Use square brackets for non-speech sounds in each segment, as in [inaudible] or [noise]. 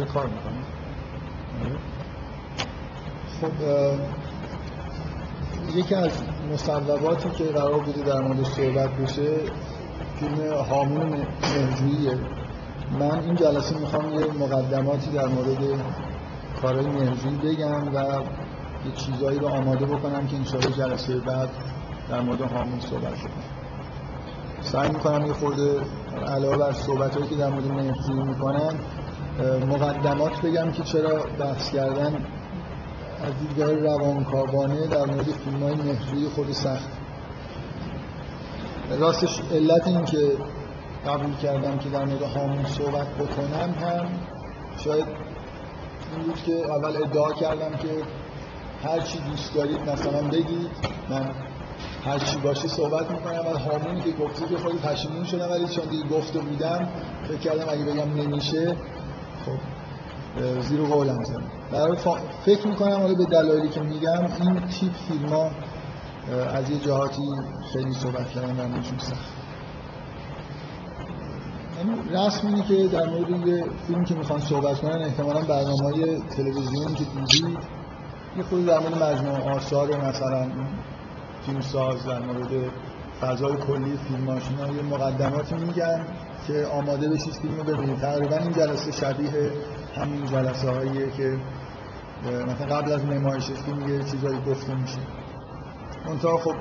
داره کار می‌کنه خب یکی از مصوباتی که قرار بوده در مورد صحبت بشه فیلم هامون مهجوییه من این جلسه می‌خوام یه مقدماتی در مورد کارهای مهرجویی بگم و یه چیزایی رو آماده بکنم که انشاءالله جلسه بعد در مورد هامون صحبت کنم سعی می‌کنم یه خورده علاوه بر صحبت هایی که در مورد مهرجویی می‌کنم مقدمات بگم که چرا بحث کردن از دیدگاه روانکاوانه در مورد فیلم های مهرجویی خود سخت. راستش علت این که قبول کردم که در مورد هامون صحبت بکنم هم شاید این بود که اول ادعا کردم که هر چی دوست دارید مثلا بگید من هر چی باشه صحبت می‌کنم. و هامونی که گفتی که خودی پشیمون شدم ولی چون دیگه گفته بودم فکر کردم اگه بگم نمیشه خب زیر قولم زدم برای فکر می‌کنم حالا به دلایلی که میگم این تیپ فیلم ها از یه جهاتی خیلی صحبت کردن در موردشون سخت. رسم اینه که در مورد یه فیلم که می‌خوان صحبت کنن احتمالا برنامه های تلویزیونی که دیدید یه خود در مورد مجموعه آثار مثلا فیلم ساز در مورد فضای کلی فیلماشون یه مقدماتی میگن. که آماده بشید فیلم رو ببینید. تقریبا این جلسه شبیه همین جلسه هاییه که مثلا قبل از نمایش فیلم یه چیزایی گفته میشه. منتها خب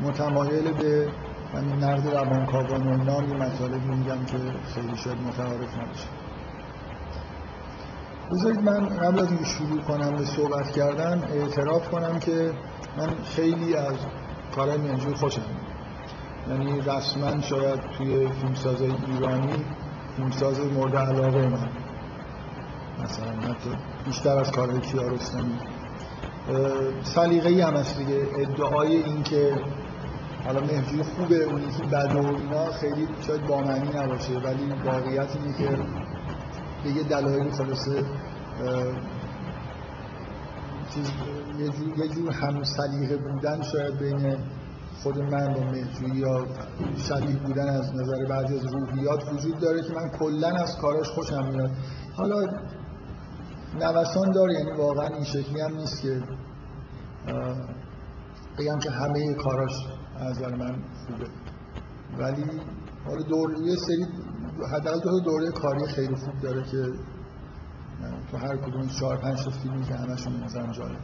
متمایل به همین نقد روانکاوان و نام یه مطالبی میگم که خیلی شاید متعارف نباشه. بذارید من قبل از اینکه شروع کنم به صحبت کردن اعتراف کنم که من خیلی از کارهای منجوی خوشم یعنی رسما شاید توی فیلمسازهای ایرانی فیلمساز مورد علاقه من. مثلا حتی بیشتر از کارهای کیارستمی سلیقه‌ای هم هست دیگه. ادعای این که حالا مهجوی خوبه اون یکی بد و اینا خیلی شاید با معنی نباشه ولی واقعیت اینه که به یه دلایلی خلاصه چیز یه جور هم سلیقه بودن شاید بین خود من با مهجوی یا شبیه بودن از نظر بعضی از روحیات وجود داره که من کلا از کاراش خوشم میاد. حالا نوسان داره یعنی واقعا این شکلی هم نیست که بگم که همه کاراش از نظر من خوبه. ولی حالا دور یه سری حداقل دو دوره کاری خیلی خوب داره که تو هر کدوم چهار پنج تا فیلمی که همشون مثلا جالب.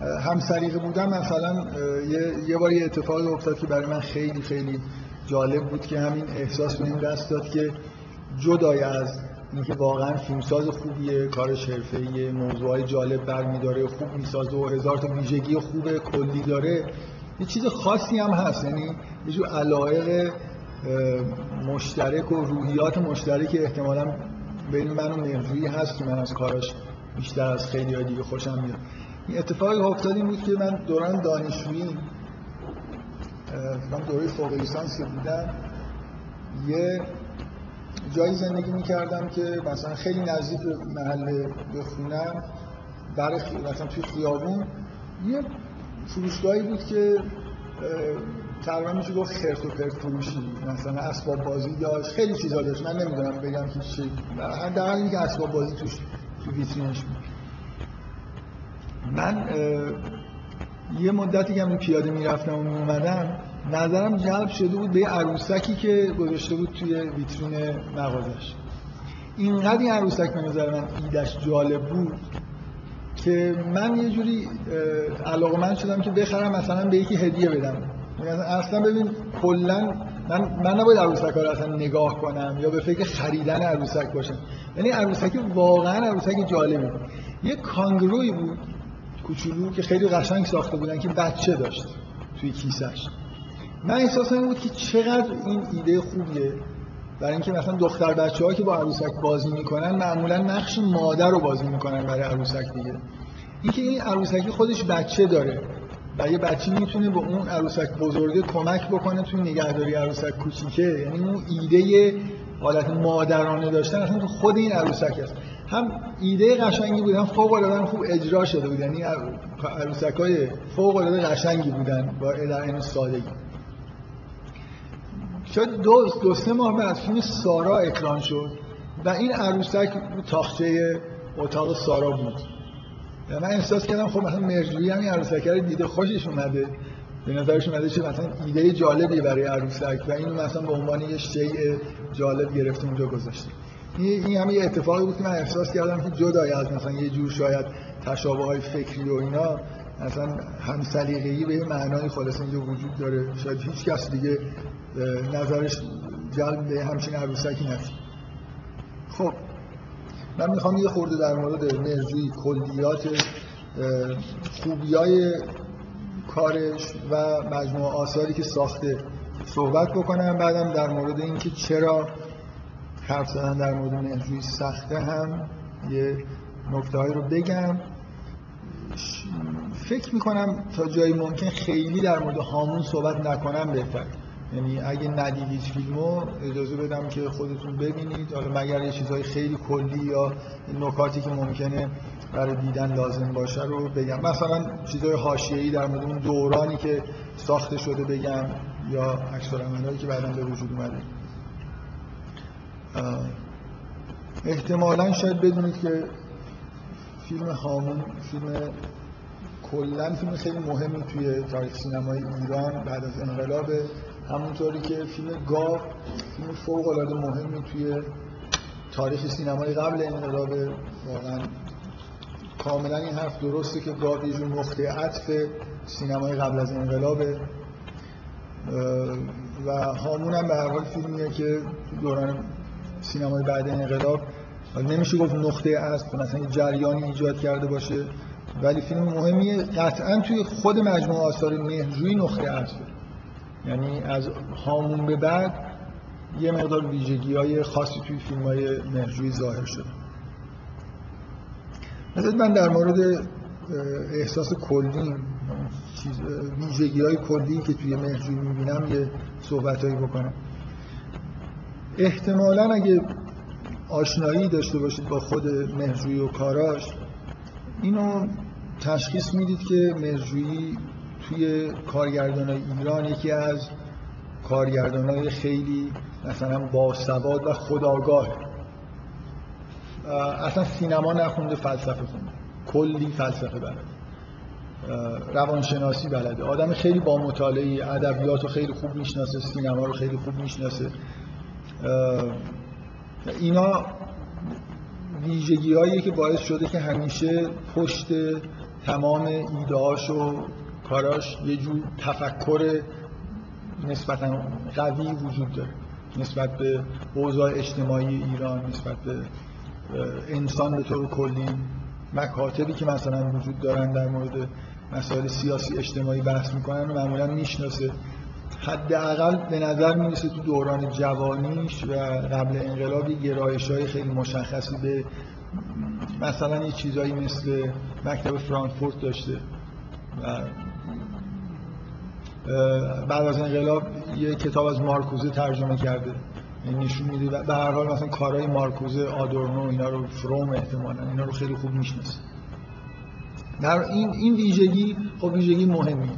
هم سریقه بودم مثلا یه, یه بار یه اتفاقی افتاد که برای من خیلی خیلی جالب بود که همین احساس به این دست داد که جدای از اینکه واقعا فیلمساز خوبیه کارش حرفه‌ایه موضوعای جالب برمیداره خوب می‌سازه و هزار تا ویژگی خوب کلی داره. یه چیز خاصی هم هست یعنی یه جور علایق مشترک و روحیات مشترک احتمالا بین من و مهرجویی هست که من از کاراش بیشتر از خیلی دیگه خوشم میاد. این اتفاقی افتاد این بود که من دوران دانشجویی من دوره فوق لیسانس بودم. یه جایی زندگی می‌کردم که مثلا خیلی نزدیک به محل بخونم برای مثلا توی خیابون. یه فروشگاهی بود که تقریبا میشه گفت خرت و پرت فروشی. مثلا اسباب بازی داشت. خیلی چیزا داشت. من نمی‌دونم بگم که چی. حداقل اینکه اسباب بازی توش تو ویترینش بود. من یه مدتی که من پیاده می‌رفتم و اومدم نظرم جلب شده بود به عروسکی که گذاشته بود توی ویترین مغازش. اینقدر این عروسک به نظر من ایدش جالب بود که من یه جوری علاقه من شدم که بخرم مثلا به یکی هدیه بدم. اصلا ببین کلا من من نباید عروسک ها رو اصلا نگاه کنم یا به فکر خریدن عروسک باشم. یعنی عروسک واقعا عروسک جالبی بود. یه کانگروی بود کوچولو که خیلی قشنگ ساخته بودن که بچه داشت توی کیسش من احساس این بود که چقدر این ایده خوبیه. برای اینکه مثلا دختر بچه ها که با عروسک بازی می‌کنن معمولا نقش مادر رو بازی می‌کنن برای عروسک دیگه. اینکه این عروسکی خودش بچه داره و یه بچه می‌تونه به اون عروسک بزرگه کمک بکنه توی نگهداری عروسک کوچیکه یعنی اون ایده حالت مادرانه داشتن اصلا تو خود این عروسک است. هم ایده قشنگی بود هم فوق العاده خوب اجرا شده بود. یعنی عروسکای فوق العاده قشنگی بودن با در این سادگی. شاید دو, دو سه ماه بعد فیلم سارا اکران شد و این عروسک تاخچه اتاق سارا بود. من احساس کردم خب مثلا مرجوی هم این عروسک رو دیده خوشش اومده. به نظرش اومده چه مثلا ایده جالبی برای عروسک و اینو مثلا به عنوان یه شیء جالب گرفته اونجا گذاشته. این هم یه اتفاقی بود که من احساس کردم که جدای از مثلا یه جور شاید تشابه های فکری و اینا مثلا هم سلیقه‌ای به معنای خالص اینجا وجود داره. شاید هیچ کس دیگه نظرش جلب به همچین عروسکی نشد خب من می‌خوام یه خورده در مورد مرجوی کلیات خوبی های کارش و مجموعه آثاری که ساخته صحبت بکنم. بعدم در مورد اینکه چرا حرف زدن در مورد مرجوی سخته هم یه نکته رو بگم. فکر می‌کنم تا جایی ممکن خیلی در مورد هامون صحبت نکنم بهتر. یعنی اگه ندید هیچ فیلمو اجازه بدم که خودتون ببینید. حالا مگر یه چیزهای خیلی کلی یا نکاتی که ممکنه برای دیدن لازم باشه رو بگم. مثلا چیزهای حاشیه‌ای در مورد اون دورانی که ساخته شده بگم یا عکس‌العملایی که بعدا به وجود اومده. احتمالا شاید بدونید که فیلم هامون فیلم کلا فیلم خیلی مهمی توی تاریخ سینمای ایران بعد از انقلاب همونطوری که فیلم گاو فیلم فوق العاده مهمی توی تاریخ سینمای قبل انقلاب. واقعا کاملا این حرف درسته که گاو یه جور نقطه عطف سینمای قبل از انقلابه و هامون هم به هر حال فیلمیه که دوران سینمای بعد انقلاب نمیشه گفت نقطه عطف مثلا جریانی ایجاد کرده باشه ولی فیلم مهمیه. قطعا توی خود مجموعه آثار مهرجویی نقطه عطفه یعنی از هامون به بعد یه مقدار ویژگی های خاصی توی فیلم های ظاهر شده. مثلا من در مورد احساس کلی ویژگی های کلی که توی مهرجویی می‌بینم یه صحبت بکنم. احتمالا اگه آشنایی داشته باشید با خود مهرجویی و کاراش اینو تشخیص می‌دید که مهرجویی توی کارگردان ایران یکی از کارگردان خیلی مثلا باسواد و خداگاه اصلا سینما نخونده فلسفه خونده. کلی فلسفه بلده. روانشناسی بلده. آدم خیلی با مطالعه ادبیات رو خیلی خوب می‌شناسه سینما رو خیلی خوب می‌شناسه. اینا ویژگی که باعث شده که همیشه پشت تمام ایدهاش و کاراش یه جور تفکر نسبتا قوی وجود داره. نسبت به اوضاع اجتماعی ایران نسبت به انسان به طور کلی. مکاتبی که مثلا وجود دارن در مورد مسائل سیاسی اجتماعی بحث می‌کنن و معمولا می‌شناسه. حداقل به نظر می‌رسه تو دوران جوانیش و قبل انقلاب گرایش های خیلی مشخصی به مثلا یه چیزایی مثل مکتب فرانکفورت داشته و بعد از انقلاب یه کتاب از مارکوزه ترجمه کرده. این نشون میده به هر حال مثلا کارهای مارکوزه آدورنو اینا رو فروم احتمالا اینا رو خیلی خوب می‌شناسه. در این این ویژگی خب ویژگی مهمی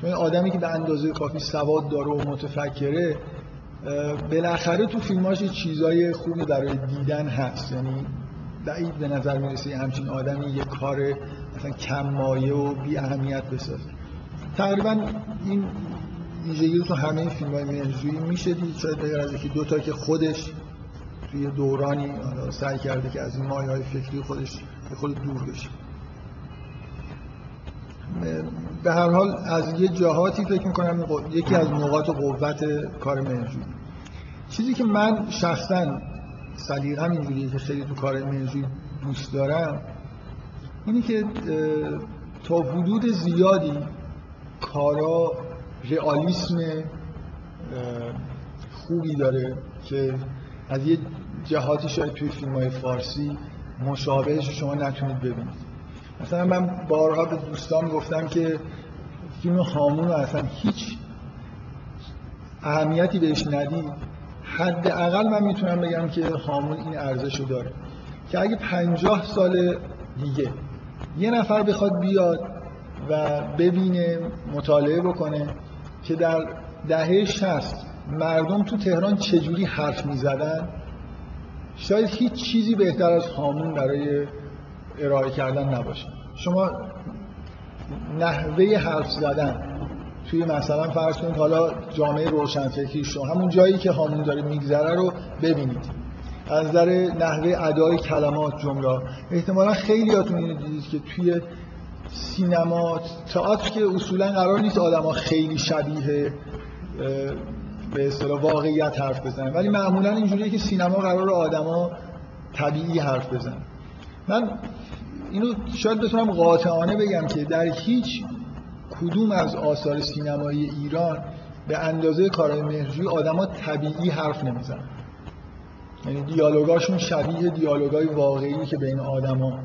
چون آدمی که به اندازه کافی سواد داره و متفکره بالاخره تو فیلماش چیزای خوبی برای دیدن هست. یعنی بعید به نظر می‌رسه همچین آدمی یه کار مثلا کم مایه و بی اهمیت بسازه. تقریبا این ویژگی تو همه فیلم های مهرجویی میشه دید. شاید بگر از یکی دوتا که خودش توی دورانی سعی کرده که از این مایه های فکری خودش به خود دور بشه. به هر حال از یه جهاتی فکر می‌کنم یکی از نقاط قوت کار مهرجویی چیزی که من شخصا سلیقم اینجوریه که خیلی تو کار مهرجویی دوست دارم اینی که تا حدود زیادی کارا رئالیسم خوبی داره که از یه جهاتی شاید توی فیلم های فارسی مشابهش شما نتونید ببینید. مثلا من بارها به دوستان گفتم که فیلم هامون اصلا هیچ اهمیتی بهش ندید حداقل من می‌تونم بگم که هامون این ارزش رو داره. که اگه پنجاه سال دیگه یه نفر بخواد بیاد و ببینه مطالعه بکنه که در دهه شست مردم تو تهران چجوری حرف می‌زدن شاید هیچ چیزی بهتر از هامون برای ارائه کردن نباشه. شما نحوه حرف زدن توی مثلا فرض کنید حالا جامعه روشنفکری شما همون جایی که هامون داره میگذره رو ببینید. از نظر نحوه ادای کلمات جمله احتمالا خیلیاتون اینو دیدید که توی سینما تئاتر که اصولا قرار نیست آدما خیلی شبیه به اصطلاح واقعیت حرف بزنن ولی معمولا اینجوریه که سینما قرار آدما طبیعی حرف بزنن. من اینو شاید بتونم قاطعانه بگم که در هیچ کدوم از آثار سینمایی ایران به اندازه کارهای مهرجویی آدما طبیعی حرف نمی‌زنن. یعنی دیالوگاشون شبیه دیالوگای واقعی که بین آدما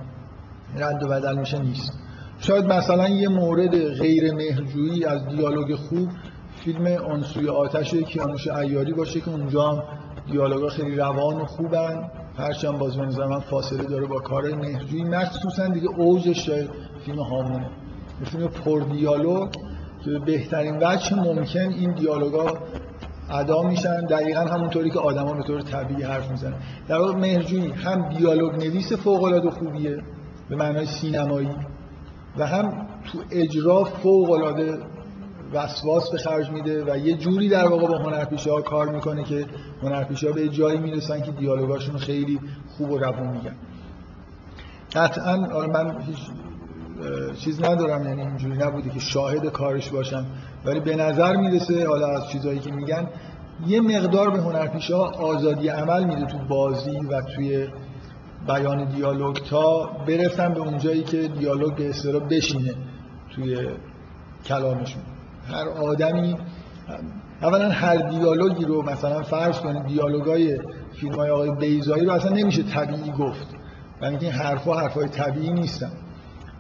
رد و بدل میشه نیست. شاید مثلا یه مورد غیر مهرجویی از دیالوگ خوب فیلم انسوی آتش کیانوش ایاری باشه که اونجا هم دیالوگا خیلی روان و خوبن. هرچند باز به من فاصله داره با کار مهرجویی مخصوصا دیگه اوجش شاید فیلم هامونه فیلم پر دیالوگ که بهترین وجه ممکن این دیالوگا ادا میشن. دقیقا همونطوری که آدما به طور طبیعی حرف می‌زنن. در واقع مهرجویی هم دیالوگ نویس فوق العاده خوبیه به معنای سینمایی و هم تو اجرا فوق العاده وسواس به خرج میده و یه جوری در واقع با هنرپیشه ها کار می‌کنه که هنرپیشه ها به جایی می‌رسن که دیالوگاشون خیلی خوب و روون میگن. قطعا من هیچ چیز ندارم یعنی اینجوری نبوده که شاهد کارش باشم ولی به نظر می‌رسه حالا از چیزهایی که میگن یه مقدار به هنرپیشه ها آزادی عمل میده تو بازی و توی بیان دیالوگ تا برسن به اونجایی که دیالوگ به اصطلاح بشینه توی کلامشون. هر آدمی اولا هر دیالوگی رو مثلا فرض کنید دیالوگای فیلم های آقای بیزایی رو اصلا نمیشه طبیعی گفت. یعنی این حرفا حرفای طبیعی نیستن.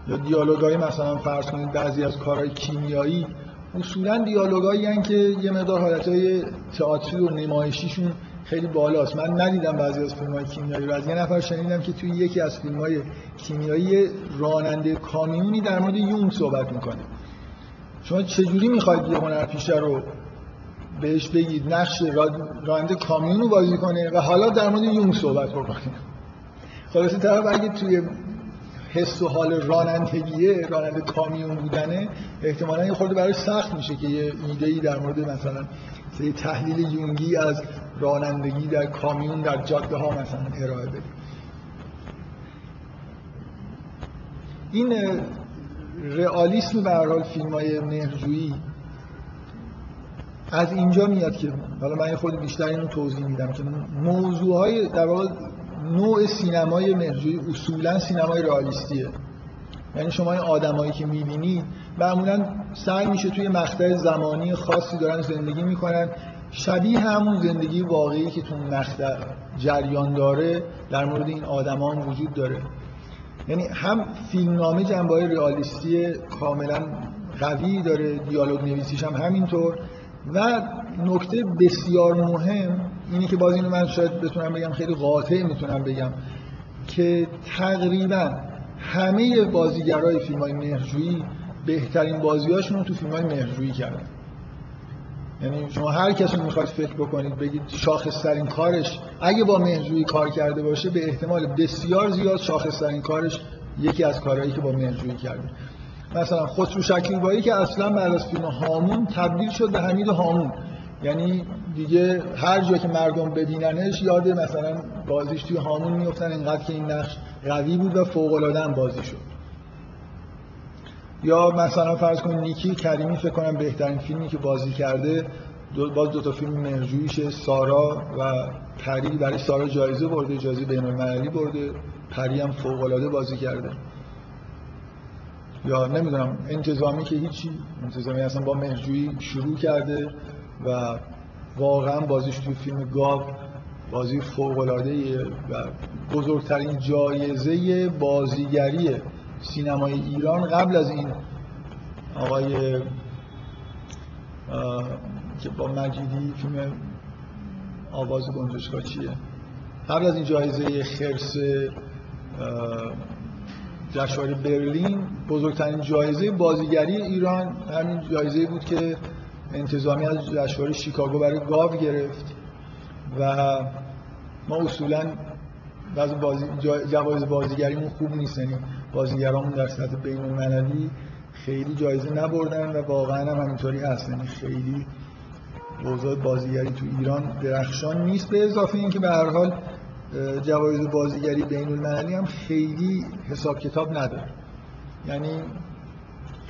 یا دیالوگای مثلا فرض کنید بعضی از کارهای کیمیایی اصولا دیالوگایی که یه مقدار حالتهای تئاتری و نمایشیشون خیلی بالاست. من ندیدم بعضی از فیلم های کیمیایی رو. از یه نفر شنیدم که توی یکی از فیلم های کیمیایی راننده کامیونی در مورد یون صحبت می‌کنه. شما چجوری می‌خواید یه هنرپیشه رو بهش بگید؟ نقش راننده کامیون رو بازی کنه و حالا در مورد یون صحبت بکنه خلاصه طرف اگه توی حس و حال رانندگیه راننده کامیون بودنه احتمالا یه خورده برای سخت میشه که یه ایده ای در مورد مثلا یه تحلیل یونگی از رانندگی در کامیون در جاده ها مثلا ارائه بده این رئالیسم به هر حال فیلم های مهرجویی از اینجا میاد که حالا من خود بیشتر اینو توضیح میدم که موضوع های در واقع نوع سینمای مهرجویی اصولا سینمای رئالیستیه. یعنی شما این آدمایی که می‌بینید معمولا سعی میشه توی مقطع زمانی خاصی دارن زندگی می‌کنن. شبیه همون زندگی واقعی که تو مقطع جریان داره در مورد این آدمان وجود داره. یعنی هم فیلمنامه جنبه های رئالیستی کاملا قوی داره دیالوگ نویسیش هم همینطور. و نکته بسیار مهم اینی که باز اینو من شاید بتونم بگم خیلی قاطع می‌تونم بگم که تقریبا همه بازیگرای فیلم های مهرجویی بهترین بازیهاشون رو تو فیلم های مهرجویی کردن. یعنی شما هر کسی می‌خواد فکر بکنید بگید شاخصترین کارش اگه با مهرجویی کار کرده باشه به احتمال بسیار زیاد شاخصترین کارش یکی از کارهایی که با مهرجویی کرده. مثلا خسرو شکیبایی که اصلا بعد از فیلم هامون تبدیل شد به حمید هامون. یعنی دیگه هر جا که مردم ببیننش یاد مثلا بازیش توی هامون میفتن اینقدر که این نقش قوی بود و فوق العاده بازی شد. یا مثلا فرض کنید نیکی کریمی فکر کنم بهترین فیلمی که بازی کرده دو باز دو تا فیلم مرجویش سارا و پری. برای سارا جایزه برده جایزه بین المللی برده. پری هم فوق العاده بازی کرده. یا نمی‌دونم انتظامی که هیچی انتظامی اصلا با مهرجویی شروع کرده و واقعا بازیش توی فیلم گاو بازی فوق العاده و بزرگترین جایزه بازیگری سینمای ایران قبل از این آقای که با مجیدی فیلم آواز گنجشگاه چیه؟ قبل از این جایزه خرس جشنواره برلین بزرگترین جایزه بازیگری ایران همین جایزه بود که انتظامی از جشنواره شیکاگو برای گاو گرفت و ما اصولا بعضی بازی جوایز بازیگریمون خوب نیست یعنی بازیگرامون در سطح بین المللی خیلی جایزه نبردن و واقعا هم همینطوری هست. یعنی خیلی اوضاع بازیگری تو ایران درخشان نیست. به اضافه اینکه به هر حال جوایز بازیگری بین المللی هم خیلی حساب کتاب نداره. یعنی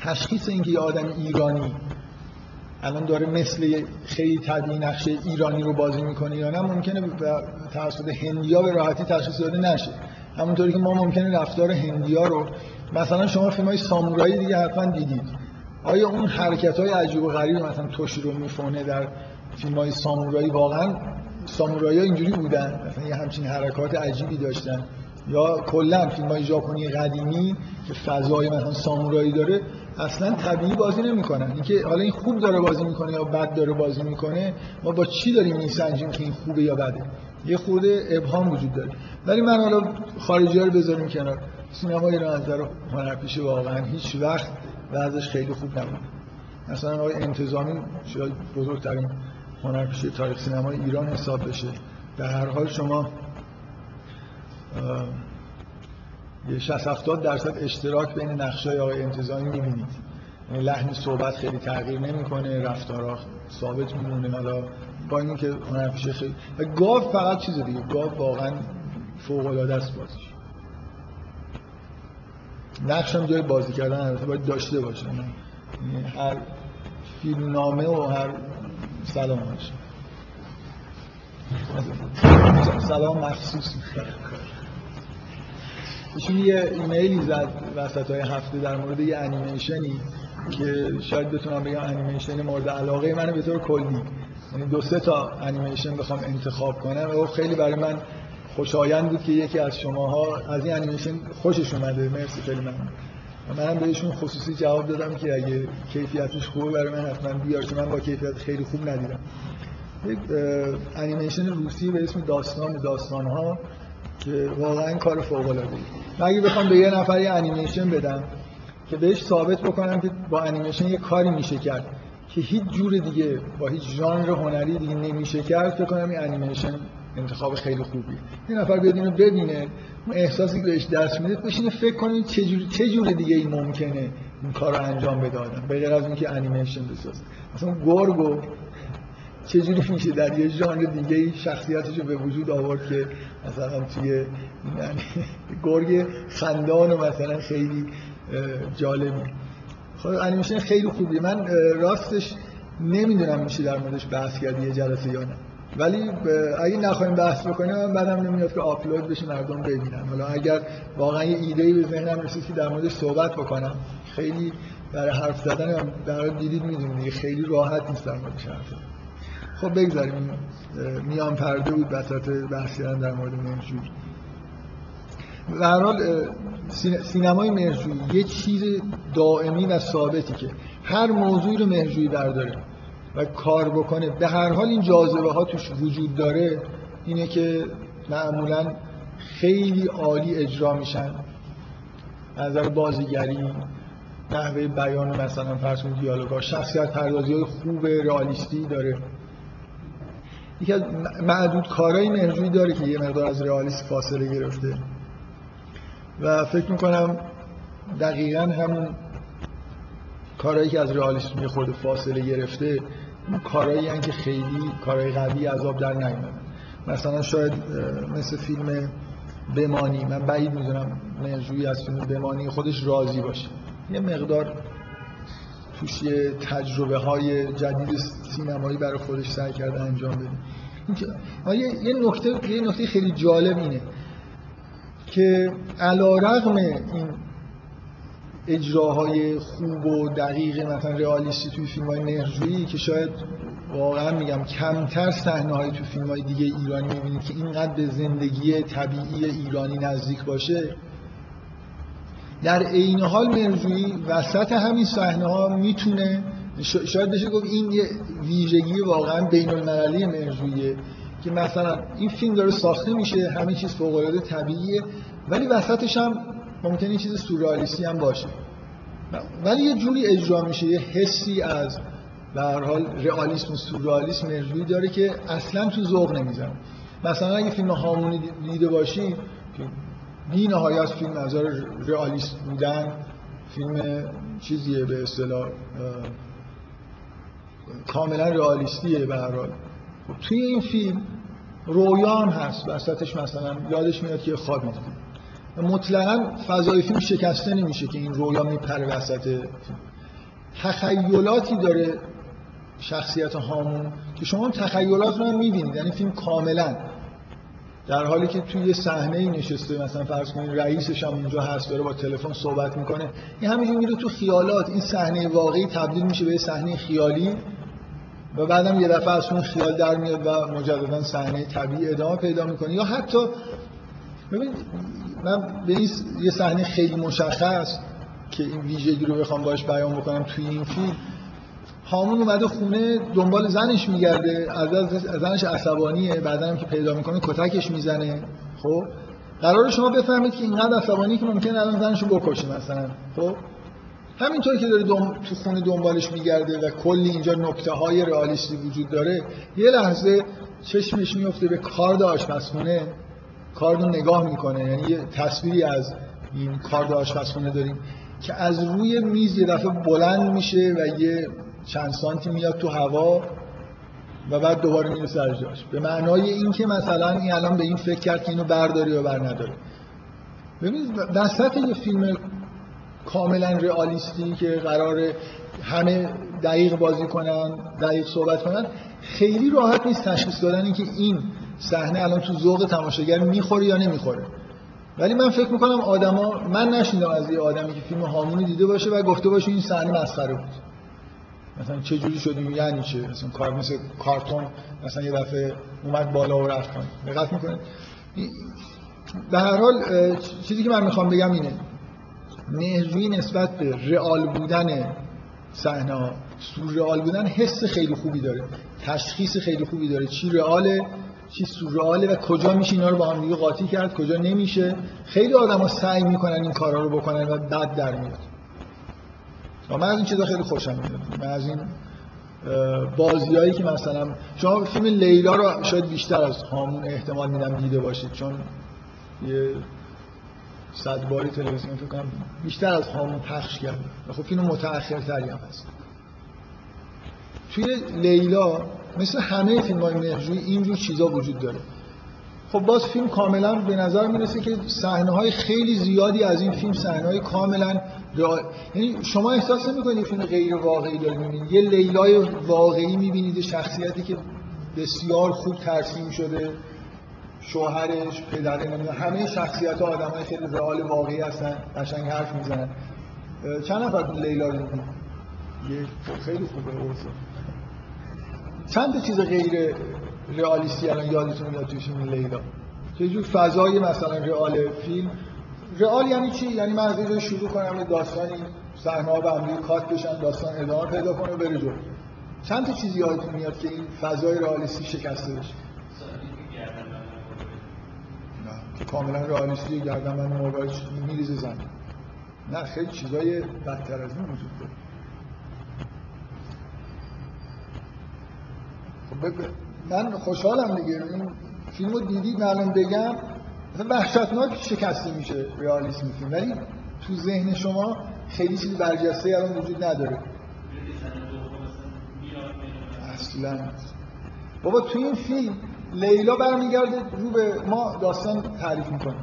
تشخیص اینکه یه آدم ایرانی الان داره مثل خیلی طبیعی نقشه ایرانی رو بازی می‌کنه یا نه ممکنه توسط هندیا به راحتی تشخیص داده نشه. همونطوری که ما ممکنه رفتار هندیا رو مثلا شما فیلم های سامورایی دیگه حتما دیدید. آیا اون حرکت های عجیب و غریب مثلا توشیرو میفونه در فیلم های سامورایی واقعا سامورایی اینجوری بودن؟ مثلا یه همچین حرکات عجیبی داشتن. یا کلا فیلم های ژاپنی قدیمی که فضای مثلا سامورایی داره اصلا طبیعی بازی نمی‌کنن. اینکه حالا این خوب داره بازی می‌کنه یا بد داره بازی می‌کنه ما با چی داریم میسنجیم که این خوبه یا بده؟ یه خورده ابهام وجود داره. ولی من حالا خارجی ها رو بذاریم کنار. سینما ایران از نظر هنرپیشه واقعا هیچ وقت وضعش خیلی خوب نبود. مثلا آقای انتظامی شاید بزرگترین هنرپیشه تاریخ سینمای ایران حساب بشه. در هر حال شما یه 60 70 درصد اشتراک بین نقشای آقای انتظامی می‌بینید. لحن صحبت خیلی تغییر نمی‌کنه رفتارا ثابت میمونه. حالا با اینکه هنرپیشه خیلی و گاو فقط چیز دیگه گاو واقعا فوق العاده است بازیش. نقش هم جای بازی کردن البته باید داشته باشه. یعنی هر فیلم نامه و هر سلام باشه سلام مخصوص. ایشون یه ایمیلی زد وسط های هفته در مورد یه انیمیشنی. که شاید بتونم بگم انیمیشن مورد علاقه من به طور کلی. یعنی دو سه تا انیمیشن بخوام انتخاب کنم. و خیلی برای من خوشایند بود که یکی از شماها از این انیمیشن خوشش اومده. مرسی خیلی ممنون. منم بهشون خصوصی جواب دادم که اگه کیفیتش خوبه برای من حتما بیار که من با کیفیت خیلی خوب ندیدم. یک انیمیشن روسی به اسم داستان داستان ها که واقعا کار فوق العاده ای بخوام به یه نفر یه انیمیشن بدم که بهش ثابت بکنم که با انیمیشن یه کاری میشه کرد که هیچ جور دیگه با هیچ ژانر هنری دیگه نمیشه کرد. فکر کنم این انیمیشن انتخاب خیلی خوبی. یه نفر بیاد اینو ببینه اون احساسی که بهش دست میده بشینه فکر کنید چه جور چه جور دیگه ای ممکنه این کار انجام بده به غیر از اینکه انیمیشن بسازه. مثلا گورگو چجوری میشه در یه ژانر دیگه شخصیتش رو به وجود آورد که مثلا توی گرگ خندان و مثلا خیلی جالبی خب انیمیشن خیلی خوبی من راستش نمی‌دونم میشه در موردش بحث کرد یه جلسه یا نه. ولی اگه نخواهیم بحث بکنیم من نمیاد که آپلود بشه مردم ببینن. حالا اگر واقعا یه ایده به ذهنم رسید که در موردش صحبت بکنم خیلی برای حرف زدن در دیدید می‌دونید خیلی راحت نیست در موردش حرف خب بگذاریم. میان پرده بود وسط بحث در مورد حال سینمای مرجوی یه چیز دائمی و ثابتی که هر موضوعی رو مرجوی برداره و کار بکنه به هر حال این جاذبه ها توش وجود داره اینه که معمولا خیلی عالی اجرا میشن. نظر بازیگری نحوه بیان مثلا فرض کنید دیالوگا شخصیت پردازی های خوب رئالیستی داره. یکی از معدود کارهای مرجوی داره که یه مقدار از رئالیسم فاصله گرفته. و فکر می‌کنم دقیقا همون کارهایی که از رئالیسم یه خورده فاصله گرفته کارهایی که خیلی کارهای قوی عذاب در نیومدن. مثلا شاید مثل فیلم بمانی من بعید می‌دونم مرجوی از فیلم بمانی خودش راضی باشه. یه مقدار توش تجربه های جدید سینمایی برای خودش سعی کرده انجام بده. یه نکته یه نکته خیلی جالب اینه. که علا رغم این اجراهای خوب و دقیق مثلا رئالیستی توی فیلم های نهرجویی که شاید واقعا میگم کمتر صحنه های تو فیلم های دیگه ایرانی می‌بینید که اینقدر به زندگی طبیعی ایرانی نزدیک باشه در عین حال مرجویی وسط همین صحنه ها می‌تونه شاید بشه گفت این یه ویژگی واقعا بین المللی مرجویه که مثلا این فیلم داره ساخته میشه همه چیز فوق العاده طبیعیه ولی وسطش هم ممکنه چیز سورئالیستی هم باشه. ولی یه جوری اجرا میشه یه حسی از به هر حال رئالیسم و سورئالیسم مرجویی داره که اصلا تو ذوق نمی‌زنه مثلا اگه فیلم هامونی دیده باشی بی نهایت فیلم نظر رئالیست بودن فیلم چیزیه به اصطلاح کاملا رئالیستیه به هر حال. توی این فیلم رویا هم هست وسطش مثلا یادش میاد که خواب می‌دید مطلقا فضای فیلم شکسته نمیشه که این رویا میپره وسط تخیلاتی داره شخصیت هامون که شما تخیلات رو هم می‌بینید. یعنی فیلم کاملا. در حالی که توی یه صحنه نشسته مثلا فرض کنید رئیسش هم اونجا هست داره با تلفن صحبت می‌کنه. این همینجور میره تو خیالات. این صحنه واقعی تبدیل میشه به صحنه خیالی. و بعدم یه دفعه از اون خیال در میاد و مجددا صحنه طبیعی ادامه پیدا می‌کنه. یا حتی ببین من به این یه صحنه خیلی مشخص که این ویژگی رو بخوام باش بیان بکنم توی این فیلم هامون اومده خونه دنبال زنش میگرده از زنش عصبانیه بعدا هم که پیدا می‌کنه کتکش می‌زنه. خب؟ قرار شما بفهمید که اینقدر عصبانی که ممکنه الان زنشو بکشه مثلا. خب؟ همینطور که داره تو خونه دنبالش میگرده و کلی اینجا نکته های رئالیستی وجود داره یه لحظه چشمش میفته به کارد آشپزخونه کارد رو نگاه می‌کنه. یعنی یه تصویری از این کارد آشپزخونه داریم که از روی میز یه دفعه بلند میشه و یه چند سانتی میاد تو هوا و بعد دوباره میره سر جاش. به معنای اینکه مثلا این الان به این فکر کرد که اینو برداری یا بر نداری ببینید وسط یه فیلم کاملا رئالیستی که قرار همه دقیق بازی کنن دقیق صحبت کنن خیلی راحت نیست تشخیص دادن اینکه این صحنه الان تو ذوق تماشاگر می‌خوره یا نمی‌خوره. ولی من فکر می‌کنم آدما من نشیندم از یه آدمی که فیلم هامونی دیده باشه و گفته باشه این صحنه مسخره بود. مثلا چه جوری شدیم یعنی چه؟ مثلا کار مثل کارتون مثلا یه دفعه اومد بالا و رفت کنه دقت می‌کنه به هر حال چیزی که من می‌خوام بگم اینه. مهرجویی نسبت به رئال بودن صحنه سورئال بودن حس خیلی خوبی داره. تشخیص خیلی خوبی داره. چی رئاله چی سورئاله و کجا میشه اینا رو با هم دیگه قاطی کرد کجا نمیشه. خیلی آدما سعی می‌کنن این کارا رو بکنن و بد در میاد. و من از این چیزا خیلی خوشم میاد. من از این بازیایی که مثلا شما فیلم لیلا رو شاید بیشتر از هامون احتمال میدم دیده باشید. چون یه صد باری تلویزیون فکر کنم بیشتر از هامون پخش کرده خب فیلم متأخرتری هم هست. توی لیلا مثل همه فیلم های مهرجویی اینجور چیزا وجود داره. خب باز فیلم کاملا به نظر می‌رسه که صحنه های خیلی زیادی از این فیلم صحنه های کاملا یعنی شما احساس نمی‌کنید فیلم غیر واقعی دارید می‌بینید. یه لیلای واقعی می‌بینید شخصیتی که بسیار خوب ترسیم شده. شوهرش پدره نمی‌دونم همه شخصیت ها آدم های خیلی رئال واقعی هستن قشنگ حرف می‌زنن. چند نفر لیلا رو دیدید خیلی خوبه چند چیز غیر رئالیستی الان یادتون میاد توی فیلم لیلا؟ چه جور فضای مثلا رئال فیلم. رئال یعنی چی؟ یعنی من از شروع کنم یه داستانی صحنه ها به کات بشن داستان ادامه پیدا کنه و بره جلو. چند تا چیزی یادتون میاد که این فضای رئالیستی شکسته بشه؟ کاملا رئالیستی گردن من موبایل میریزه زمین. نه خیلی چیزای بدتر از این وجود داره. خب من خوشحالم دیگه. این فیلم رو دیدید من بگم مثلا وحشتناک شکسته میشه رئالیسم فیلم. ولی تو ذهن شما خیلی چیزی برجسته الان وجود نداره. اصلا. بابا تو این فیلم لیلا برمیگرده رو به ما داستان تعریف می‌کنه.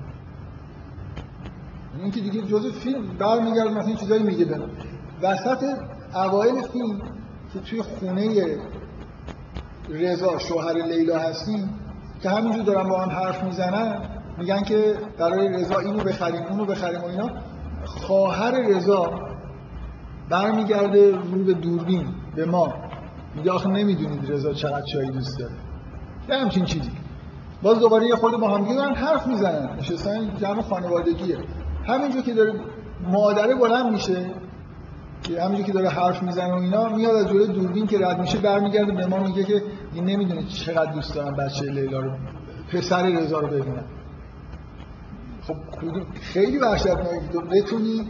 این که دیگه جزء فیلم برمیگرده مثلا چیزایی میگه به وسط اوایل فیلم که توی خونه رضا شوهر لیلا هستیم که همینجور دارن با هم حرف می‌زنن میگن که برای رضا اینو بخریم اونو بخریم و اینا. خواهر رضا برمیگرده رو به دوربین به ما. میگه آخه نمی‌دونید رضا چقدر چایی دوست داره. یه همچین چیزی. باز دوباره یه خود با هم دارن حرف می‌زنن. نشستن جمع خانوادگیه. همینجور که داره مادره بلند میشه که همینجور که داره حرف می‌زنه و اینا میاد از جلوی دوربین که رد میشه برمیگرده به ما میگه که این نمی‌دونه چقدر دوست دارن بچه لیلا رو پسر رضا رو ببینن. خب خیلی وحشتناکه تو بتونی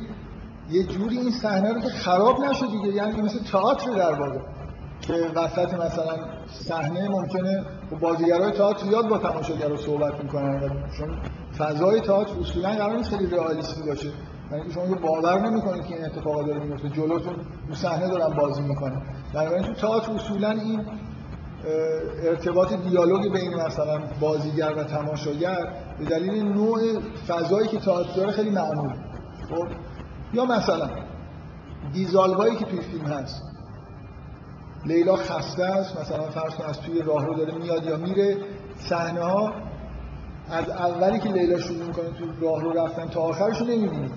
یه جوری این صحنه رو که خراب نشه دیگه. یعنی مثل تئاتر در واقع. که وسط مثلا صحنه ممکنه بازیگرای تئاتر زیاد با تماشاگرها صحبت می‌کنن چون فضای تئاتر اصولا قرار نیست خیلی رئالیستی باشه. یعنی شما باور نمی‌کنید که این اتفاقا داره میفته جلوتون رو صحنه دارن بازی می‌کنن. بنابراین تو تئاتر اصولا این ارتباط دیالوگ بین مثلا بازیگر و تماشاگر به دلیل نوع فضایی که تئاتر داره خیلی معمول خب؟ یا مثلا دیزالوایی که توی فیلم هست. لیلا خسته است مثلا فرض کن از توی راهرو داره میاد یا میره صحنه ها از اولی که لیلا شروع می‌کنه تو راهرو رفتن تا آخرش رو نمی‌بینید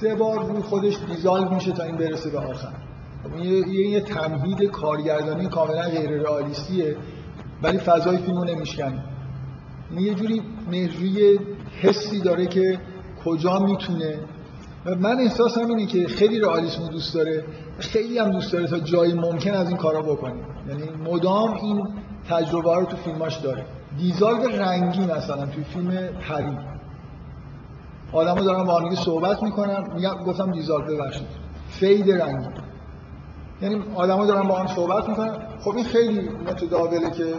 سه بار روی خودش دیزالو میشه تا این برسه به آخر. خب این یه, یه تمهید کارگردانی کاملا غیر رئالیستیه ولی فضای فیلمو نمیشکنه. یه جوری مهروی حسی داره که کجا می‌تونه من احساسم اینه که خیلی رئالیسم دوست داره. خیلی هم دوست داره تا جایی ممکن از این کارا بکنه. یعنی مدام این تجربه رو تو فیلماش داره. دیزالو رنگی مثلا توی فیلم پری. آدمو دارن با هم صحبت می‌کنن میگم گفتم دیزالو ببخشید. فید رنگی. یعنی آدما دارن با هم صحبت می‌کنن. خب این خیلی متداوله که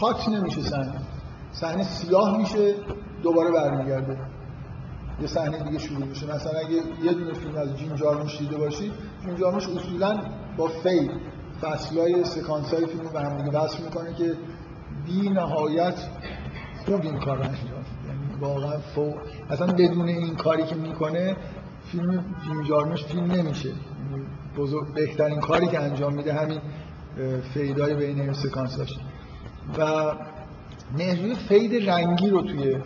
کات نمیشه صحنه. صحنه سیاه میشه دوباره برمیگرده. یه صحنه دیگه شروع میشه. مثلا اگه یه دونه فیلم از جین جارموش دیده باشید جیم جارموش اصولا با fade فصلای سکانس های فیلم به هم دیگه وصل می‌کنه که بی نهایت خوب این کار رو انجام یعنی واقعا فوق. اصلا بدون این کاری که می‌کنه فیلم جیم جارموش فیلم نمیشه. بزرگ بهترین کاری که انجام میده همین fade ای بین این سکانس هاست و مهرجویی fade رنگی رو توی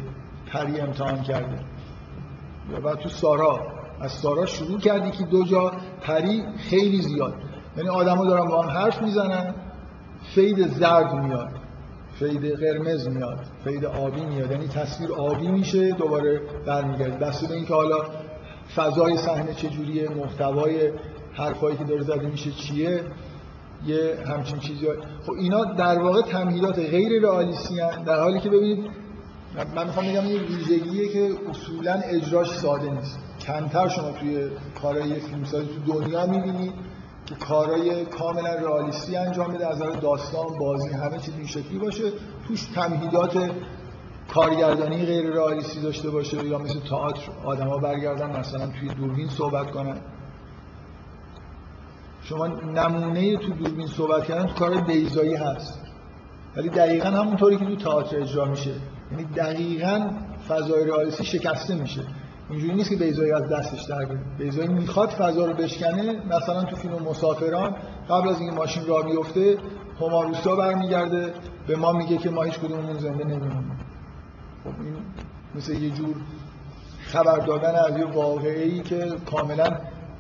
پری امتحان کرده. و تو سارا. از سارا شروع کردی که دو جا پری خیلی زیاد. یعنی آدما دارن با هم حرف می‌زنن fade زرد میاد fade قرمز میاد fade آبی میاد. یعنی تصویر آبی میشه دوباره برمیگرده بسته به اینکه حالا فضای صحنه چجوریه محتوای حرفایی که داره زده میشه چیه یه همچین چیزی. خب اینا در واقع تمهیدات غیر رئالیستی در حالی که ببینید من می‌خوام بگم یه ویژگیه که اصولا اجراش ساده نیست. کمتر شما توی کارهای فیلمسازی تو دنیا می‌بینید که کارهای کاملا رئالیستی انجام بده از داستان بازی همه چیز این شکلی باشه. توش تمهیدات کارگردانی غیر رئالیستی داشته باشه یا مثل تئاتر. آدما برگردن مثلا توی دوربین صحبت کنن. شما نمونه تو دوربین صحبت کردن تو کار بیزایی هست. ولی دقیقا همونطوری که تو تئاتر اجرا میشه. یعنی دقیقا فضای رئالیستی شکسته میشه. اینجوری نیست که بیزایی از دستش در بیزایی می‌خواد فضا رو بشکنه. مثلا تو فیلم مسافران قبل از این ماشین راه بیفته هما برمیگرده. به ما میگه که ما هیچ کدوممون زنده نمیمونیم. خب این مثل یه جور خبر دادن از یه واقعی که کاملا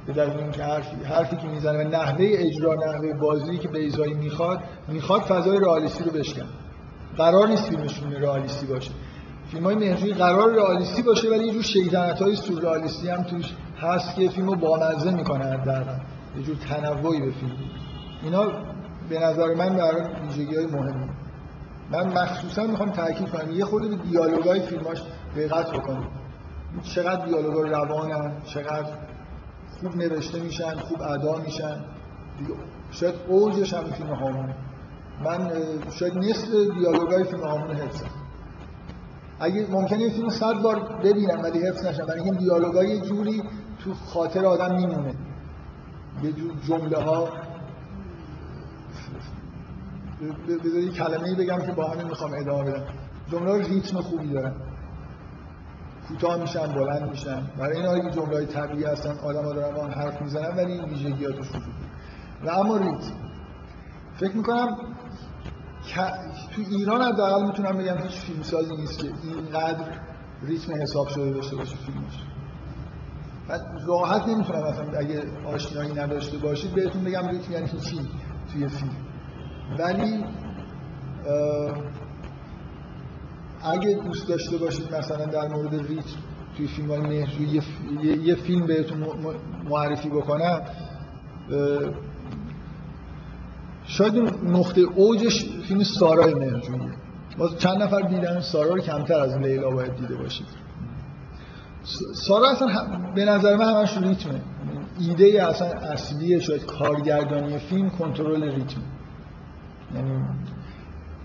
به دلیل اینکه حرفی حرفی که می‌زنه و نحوه اجرا نحوه بازی که بیزایی می‌خواد می‌خواد فضای رئالیستی رو بشکنه. قرار نیست فیلمشون رئالیستی باشه. فیلم های مهرجویی قرار رئالیستی باشه ولی یه جور شیطنت های سورئالیستی هم توش هست که فیلمو بامزه می‌کنه حداقل یه جور تنوعی به فیلم. اینا به نظر من در ویژگی های مهمی. من مخصوصا می‌خوام تاکید کنم یه خود به دیالوگای فیلماش دقت بکنید. چقدر دیالوگا روانن چقدر خوب نوشته میشن خوب ادا میشن. شاید اوجش هم فیلم هامونه من شاید نصف دیالوگای فیلم هامون حفظم اگه ممکنه این فیلم صد بار ببینم ولی حفظ نشم برای این دیالوگای جوری تو خاطر آدم میمونه. یه جور جمله ها بذاری کلمه بگم که با همین می‌خوام ادامه بدم. جمله ریتم خوبی دارن. کوتاه میشن بلند میشن. برای این که جمله های طبیعی هستن آدم ها دارن با حرف می‌زنن ولی این ویژگیاتش وجود و اما ریتم. فکر می‌کنم تو ایران حداقل می‌تونم بگم هیچ فیلمسازی نیست که اینقدر ریتم حساب شده داشته باشه فیلمش. من راحت نمی‌تونم مثلا اگه آشنایی نداشته باشید بهتون بگم ریتم یعنی چی توی فیلم. ولی اگه دوست داشته باشید مثلا در مورد ریتم توی فیلم های مهرجویی یه فیلم بهتون معرفی بکنم شاید نقطه اوجش فیلم سارای مهرجویی باز چند نفر دیدن سارا رو کمتر از لیلا باید دیده باشید. سارا اصلا به نظر من همش ریتمه. ایده اصلا اصلی شاید کارگردانی فیلم کنترل ریتم. یعنی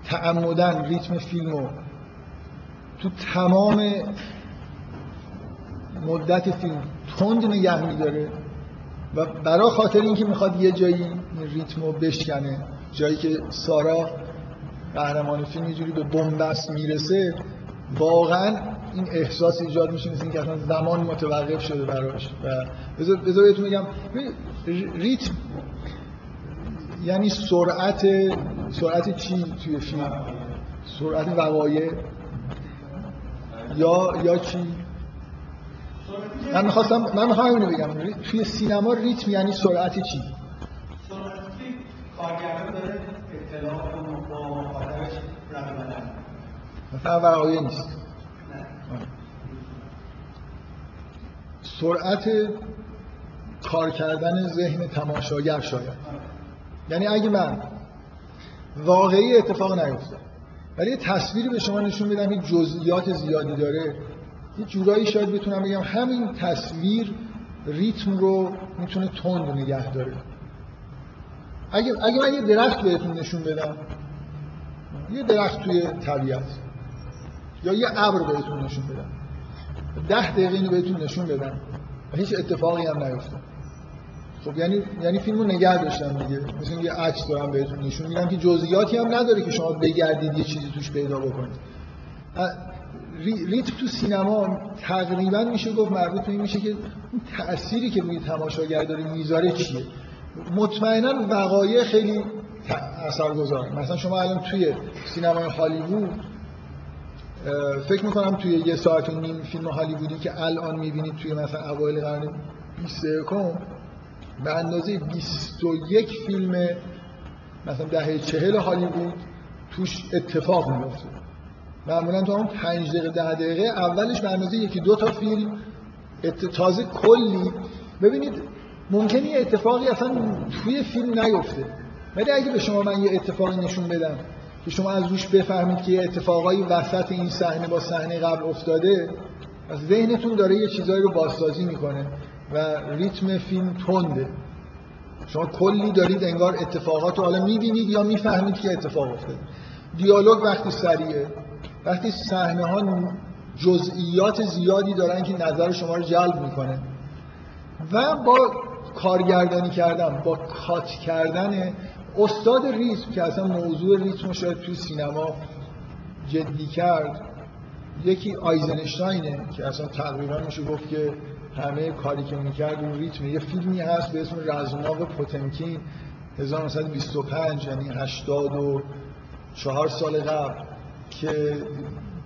تعمدن ریتم فیلم رو تو تمام مدت فیلم تند نگه میداره. و برای خاطر اینکه می‌خواد یه جایی این ریتم رو بشکنه جایی که سارا قهرمان فیلم یه جوری به بنبست می‌رسه واقعا این احساس ایجاد میشه مثل اینکه اصلا زمان متوقف شده براش. و بذار بهتون میگم ریتم یعنی سرعت سرعت چی توی فیلم؟ سرعت وقایع؟ یا یا چی؟ من می‌خواستم من می‌خوام اینو بگم توی سینما ریتم یعنی سرعت چی؟ مثلا وقایع نیست. سرعت کار کردن ذهن تماشاگر شاید. یعنی اگه من واقعی اتفاق نیفته ولی یه تصویری به شما نشون بدم این جزئیات زیادی داره یه جورایی شاید بتونم بگم همین تصویر ریتم رو می‌تونه تند نگه داره. اگه, اگه من یه درخت بهتون نشون بدم یه درخت توی طبیعت یا یه ابر بهتون نشون بدم ده دقیقه اینو بهتون نشون بدم هیچ اتفاقی هم نیفته خب یعنی یعنی فیلمو نگه داشتم دیگه. مثل یه عکس دارم بهتون نشون میدم که جزئیاتی هم نداره که شما بگردید یه چیزی توش پیدا بکنید. ریتم تو سینما تقریبا میشه گفت مربوط به میشه که تأثیری که روی تماشاگر داره می‌ذاره چیه؟ مطمئنا وقایع خیلی اثرگذار. مثلا شما الان توی سینمای هالیوود فکر می‌کنم توی یه ساعت و نیم فیلم هالیوودی که الان می‌بینید توی مثلا اوایل قرن 21 به اندازه 21 فیلم مثلا دهه چهل هالیوود توش اتفاق میفته معمولا تو اون 5 دقیقه 10 دقیقه اولش به اندازه یکی دو تا فیلم تازه کلی. ببینید ممکنه یه اتفاقی اصلا توی فیلم نیفته. ولی اگه به شما من یه اتفاقی نشون بدم که شما از روش بفهمید که یه اتفاقایی وسط این صحنه با صحنه قبل افتاده از ذهنتون داره یه چیزایی رو بازسازی می‌کنه و ریتم فیلم تنده. شما کلی دارید انگار اتفاقات رو حالا می‌بینید یا می‌فهمید که اتفاق افتاده. دیالوگ وقتی سریعه. وقتی صحنه ها جزئیات زیادی دارن که نظر شما رو جلب می‌کنه. و با کارگردانی کردن با کات کردن استاد ریتم که اصلا موضوع ریتم شاید توی سینما جدی کرد یکی آیزنشتاینه که اصلا تقریبا میشه گفت که همه کاری که می‌کرد اون ریتم یه فیلمی هست به اسم رزماق پوتمکین 1925 یعنی 84 سال قبل. که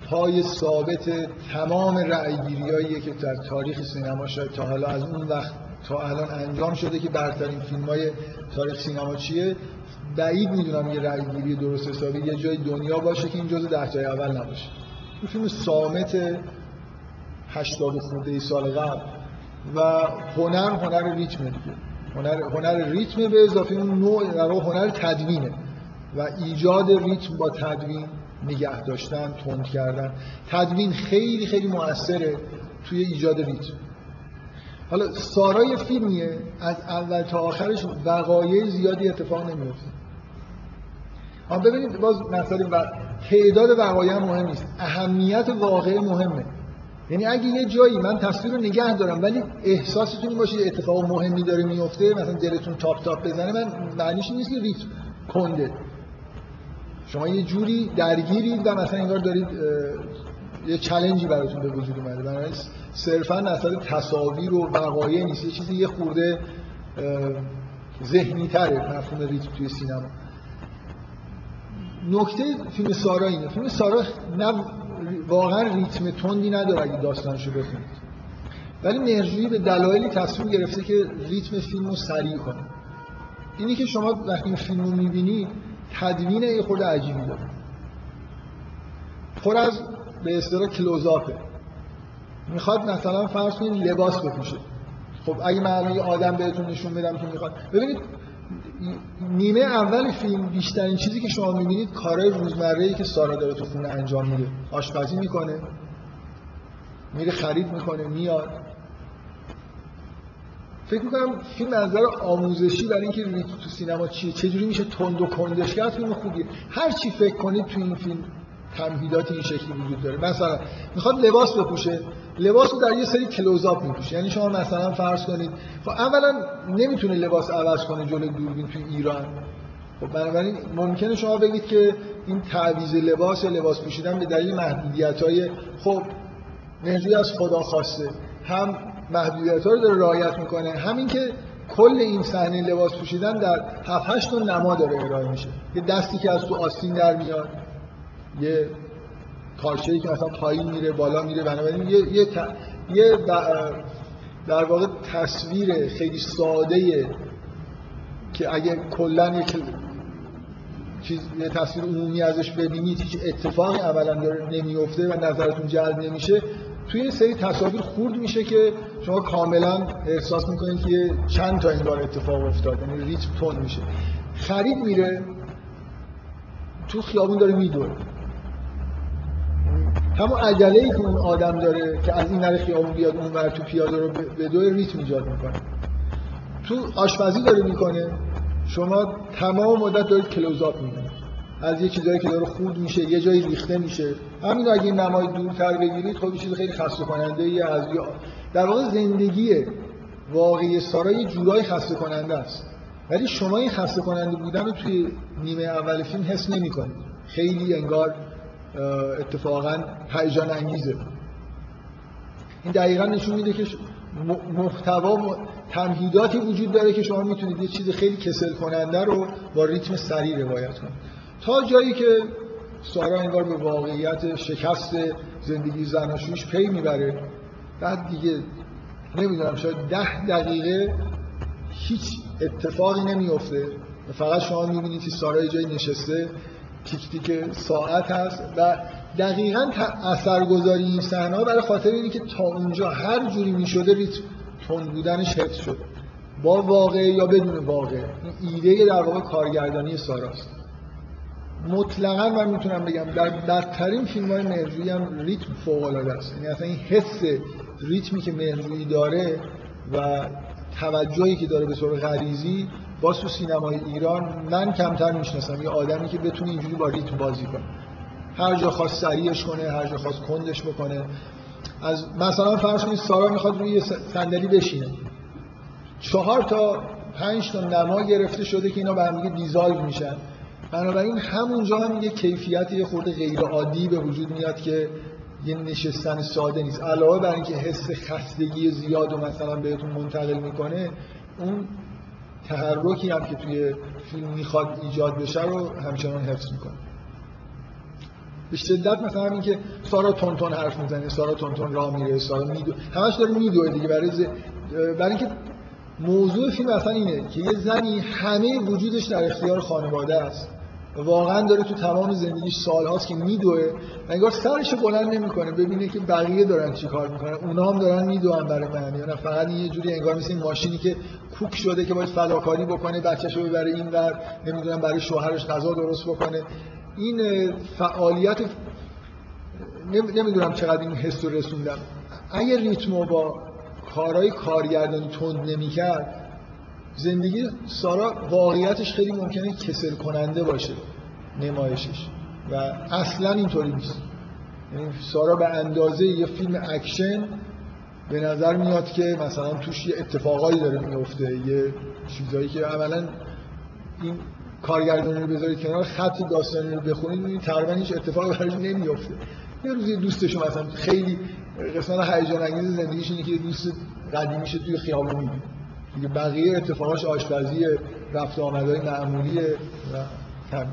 پای ثابت تمام رأیگیریاییه که در تاریخ سینما شاید تا حالا از اون وقت تا الان انجام شده که برترین فیلم های تاریخ سینما چیه؟ بعید می‌دونم یه رأیگیری درست حسابی یه جای دنیا باشه که این جزء ده تای اول نباشه. این فیلم سامت 80 خورده سال قبل و هنر هنر ریتم دیگه. هنر هنر ریتم به اضافه اون نوع هنر تدوینه و ایجاد ریتم با تدوین نگه داشتن تند کردن. تدوین خیلی خیلی موثره توی ایجاد ریتم حالا سارای فیلمیه از اول تا آخرش وقایع زیادی اتفاق نمیفته اما ببینید باز مسئله و تعداد وقایع هم مهم نیست. اهمیت واقع مهمه. یعنی اگه یه جایی من تصویر رو نگه دارم ولی احساستون این باشه اتفاق مهمی داره میفته مثلا دلتون تاپ تاپ بزنه من معنیش نیست که ریتم کنده. شما یه جوری درگیرید و مثلا انگار دارید یه چلنجی براتون به وجود اومده. بنابراین صرفا مسئله تصاویر و وقایع نیست. یه چیزی یه خورده ذهنی تره مفهوم ریتم توی سینما. نکته فیلم سارا اینه. فیلم سارا نه واقعا ریتم تندی نداره اگه داستانشو بخونید. ولی مهرجویی به دلایلی تصمیم گرفته که ریتم فیلم رو سریع کنه. اینی که شما وقتی این فیلم رو می‌بینید تدوین یه خورده عجیبی داره. پر از به اصطلاح کلوزاپه می‌خواد مثلا فرض کنید لباس بپوشه. خب اگه من یه آدم بهتون نشون بدم که می‌خواد. ببینید نیمه اول فیلم بیشترین چیزی که شما می‌بینید کارهای روزمره‌ای که سارا داره تو خونه انجام میده. آشپزی می‌کنه میره خرید می‌کنه میاد. فکر می‌کنم فیلم از نظر آموزشی برای اینکه ریتم تو سینما چیه چجوری میشه تند و کندش کرد فیلم خوبیه. هر چی فکر کنید تو این فیلم تمهیدات این شکلی وجود داره. مثلا می‌خواد لباس بپوشه لباس رو در یه سری کلوزآپ میپوشه. یعنی شما مثلا فرض کنید خب اولا نمی‌تونه لباس عوض کنه جلوی دوربین تو ایران. خب بنابراین ممکنه شما بگید که این تعویض لباس لباس پوشیدن به دلیل محدودیت های خب مهجوی از خدا خواسته. هم محدودیت ها رو داره رعایت می‌کنه. همین که کل این صحنه لباس پوشیدن در 7 8 تا نما داره ارائه میشه. یه دستی که از تو آستین در میاد یه ای که مثلا پایین میره بالا میره بنابراین یه یه, یه در واقع تصویر خیلی ساده که اگه کلا یک چیز یه تصویر عمومی ازش ببینید هیچ اتفاقی اولا داره نمیفته و نظرتون جلب نمیشه. توی این سری تصاویر خورد میشه که شما کاملا احساس می‌کنید که چند تا این بار اتفاق افتاد یعنی ریتم تون میشه. خرید میره تو خیابون داره میدوه همون عجله ای که اون آدم داره که از این نره خیابون بیاد اون ور تو پیاده رو به ریتم ایجاد می‌کنه. تو آشپزی داره می‌کنه. شما تمام مدت دارید کلوزآپ می‌کنید از یه چیزایی که داره خود میشه یه جایی ریخته میشه. همین اگه نمای دورتر بگیرید خب چیز خیلی خسته کننده ای از در واقع زندگی واقعی سارا یه جورایی خسته کننده است. ولی شما این خسته کننده بودن رو توی نیمه اول فیلم حس نمی‌کنید. خیلی انگار اتفاقا هیجان انگیزه. این دقیقا نشون میده که محتوا تمهیداتی وجود داره که شما می‌تونید یه چیز خیلی کسل کننده رو با ریتم سریع روایت کنید. تا جایی که سارا انگار به واقعیت شکست زندگی زناشویش پی می‌بره. بعد دیگه نمی‌دونم شاید ده دقیقه هیچ اتفاقی نمیفته فقط شما می‌بینید که سارا یه جایی نشسته تیک تیک ساعت هست و دقیقا اثرگذاری این صحنه برای خاطر اینه که تا اونجا هر جوری می‌شده ریتم تند بودنش حفظ شد. با واقع یا بدون واقع این ایده در واقع کارگردانی ساراست. مطلقا من می‌تونم بگم در بدترین فیلم های مهرجویی هم ریتم فوق العاده است. یعنی اصلا این حس ریتمی که مهرجویی داره و توجهی که داره به صورت غریزی با تو سینمای ایران من کمتر می‌شناسم. یه آدمی که بتونه اینجوری با ریتم بازی کنه. هر جا خواست سریعش کنه هر جا خواست کندش بکنه. از مثلا فرض کنید سارا می‌خواد روی صندلی بشینه. چهار تا پنج تا نما گرفته شده که اینا به هم دیگه میشن. بنابراین همونجا هم یه کیفیت یه خورده غیر عادی به وجود میاد که یه نشستن ساده نیست. علاوه بر اینکه حس خستگی زیاد و مثلا بهتون منتقل می‌کنه اون تحرکی هم که توی فیلم می‌خواد ایجاد بشه رو همچنان حفظ می‌کنه. به شدت مثلا همین که سارا تون حرف می‌زنه سارا تون تون راه میره سارا میدو همش داره میدوه دیگه. برای ز... برای اینکه موضوع فیلم اصلا اینه که یه زنی همه وجودش در اختیار خانواده است. واقعا داره تو تمام زندگیش سالهاست که میدوه انگار سرش بلند نمی‌کنه ببینه که بقیه دارن چی کار می‌کنن. اونا هم دارن میدوئن برای من. یا فقط یه جوری انگار مثل این ماشینی که کوک شده که باید فداکاری بکنه بچه‌شو ببره اینور نمی‌دونم برای شوهرش غذا درست بکنه. این فعالیت نمی‌دونم چقدر این حس رسوندم. اگه ریتمو با کارهای کارگردانی تند نمی‌کرد زندگی سارا واقعیتش خیلی ممکنه کسل کننده باشه نمایشش. و اصلا اینطوری نیست. یعنی سارا به اندازه یه فیلم اکشن به نظر میاد که مثلا توش یه اتفاقایی داره میفته یه چیزایی که عملا این کارگردانی رو بذارید کنار خط داستانی رو بخونید این تقریبا هیچ اتفاقی براش نمیفته یه روزی دوستشو مثلا خیلی قسمت هیجان انگیز زندگیش اینه که دوست قدیمیش توی خیابون می‌بینه. دیگه بقیه اتفاقاش آشپزی رفت آمدهای معمولیه و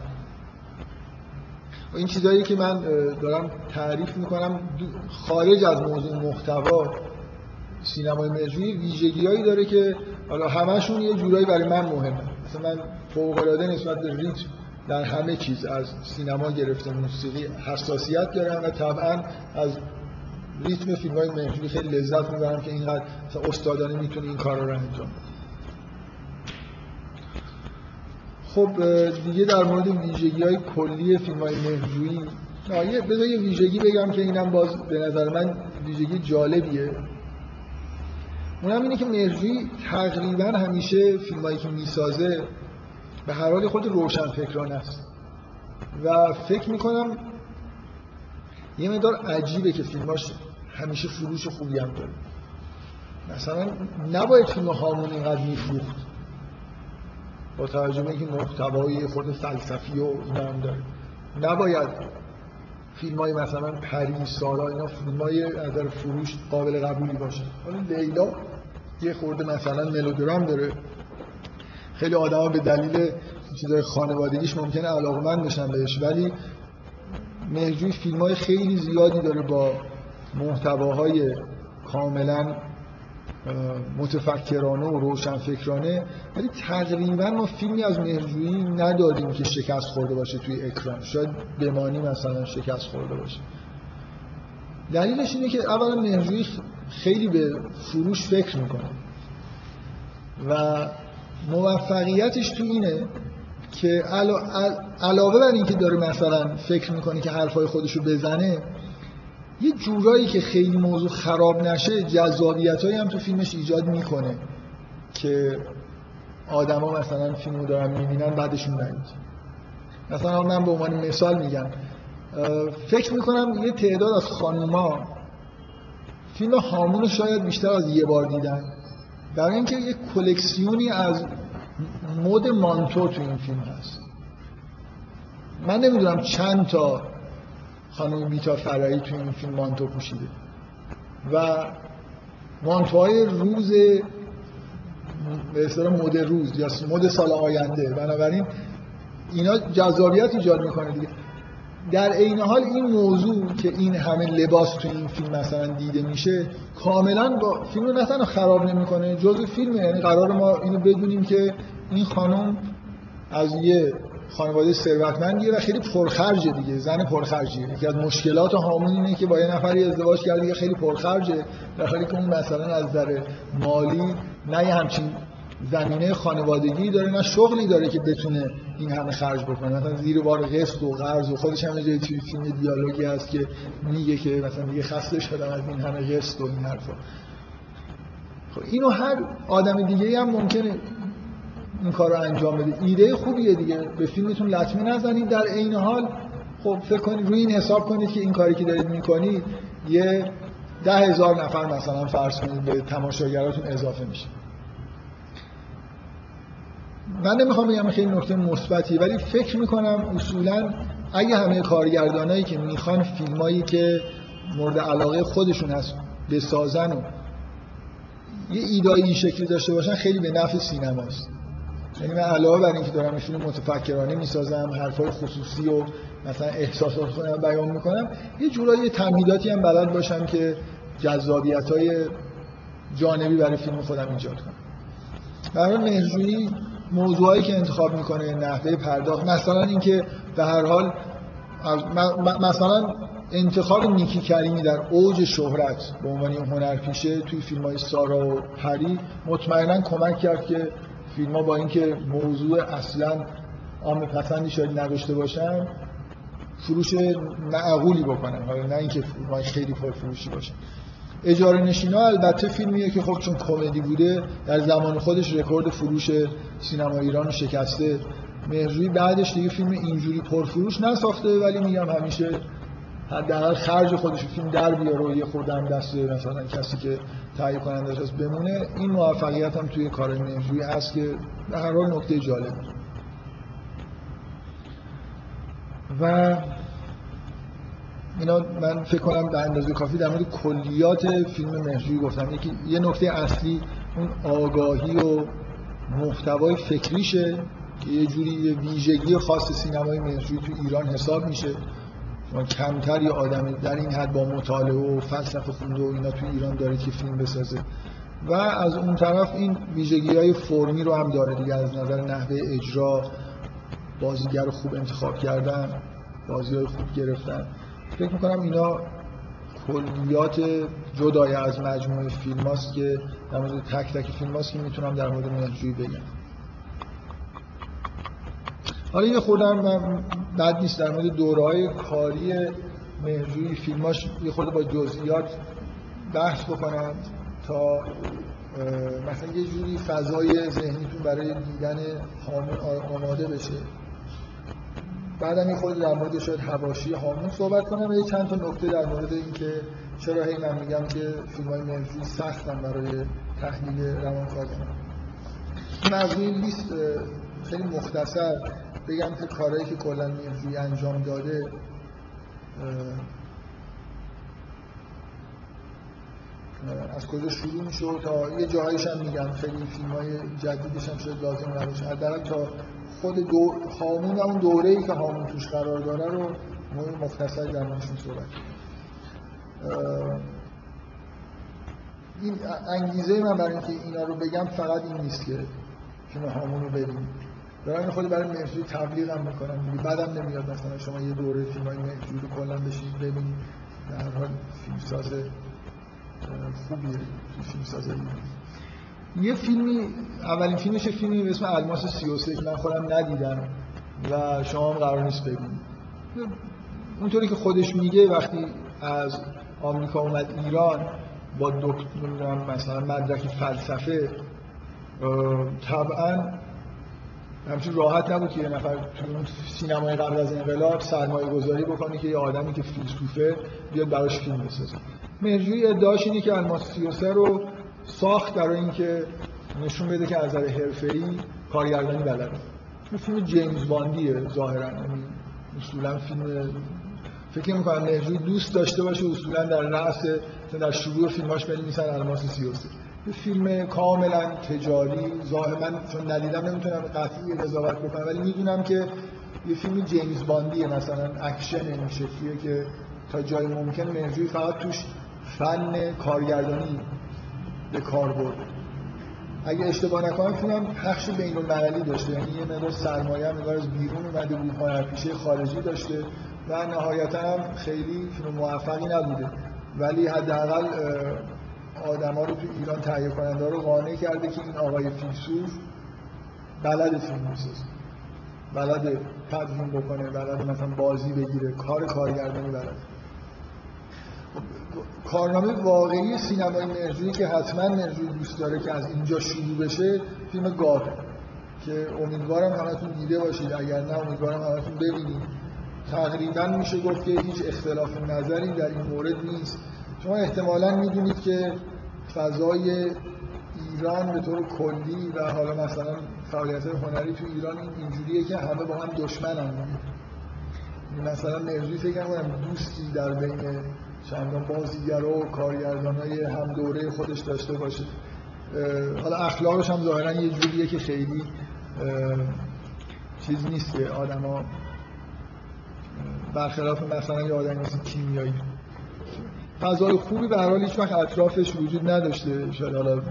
این چیزهایی که من دارم تعریف می‌کنم خارج از موضوع محتوا سینمای مجوی ویژگیهایی داره که حالا همشون یه جورایی برای من مهمه. مثلا من فوق العاده نسبت به ریتم در همه چیز از سینما گرفته موسیقی حساسیت دارم و طبعا از ریتم فیلم های مهجوری خیلی لذت می‌برم که اینقدر استادانه می‌تونه این کار رو انجام خب دیگه در مورد ویژگی های کلی فیلم های مهجویی بذار یه ویژگی بگم که اینم باز به نظر من ویژگی جالبیه. اونم اینه که مهرجویی تقریبا همیشه فیلمایی که می‌سازه به هر حال خود روشن فکرانه است. و فکر می‌کنم یه مدار عجیبه که فیلماش همیشه فروش خوبی هم داره. مثلا نباید فیلم هامون اینقدر میفروخت. با توجه به اینکه محتوای خود فلسفی و اینا هم داره. نباید فیلم های مثلا پری سارا اینا فیلم های از فروش قابل قبولی باشه. حالا لیلا یه خورده مثلا ملودرام داره. خیلی آدم به دلیل چیزای خانوادگیش ممکنه علاقمند بشن بهش. ولی مهرجوی فیلم های خیلی زیادی داره با محتواهای کاملا متفکرانه و روشنفکرانه. ولی تقریبا ما فیلمی از مهرجویی نداریم که شکست خورده باشه توی اکران. شاید بمانی مثلا شکست خورده باشه. دلیلش اینه که اولا مهرجویی خیلی به فروش فکر می‌کنه. و موفقیتش تو اینه که علاوه بر اینکه داره مثلا فکر می‌کنه که حرفای خودشو بزنه یه جورایی که خیلی موضوع خراب نشه جذابیت هم تو فیلمش ایجاد می‌کنه که آدما مثلا فیلمو دارن می‌بینن بعدشون نیاد مثلا من به عنوان مثال میگم فکر می‌کنم یه تعداد از خانوما فیلم هامون شاید بیشتر از یه بار دیدن. برای اینکه یه کلکسیونی از مد مانتو تو این فیلم هست. من نمی‌دونم چند تا خانم بیتا فرایی تو این فیلم مانتو پوشیده. و مانتوهای روز به اصطلاح مد روز یا مد سال آینده. بنابراین اینا جذابیت ایجاد می‌کنه دیگه. در عین حال این موضوع که این همه لباس تو این فیلم مثلا دیده میشه کاملا با فیلم رو نه تنها خراب نمی‌کنه جزء فیلمه. یعنی قرار ما اینو بدونیم که این خانم از یه خانواده ثروتمندیه و خیلی پرخرجه دیگه زن پرخرجیه. یکی از مشکلات هامون اینه که با یه نفری ازدواج کرده که خیلی پرخرجه در حالی که اون مثلا از نظر مالی نه یه همچین زمینه خانوادگی داره نه شغلی داره که بتونه این همه خرج بکنه. مثلا زیر بار قسط و قرض و خودش هم جای توی فیلم دیالوگی هست که میگه که مثلا دیگه خسته شدم از این همه قسط و این حرفا. خب اینو هر آدم دیگه هم ممکنه این کار رو انجام بده ایده خوبیه دیگه. به فیلمتون لطمه نزنید در عین حال. خب فکر کنید روی این حساب کنید که این کاری که دارید می‌کنید یه ده هزار نفر مثلا فرض کنید به تماشاگراتون اضافه میشه. من نمی‌خوام بگم خیلی نکته مثبتی ولی فکر می‌کنم اصولا اگه همه کارگردانایی که می‌خوان فیلمایی که مورد علاقه خودشون هست بسازن و یه ایدایی شکلی داشته باشن خیلی به نفع سینماست. یعنی من علاوه بر اینکه دارم فیلم متفکرانه می‌سازم حرفای خصوصی و مثلا احساسات خودم بیان می‌کنم یه جورایی تمهیداتی هم بلد باشم که جذابیت های جانبی برای فیلم خودم ایجاد کنم. برای مهرجویی موضوعی که انتخاب می‌کنه نحوه پرداخت مثلا اینکه به هر حال مثلا انتخاب نیکی کریمی در اوج شهرت به عنوان هنرپیشه توی فیلم های سارا و پری مطمئنا کمک کرد که فیلم ها با اینکه موضوع اصلا عام پسندی شاید نداشته باشن فروش معقولی بکنن. حالا نه اینکه خیلی پرفروشی باشه اجاره نشینا البته فیلمیه که خب چون کمدی بوده در زمان خودش رکورد فروش سینما ایران شکسته. مهرجویی بعدش دیگه فیلم اینجوری پرفروش نساخته ولی میگم همیشه حداقل خرج خودش فیلم در بیاره و یه خوردم دست مثلا کسی که تهیه کننده هست بمونه. این موفقیت هم توی کار مهرجویی هست که به هر حال نکته جالب. و اینا من فکر کنم به اندازه کافی در مورد کلیات فیلم مهرجویی گفتم. یکی یه نکته اصلی اون آگاهی و محتوای فکریشه که یه جوری ویژگی خاص سینمای مهرجویی تو ایران حساب میشه. کمتر یه آدمی در این حد با مطالعه و فلسفه خونده و اینا تو ایران داره که فیلم بسازه. و از اون طرف این ویژگی های فرمی رو هم داره دیگه از نظر نحوه اجرا. بازیگر خوب انتخاب کردن بازی های خوب گرفتن. فکر می‌کنم اینا کلیات جدای از مجموعه فیلم هاست که در مورد تک تک فیلم هاست که می‌تونم در مورد مهرجویی بگم. حالا یه خودم بد نیست در مورد دورهای کاری مهرجویی فیلماش یه خورده با جزئیات بحث بکنم تا مثلا یه جوری فضای ذهنیتون برای دیدن آماده بشه. بعدم یه خود در مورد شاید حواشی هامون صحبت کنم. یه چند تا نکته در مورد اینکه چرا هی من میگم که فیلم های مرجوی سختن برای تحلیل روانکاوی. این از این لیست خیلی مختصر. بگم که کارهایی که کلا مرجوی انجام داده از کجا شروع میشه؟ تا یه جاهایش هم میگم. خیلی فیلم های جدیدش هم شاید لازم نباشه حداقل تا خود دو هامون اون دوره ای که هامون توش قرار داره رو مهم مختصری در موردشون صحبت این انگیزه من برای اینکه اینا رو بگم فقط این نیست که فیلم هامون رو ببینید. دارم خود برای مرجوی تبلیغ هم می‌کنم. بعدم نمیاد. مثلا شما یه دوره فیلم های مرجوی رو کلا بشید ببینید در حال فیلم ساز خوبیه. فیلم ساز یه فیلمی اولین فیلمش فیلمی به اسم الماس 33 که من خودم ندیدم و شما هم قرار نیست ببینید. اونطوری که خودش میگه وقتی از آمریکا اومد ایران با دکتر مثلا مدرک فلسفه طبعا همچین راحت نبود که یه نفر تو سینمای قبل از انقلاب سرمایه گذاری بکنه که یه آدمی که فیلسوفه بیاد براش فیلم بسازه. مرجوی ادعاش اینه که الماس 33 رو ساخت برای اینکه نشون بده که از نظر حرفه‌ای کارگردانی بلده این فیلم جیمز باندیه ظاهرا. یعنی اصولا فیلم فکر می‌کنم مرجوی دوست داشته باشه اصولا در رأس در شروع فیلماش بنویسن الماس 33 یه فیلم کاملا تجاری ظاهر من چون ندیدم نمی‌تونم قطعی قضاوت بکنم ولی می‌دونم که یه فیلم جیمز باندیه مثلا اکشن این شکلیه که تا جای ممکن مهرجویی فقط توش فن کارگردانی به کار برد. اگه اشتباه نکنم فیلم پخش بین المللی داشته یعنی یه مقدار سرمایه هم از بیرون اومده بود هنرپیشه خارجی داشته و نهایتا هم خیلی فیلم موفقی نبوده. ولی حداقل آدما رو تو ایران تهیه کننده رو قانع کرده که این آقای فیلسوف بلد فیلم بسازه بلد تدوین بکنه بلد مثلا بازی بگیره کار کارگردانی بلد. کارنامه واقعی سینمای مرجوی که حتما مرجوی دوست داره که از اینجا شروع بشه فیلم گاه که امیدوارم همتون دیده باشید. اگر نه امیدوارم همتون ببینید. تقریبا میشه گفت که هیچ اختلاف نظری در این مورد نیست. شما احتمالا می‌دونید که فضای ایران به طور کلی و حالا مثلا فعالیت هنری تو ایران اینجوریه که همه با هم دشمن هم مثلا مرزی فکر کنم دوستی در بین چندان بازیگر و کارگردان های هم دوره خودش داشته باشه. حالا اخلاقش هم ظاهرا یه جوریه که خیلی چیز نیست که آدما برخلاف مثلا یه آدم مثل کیمیایی. فضای خوبی به هر حال هیچ وقت اطرافش وجود نداشته. شاید حالا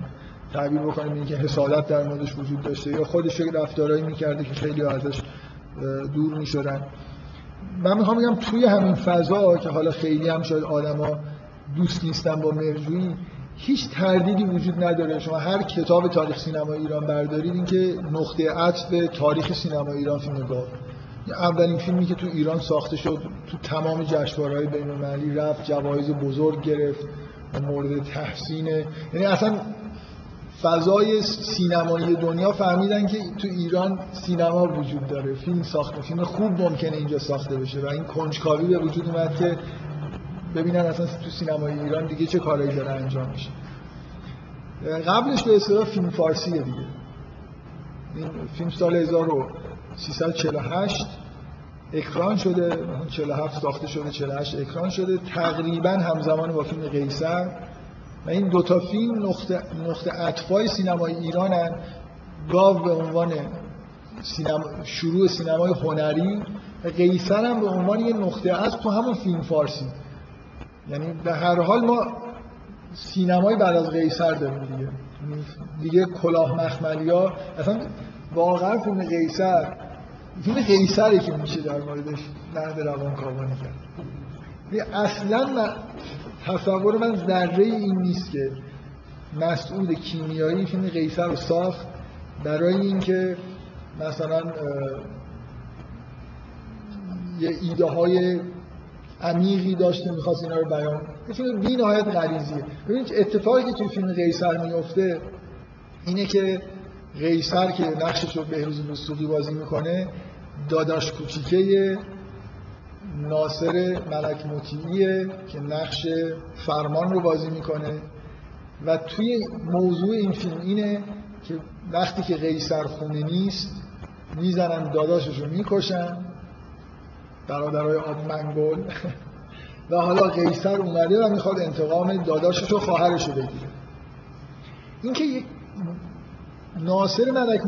تعبیر بکنیم اینکه حسادت در موردش وجود داشته یا خودش رفتارهایی می‌کرده که خیلی ازش دور می‌شدن. من می‌خوام بگم توی همین فضا که حالا خیلی هم شاید آدما دوست نیستن با مرجویی هیچ تردیدی وجود نداره. شما هر کتاب تاریخ سینما ایران بردارید اینکه نقطه عطف تاریخ سینما ایران فیلم گاو. اولین فیلمی که تو ایران ساخته شد تو تمام جشنواره‌های بین‌المللی رفت جوایز بزرگ گرفت مورد تحسین یعنی اصلا فضای سینمایی دنیا فهمیدن که تو ایران سینما وجود داره. فیلم ساخته فیلم خوب ممکنه اینجا ساخته بشه و این کنجکاوی به وجود اومد که ببینن اصلا تو سینمای ایران دیگه چه کارهایی داره انجام میشه. قبلش به اصطلاح فیلم فارسیه دیگه. این فیلم سال 1348 اکران شده 47 ساخته شده 48 اکران شده. تقریبا همزمان با فیلم قیصر. و این دوتا فیلم نقطه, نقطه اطفای سینمای ایران هن. گاو به عنوان سینما شروع سینمای هنری. و قیصر هم به عنوان یه نقطه از تو همون فیلم فارسی. یعنی به هر حال ما سینمای بعد از قیصر داریم دیگه. دیگه کلاه مخملیا. اصلا واقعا فیلم قیصر فیلم قیصره که میشه در موردش نهد روان کارمانی کرد اصلا تصور من ذره این نیست که مسعود کیمیایی فیلم قیصر رو ساخت برای اینکه مثلا یه ایده های عمیقی داشته می‌خواست اینا رو بیان. فیلم بی نهایت غریزیه ببینید اتفاقی که توی فیلم قیصر میفته اینه که قیصر که نقشش رو بهروز وسوقی بازی می‌کنه داداش کوچیکه ناصر ملک مطیعیه که نقش فرمان رو بازی می‌کنه. و توی موضوع این فیلم اینه که وقتی که قیصر خونه نیست می‌زنن داداشش رو می‌کشن برادرای آب منگل. [laughs] و حالا قیصر اومده و می‌خواد انتقام داداشش و خواهرش رو بگیره. اینکه یک ناصر ملک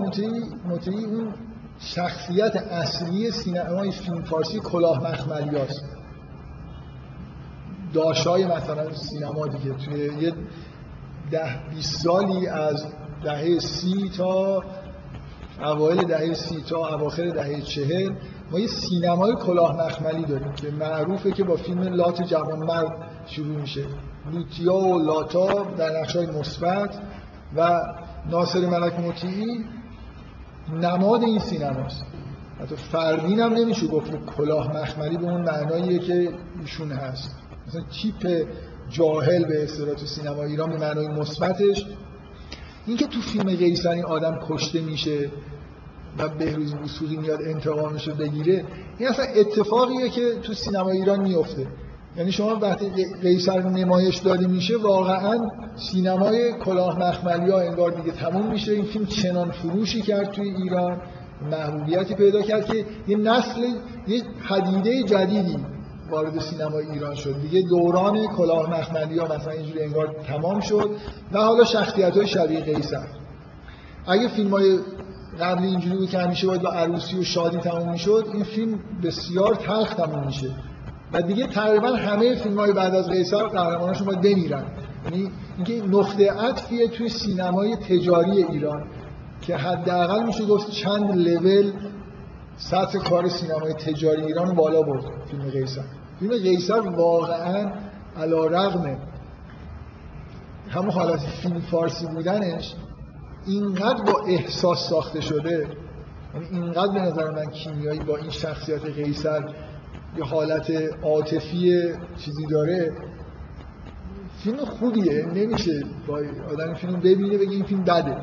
مطیعی اون شخصیت اصلی سینمای فیلم فارسی کلاه مخملی هست داشای مثلا سینما دیگه. توی یه ده بیست سالی از دهه سی تا اوایل دهه سی تا اواخر دهه چهل ما یه سینمای کلاه مخملی داریم که معروفه که با فیلم لات جوان مرد شروع میشه. لوتیا و لاتا در نقشای مثبت و ناصر ملک مطیعی نماد این سینماست. حتی فردین هم نمیشه گفت کلاه مخملی به اون معناییه که ایشون هست. مثلا تیپ جاهل به اصطلاح تو سینما ایران به معنای مثبتش. اینکه تو فیلم قیصری آدم کشته میشه و بهروز وسوقی میاد انتقامش رو بگیره این اصلا اتفاقیه که تو سینما ایران میفته. یعنی شما وقتی قیصر نمایش داده میشه واقعا سینمای کلاه مخملی ها انگار دیگه تموم میشه. این فیلم چنان فروشی کرد توی ایران محبوبیتی پیدا کرد که یه نسل یه حدیده جدیدی وارد سینمای ایران شد. دیگه دوران کلاه مخملی ها مثلا اینجوری انگار تمام شد و حالا شخصیت های شبیه قیصر اگه فیلم های قبل اینجوری بود که همیشه باید با عروسی و شادی تموم می‌شد این فیلم بسیار تلخ تموم میشه. و دیگه تقریبا همه فیلم های بعد از قیصر قهرماناشون باید بمیرن. یعنی اینکه نقطه عطفیه توی سینمای تجاری ایران که حداقل میشه گفت چند لول سطح کار سینمای تجاری ایران بالا برد فیلم قیصر. فیلم قیصر واقعا علا رغم همون حالت فیلم فارسی بودنش اینقدر با احساس ساخته شده. یعنی اینقدر به نظر من کیمیایی با این شخصیت قیصر یه حالت عاطفی چیزی داره. فیلم خوبیه نمیشه با آدم فیلم ببینه بگه این فیلم بده.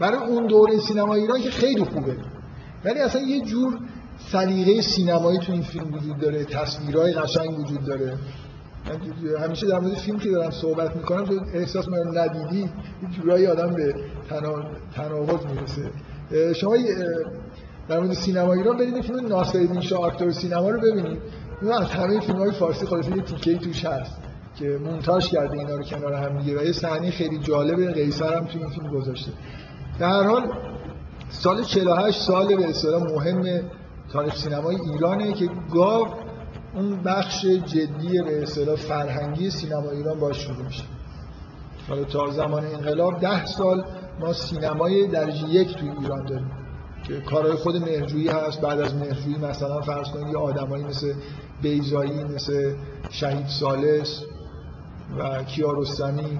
برای اون دوره سینما ایران که خیلی خوبه. ولی اصلا یه جور سلیقه سینمایی تو این فیلم وجود داره تصویرهای قشنگ وجود داره. همیشه در مورد فیلم که دارم صحبت می‌کنم تو احساس می‌کنم ندیدی یه جورایی آدم به تناقض می‌رسه. شما در مورد سینما ایران برید فیلم ناصرالدین شاه آکتور سینما رو ببینید. اون از همه فیلم های فارسی خلاص یه تیکه توش هست که مونتاژ کرده اینا رو کنار هم دیگه و یه صحنه خیلی جالب قیصر هم تو این فیلم گذاشته. در هر حال سال 48 سال به اصطلاح مهم تاریخ سینمای ایرانه که گاو اون بخش جدی به اصطلاح فرهنگی سینما ایران باش شروع میشه. حالا تا زمان انقلاب ده سال ما سینمای درجه یک توی ایران داریم. کارهای خود مهرجویی هست. بعد از مهرجویی مثلا فرض کنید یه آدمایی مثل بیزایی مثل شهید سالس و کیارستمی.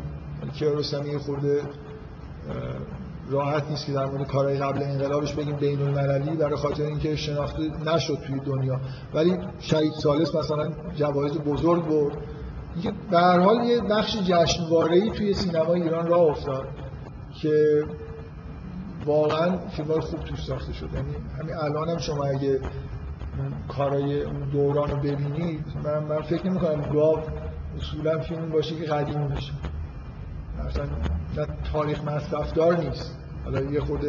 کیارستمی خورده راحت نیست که در مورد کارهای قبل انقلابش بگیم بین المللی برای خاطر اینکه شناخته نشد توی دنیا. ولی شهید سالس مثلا جوایز بزرگ برد. اینکه به هر حال یه بخش جشنواره‌ای توی سینما ایران راه افتاد که واقعا فیلم خوب توش ساخته شد. یعنی همین الان هم شما اگه کارای اون دوران رو ببینید من, من فکر نمی کنم گاو اصولا فیلم باشه که قدیم بشه مثلا نه تاریخ مصرفدار نیست. حالا یه خود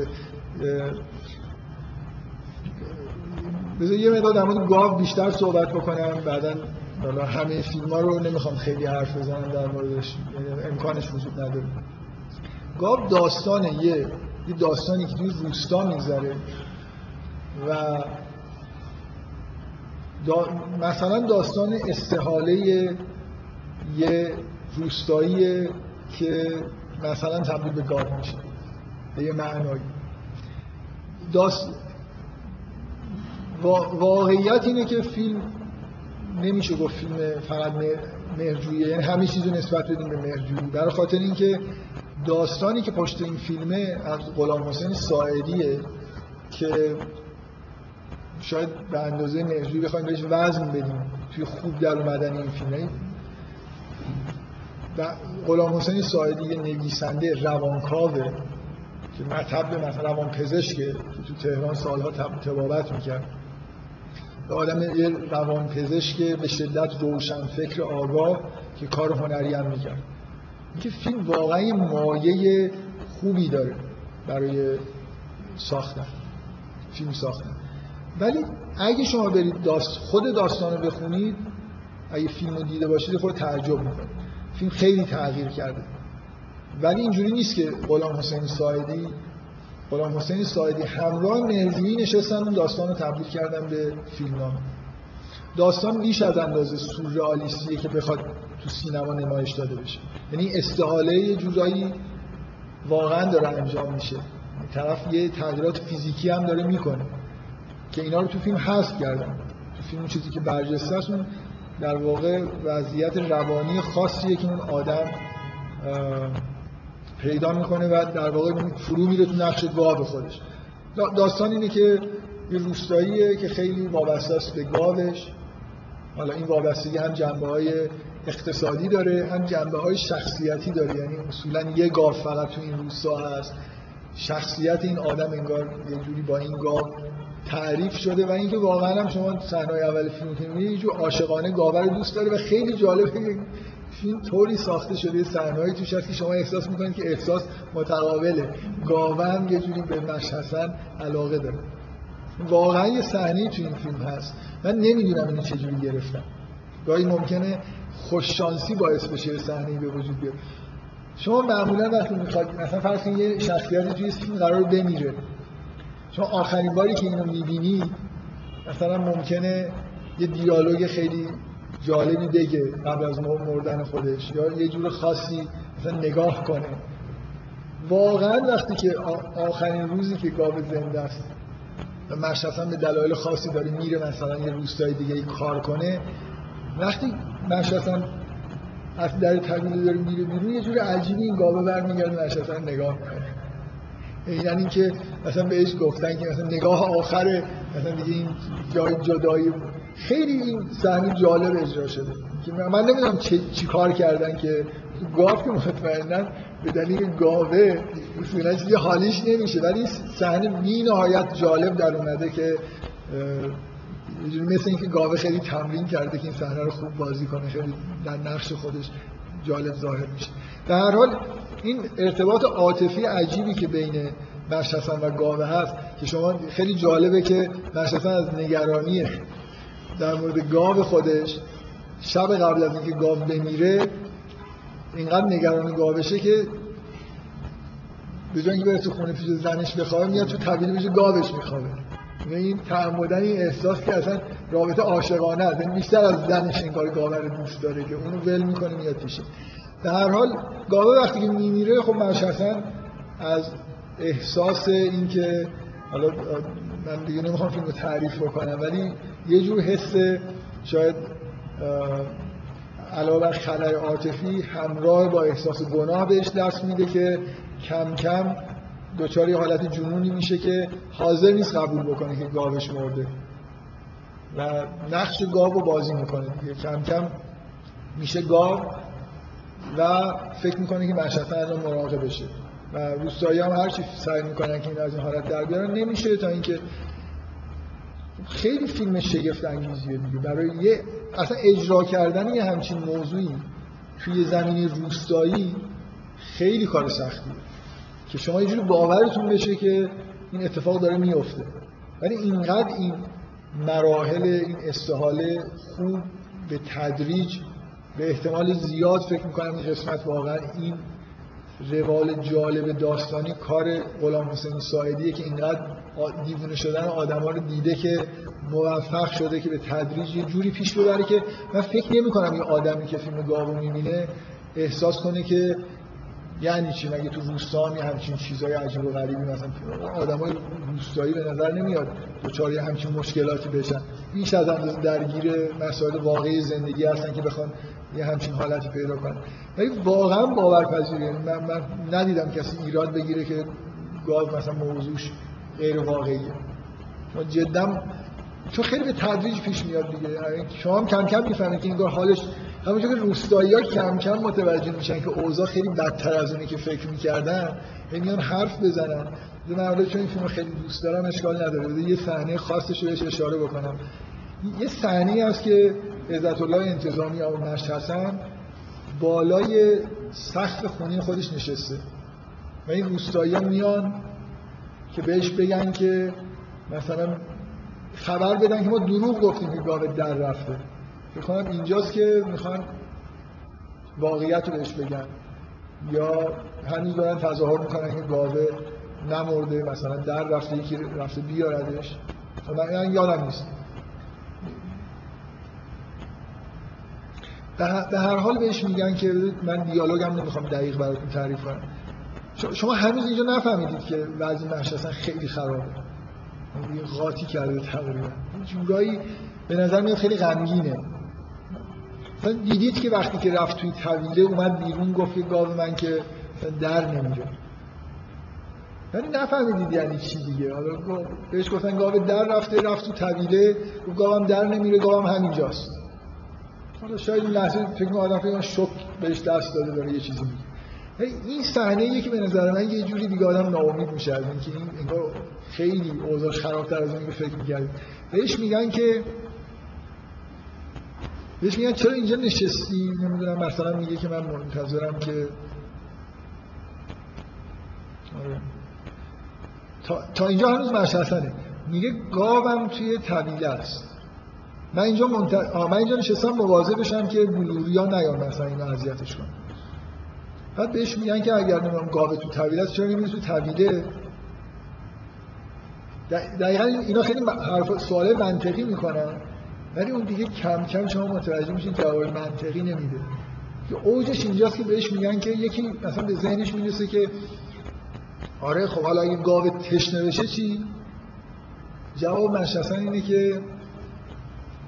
بذار یه مقدار در مورد گاو بیشتر صحبت بکنم. بعدا حالا همه فیلم ها رو نمی‌خوام خیلی حرف بزنم در موردش یعنی امکانش وجود نداره. گاو داستان یه یه داستانی که توی روستا میگذره و دا مثلا داستان استحاله یه روستایی که مثلا تبدیل به گاو میشه به یه معنایی. داست... واقعیت اینه که فیلم نمیشه گفت فیلم فقط مهرجویی یعنی همه چیزو نسبت بدیم به مهرجویی. برای خاطر اینکه داستانی که پشت این فیلمه از غلام حسین ساعدیه که شاید به اندازه مهرجویی بخوایم بهش وزن بدیم توی خوب در اومدن این فیلمه. غلام حسین ساعدی یه نویسنده روانکاوه که مطب مثلا روان پزشکه که تو تهران سالها تبابت می‌کرد. آدم یه روان پزشک به شدت روشن فکر آگاه که کار هنری هم می‌کرد. که فیلم واقعا مایه خوبی داره برای ساختن فیلم ساختن. ولی اگه شما برید داست خود داستان رو بخونید اگه فیلم رو دیده باشید خود تعجب می‌کنید فیلم خیلی تغییر کرده. ولی اینجوری نیست که غلام حسین سایدی غلام حسین سایدی همراه مهرجویی نشستن اون داستان رو تبدیل کردن به فیلم داستان بیش از اندازه سورئالیستیه که بخواد تو سینما نمایش داده بشه. یعنی استحاله یه جورایی واقعا داره انجام میشه. طرف یه تغییرات فیزیکی هم داره می‌کنه که اینا رو تو فیلم حذف کردن تو فیلم چیزی که برجسته است در واقع وضعیت روانی خاصیه که اون آدم پیدا می‌کنه و در واقع فرو میره تو نقش گاو خودش. داستان اینه که یه روستاییه که خیلی وابسته است به گاوش. حالا این وابستگی هم جنبه های اقتصادی داره هم جنبه های شخصیتی داره. یعنی اصولا یه گاو فقط تو این روستا هست. شخصیت این آدم انگار یه جوری با این گاو تعریف شده و اینکه واقعا هم شما صحنه اول فیلم که می‌بینید یه عاشقانه گاور رو دوست داره و خیلی جالبه فیلم طوری ساخته شده صحنه‌ای توش هست که شما احساس می‌کنید که احساس متقابله. گاوه هم یه جوری به مشحسن علاقه داره. واقعا یه صحنه تو این فیلم هست. من نمی‌دونم اینو چجوری گرفتم. گاهی ممکنه خوششانسی باعث بشه یه صحنه به وجود بیاد. شما معمولا وقتی می‌خواد مثلا فرض یه شخصیتی توی فیلم قرار بمیره. شما آخرین باری که اینو می‌بینی مثلا ممکنه یه دیالوگ خیلی جالبی بگه قبل از مردن خودش یا یه جور خاصی مثلا نگاه کنه. واقعا وقتی که آخرین روزی که گاو زنده است و مشخصا به دلایل خاصی داره میره مثلا یه روستای دیگه ای کار کنه وقتی مشخصا از در طویل داره میره بیرون یه جور عجیبی این گاوه برمیگرده مشخصا نگاه می‌کنه یعنی اینکه مثلا بهش گفتن که مثلا نگاه آخر مثلا دیگه این جای جدایی خیلی این صحنه جالب اجرا شده. من نمی‌دونم چی کار کردن که گاو که مطمئنا به دلیل گاوه اصولا چیزی حالیش نمیشه ولی صحنه بی نهایت جالب در اومده که مثل اینکه گاوه خیلی تمرین کرده که این صحنه رو خوب بازی کنه خیلی در نقش خودش جالب ظاهر میشه. در هر حال این ارتباط عاطفی عجیبی که بین مشهسن و گاوه هست که شما خیلی جالبه که مشهسن از نگرانی در مورد گاو خودش شب قبل از اینکه گاو بمیره اینقدر نگران گاوشه که به جای اینکه بره تو خونه پیش زنش بخوابه میاد تو طویل پیش گاوش میخوابه. این تعمدن این احساس که اصلا رابطه عاشقانه است. یعنی بیشتر از زنش این کار گاوه رو دوست داره که اونو ول می‌کنه میاد پیشه در هر حال گاوه وقتی که میمیره خب مشخصا از احساس اینکه حالا من دیگه نمی‌خوام فیلم رو تعریف بکنم ولی یه جور حس شاید علاوه بر خلای عاطفی همراه با احساس گناه بهش دست میده که کم کم دچار یه حالت جنونی میشه که حاضر نیست قبول بکنه که گاوش مرده. و نقش گاو رو بازی می‌کنه. دیگه کم کم میشه گاو و فکر می‌کنه که مشهد الان مراقب بشه. و روستایی هم هرچی سعی می‌کنن که این از این حالت در بیارن نمیشه تا اینکه خیلی فیلم شگفت انگیزیه دیگه. برای یه اصلا اجرا کردن یه همچین موضوعی توی زمینی روستایی خیلی کار سختیه. که شما یه جوری باورتون بشه که این اتفاق داره میفته ولی اینقدر این مراحل این استحاله خوب به تدریج به احتمال زیاد فکر می‌کنم این قسمت واقعا این روال جالب داستانی کار غلام حسین ساعدیه که اینقدر دیوونه شدن آدما رو دیده که موفق شده که به تدریج یه جوری پیش ببره که من فکر نمی کنم یه آدمی که فیلم گاو می‌بینه احساس کنه که یعنی چی؟ مگه تو روستا هم همچین چیزای عجیب و غریبی مثلا آدمای روستایی به نظر نمیاد دوچار همچین مشکلاتی بشن؟ بیش از اندازه درگیر مسائل واقعی زندگی هستن که بخوان یه همچین حالتی پیدا کنن. ولی واقعا باورپذیره یعنی من, من ندیدم کسی ایراد بگیره که گاو مثلا موضوعش غیر واقعیه. ما جدا چون خیلی به تدریج پیش میاد دیگه. شما هم کم کم می‌فهمید که انگار حالش همونجور که روستایی ها کم کم متوجه میشن که اوضاع خیلی بدتر از اونی که فکر می‌کردن هی میان حرف بزنن. من چون این فیلم خیلی دوست دارم اشکال نداره. یه صحنه خاصش رو بهش اشاره بکنم. یه صحنه هست که عزت الله انتظامی یا مشت بالای سقف خونه خودش نشسته. و این روستایی میان که بهش بگن که مثلا خبر بدن که ما دروغ گفتیم که گاوه در رفته. می‌خوام اینجاست که می‌خوان واقعیت رو بهش بگن. یا هنوز دارن تظاهر می‌کنن که گاوه نمرده مثلا در رفته یکی رفته بیاردش. من یادم نیست. به هر حال بهش میگن که من دیالوگم نمی‌خوام دقیق براتون تعریف کنم. شما هنوز اینجا نفهمیدید که وضع اصلا خیلی خرابه. یعنی قاطی کرده تقریبا جورایی به نظر میاد خیلی غمگینه. دیدید که وقتی که رفت توی طویله اومد بیرون گفت گاو من که در نمیره یعنی نفهمیدید یعنی چی دیگه. حالا بهش گفتن گاو در رفته رفت تو طویله گاوم در نمیره گاوم همینجاست. حالا شاید این لحظه فکر کنم آدم فکر شک بهش دست داده داره یه چیزی میگه. این صحنه یکی به نظر من یه جوری دیگه آدم ناامید میشه از اینکه این انگار خیلی اوضاعش خرابتر از اون فکر می‌کردیم. بهش میگن که بهش میگن چرا اینجا نشستی؟ نمی‌دونم مثلا میگه که من منتظرم که آره. تا, تا اینجا هنوز مشخصنه میگه گاوم توی طویله است. من اینجا منت... من اینجا نشستم مواظب بشم که بلوریا نیان مثلا اینو اذیتش کنن بعد بهش میگن که اگر نمی‌دونم گاو تو طویله است چرا نمیری تو طویله دقیقا اینا خیلی حرف سوال منطقی می‌کنن. ولی اون دیگه کم کم شما متوجه میشین جواب منطقی نمیده. که اوجش اینجاست که بهش میگن که یکی مثلا به ذهنش می‌رسه که آره خب حالا اگه گاو تشنه بشه چی؟ جواب منشأسا اینه که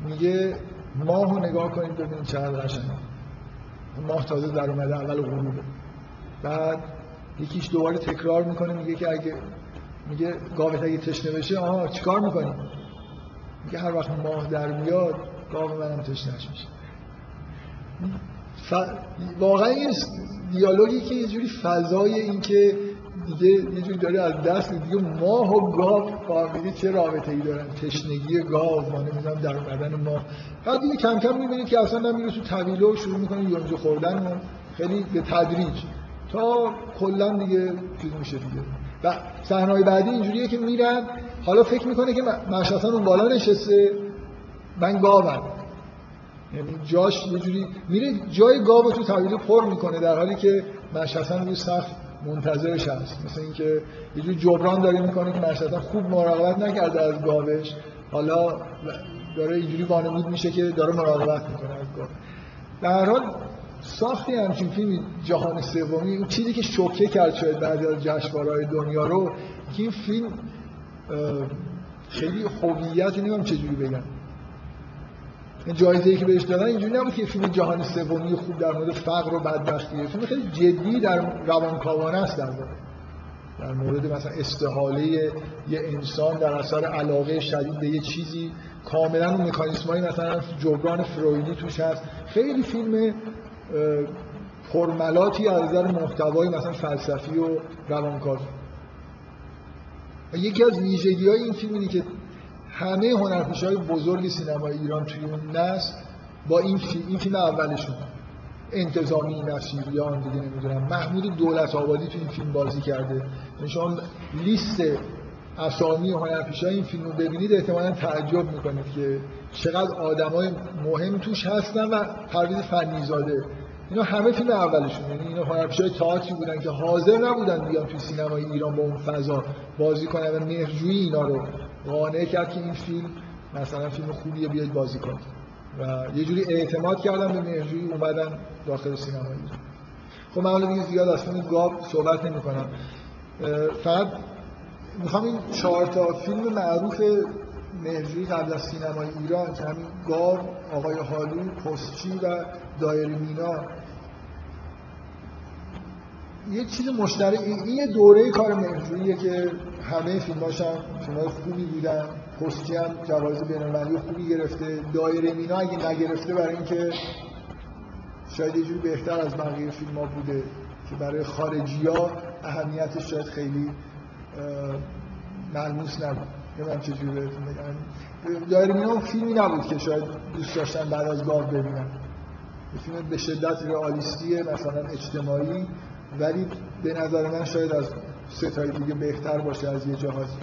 میگه ماه رو نگاه کنید ببینید چقدر قشنگه. ماه تازه در اومده اول غروبه. بعد یکیش دوباره تکرار می‌کنه میگه که اگه میگه گاوت اگه تشنه بشه آها چیکار می‌کنی؟ میگه هر وقت ماه در میاد گاو منم تشنهش میشه. ف... واقعا این دیالوگی که یه جوری فضای این که دیگه یه جوری داره از دست دیگه ماه و گاو فهمیدی چه رابطه ای دارن؟ تشنگی گاو ما نمی‌دونم در بدن ما. بعد دیگه کم کم می‌بینید که اصلا نمیره تو طویله و شروع می‌کنه یونجه خوردن و خیلی به تدریج. تا کلا دیگه چیز میشه دیگه. و صحنه بعدی اینجوریه که میرن حالا فکر می‌کنه که مشخصا اون بالا نشسته. من گاوم. یعنی جاش یه جوری میره جای گاو تو طویله پر می‌کنه در حالی که مشخصا روی سقف منتظرش هست. مثل اینکه یه جوری جبران داره می‌کنه که مشهدا خوب مراقبت نکرده از گاوش. حالا داره اینجوری وانمود میشه که داره مراقبت می‌کنه از گاو. در حال ساختی همچین فیلم جهان سومی اون چیزی که شوکه کرد شاید بعضی از جشنواره‌های دنیا رو که این فیلم خیلی هویت نمی‌دونم چجوری بگم. جایزه ای که بهش دادن اینجوری نبود که فیلم جهان سومی خوب در مورد فقر و بدبختیه فیلم خیلی جدی در روانکاوانه است در مورد در مورد مثلا استحاله یه انسان در اثر علاقه شدید به یه چیزی. کاملا اون مکانیسمایی مثلا جبران فرویدی توش هست. خیلی فیلم پرملاتی از نظر محتوای مثلا فلسفی و روانکاوی. یکی از ویژگی های این فیلم اینه که همه هنرپیشه های بزرگ سینمای ایران توی اون نسل با این فیلم, این فیلم اولشون انتظامی نصیریان دیگه نمی‌دونم محمود دولت آبادی تو این فیلم بازی کرده. یعنی شما لیست اسامی هنرپیشه این فیلم رو ببینید احتمالا تعجب می‌کنید که چقدر آدمای مهم توش هستن و پرویز فنیزاده. اینا همه فیلم اولشون. یعنی اینا هنرپیشه های تئاتری بودن که حاضر نبودن بیان توی سینمای ایران با اون فضا بازی کنن و مهرجویی اینا رو. قانع کرد که این فیلم مثلا فیلم خوبیه بیاید بازی کنید. و یه جوری اعتماد کردم به مهرجویی اومدن داخل سینما ایران. خب من زیاد فیلم گاب صحبت نمی کنم فقط می‌خوام این چهار تا فیلم معروف مهرجویی قبل از سینمای ایران که همین گاو، آقای حالو، پستچی و دایر مینا. یه چیز مشترک این یه دوره کار مهرجوییه که همه فیلماش هم فیلمای خوبی بودن. پستی هم جوایز بین‌المللی خوبی گرفته. دایره مینا اگه نگرفته برای اینکه شاید یه جوری بهتر از بقیه فیلم ها بوده که برای خارجی ها اهمیتش شاید خیلی ملموس نبود. نمی‌دونم چجوری بهتون بگم؟ دایرمینا فیلمی نبود که شاید دوست داشتن بعد از گاو ببینن. فیلم به شدت رئالیستیه مثلا اجتماعی ولی به نظر من شاید از ستای دیگه بهتر باشه از یه جهازی.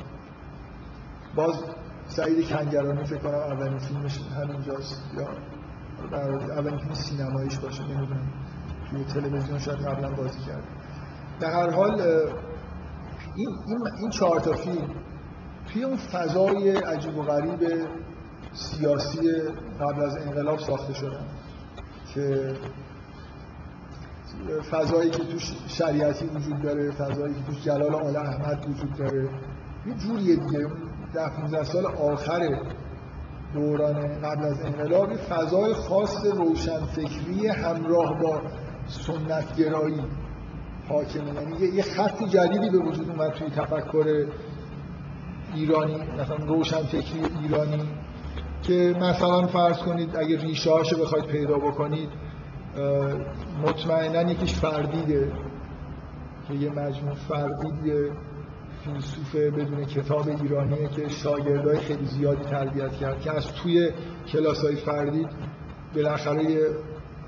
باز سعید کنگرانی فکر کنم اولین فیلمش همینجاست یا اولین فیلم سینماییش باشه نمی‌دونم. توی تلویزیون شاید قبلا بازی کرد. در هر حال این این این چهار تا فیلم توی اون فضای عجیب و غریب سیاسی قبل از انقلاب ساخته شدن که فضایی که توش شریعتی وجود داره فضایی که توش جلال آل احمد وجود داره. یه جوریه دیگه. ده 15 سال آخر دوران قبل از انقلاب فضای خاص روشنفکری همراه با سنتگرایی حاکمه. یعنی یه خط جدیدی به وجود اومد توی تفکر ایرانی مثلا روشنفکری ایرانی که مثلا فرض کنید اگه ریشه هاشو بخواید پیدا بکنید مطمئنا یکیش فردیده که یه مجموع فردید فیلسوف بدون کتاب ایرانیه که شاگردای خیلی زیادی تربیت کرد که از توی کلاس های فردید بالاخره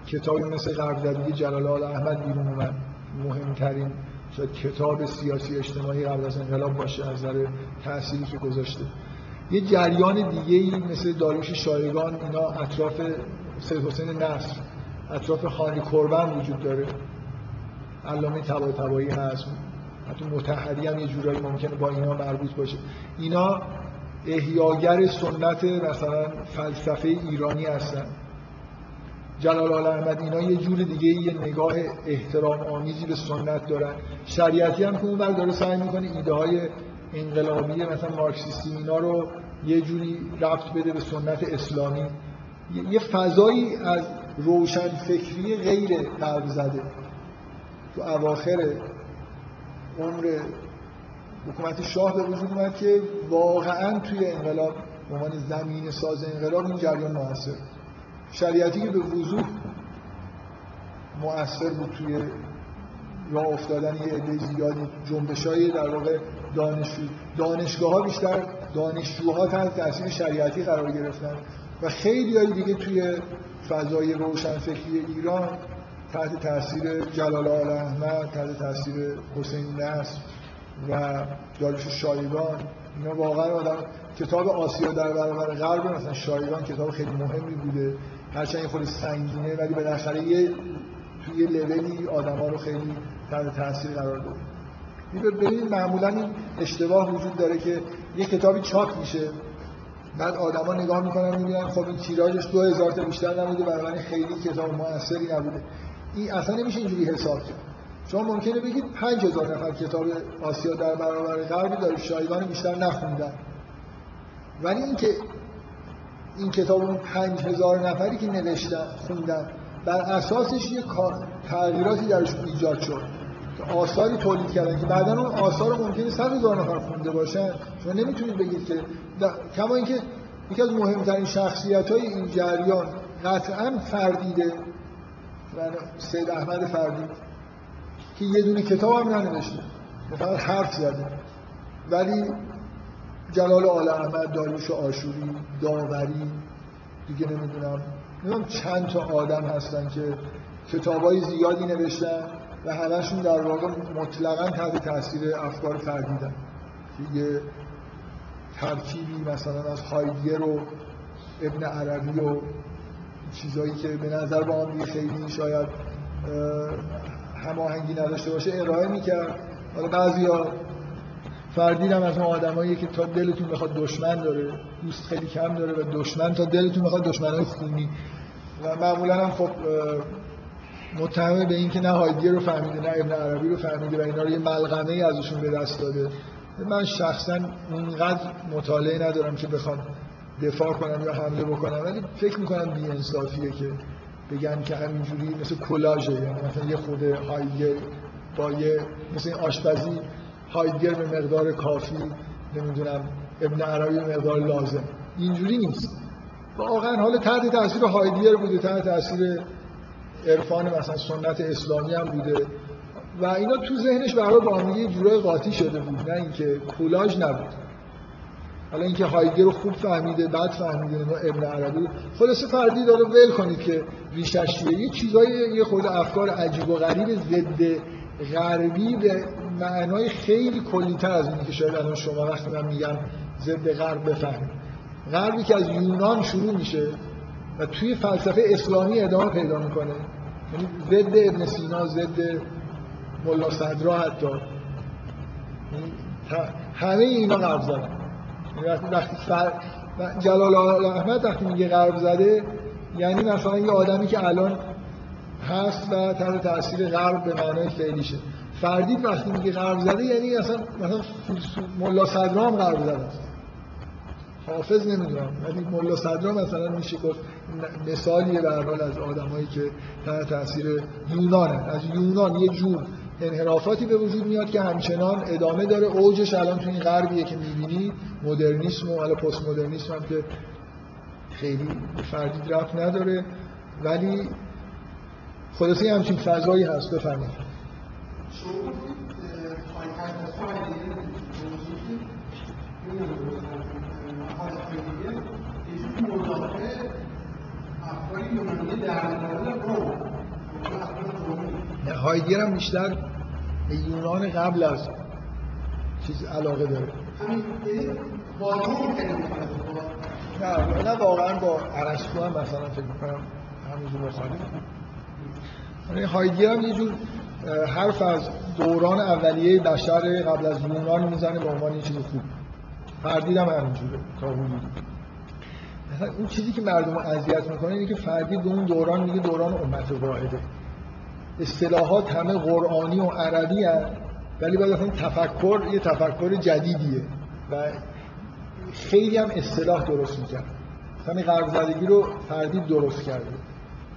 کتابی مثل غرب جلال آل احمد بیرون اومد مهمترین شاید کتاب سیاسی اجتماعی قبل از انقلاب باشه از نظر تأثیری که گذاشته. یه جریان دیگه ای مثل داریوش شایگان اینا اطراف سید حسین نصر اطراف خانی کربن وجود داره. علامه تبا تبایی هست. حتی متحدی هم یه جورایی ممکنه با اینا مربوط باشه. اینا احیاگر سنت مثلا فلسفه ایرانی هستن. جلال آل احمد اینا یه جور دیگه یه نگاه احترام آمیزی به سنت دارن. شریعتی هم که اون داره سعی می‌کنه ایده های انقلابی مثلا مارکسیستی اینا رو یه جوری رفت بده به سنت اسلامی. یه فضایی از روشن فکری غیر قلب زده. تو اواخر عمر حکومت شاه به وجود اومد که واقعا توی انقلاب به عنوان زمین ساز انقلاب این جریان موثر شریعتی که به وضوح مؤثر بود توی راه افتادن یه عده زیادی جنبشای در واقع دانشجو دانشگاه ها بیشتر دانشجوها تحت تاثیر شریعتی قرار گرفتن و خیلی های دیگه توی فضای روشنفکری ایران تحت تاثیر جلال آل احمد تحت تاثیر حسین نصر و داریوش شایگان. اینا واقعا آدم کتاب آسیا در برابر غرب مثلا شایگان کتاب خیلی مهمی بوده. هرچند یه خود سنگینه ولی بالاخره یه توی یه لولی آدما رو خیلی تحت تاثیر قرار داد ببینید معمولا این اشتباه وجود داره که یه کتابی چاپ میشه. بعد آدما نگاه می‌کنن می‌بینن خب این تیراژش 2000 تا بیشتر نبوده بنابراین خیلی کتاب موثری نبوده. این اصلا نمیشه اینجوری حساب کرد. شما ممکنه بگید 5000 نفر کتاب آسیا در برابر غرب داره شایگان بیشتر نخوندن. ولی اینکه این کتاب اون 5000 نفری که نوشتن خوندن. بر اساسش یه تغییراتی درش ایجاد شد. که آثاری تولید کردن که بعدا اون آثار ممکنه 100 هزار نفر خونده باشن. شما نمی‌تونید بگید که کما اینکه یکی از مهمترین شخصیت های این جریان قطعا فردیده. سید احمد فردید که یه دونه کتاب هم ننوشته. فقط حرف زده. ولی جلال آل احمد داریوش آشوری داوری دیگه نمی‌دونم. نمی‌دونم چند تا آدم هستن که کتابای زیادی نوشتن و همشون در واقع مطلقا تحت تاثیر افکار فردیدن. یه ترکیبی مثلا از هایدگر و ابن عربی و چیزایی که به نظر با هم خیلی شاید هماهنگی نداشته باشه ارائه می‌کرد. حالا بعضی ها فردین هم از اون آدمایی که تا دلتون بخواد دشمن داره دوست خیلی کم داره و دشمن تا دلتون بخواد دشمنای خونی. و معمولا هم خب متهم به اینکه نه هایدگر رو فهمیده نه ابن عربی رو فهمیده و اینا رو یه ملغمه ای ازشون به دست داده. من شخصا اونقدر مطالعه ندارم که بخوام دفاع کنم یا حمله بکنم ولی فکر می‌کنم بی انصافیه که بگن که همینجوری مثل کلاژه یعنی مثلا یه خود هایدگر با یه مثل آشپزی هایدگر به مقدار کافی نمی‌دونم ابن عربی به مقدار لازم. اینجوری نیست. واقعا حالا تحت تاثیر هایدگر بوده تحت تاثیر عرفان مثلا سنت اسلامی هم بوده. و اینا تو ذهنش برای با هم یه جورای قاطی شده بود نه اینکه کولاژ نبود. حالا اینکه هایدگر رو خوب فهمیده بعد فهمیده نه ابن عربی خلاصه فردی داره ول کنید که ریشش یه چیزای یه خود افکار عجیب و غریب ضد غربی به معنای خیلی کلیتر از اینی که شاید الان شما وقتی من میگم ضد غرب بفهمید. غربی که از یونان شروع میشه و توی فلسفه اسلامی ادامه پیدا می‌کنه. یعنی ضد ابن سینا ضد ملا صدرا حتی. یعنی همه اینا غرب زدن یعنی وقتی فر... جلال احمد وقتی میگه غرب زده یعنی مثلا یه آدمی که الان هست و تحت تاثیر غرب به معنای فعلیشه فردید وقتی میگه غرب زده یعنی اصلا مثلا ملا صدرا هم غرب زده. است حافظ نمی‌دونم ولی ملا صدرا مثلا میشه گفت مثالیه به حال از آدمایی که تحت تاثیر یونانه. از یونان یه جور انحرافاتی به وجود میاد که همچنان ادامه داره. اوجش الان تو این غربیه که می‌بینی مدرنیسم و حالا پست مدرنیسم هم که خیلی فردید رفت نداره. ولی خلاصه همچین فضایی هست بفرمایید. هایدگر هم بیشتر به یونان قبل از چیز علاقه داره. نه نه واقعا با ارسطو هم مثلا فکر می‌کنم همینجور مخالف یعنی هایدگر هم یه جور حرف از دوران اولیه بشر قبل از یونان می‌زنه به عنوان یه چیز خوب. فردید هم همینجوره تا حدودی مثلا اون چیزی که مردم اذیت می‌کنه اینه که فردید به اون دوران میگه دوران امت واحده. اصطلاحات همه قرآنی و عربی هست ولی باید تفکر یه تفکر جدیدیه و خیلی هم اصطلاح درست می‌کرد. مثلا غرب زدگی رو فردید درست کرده.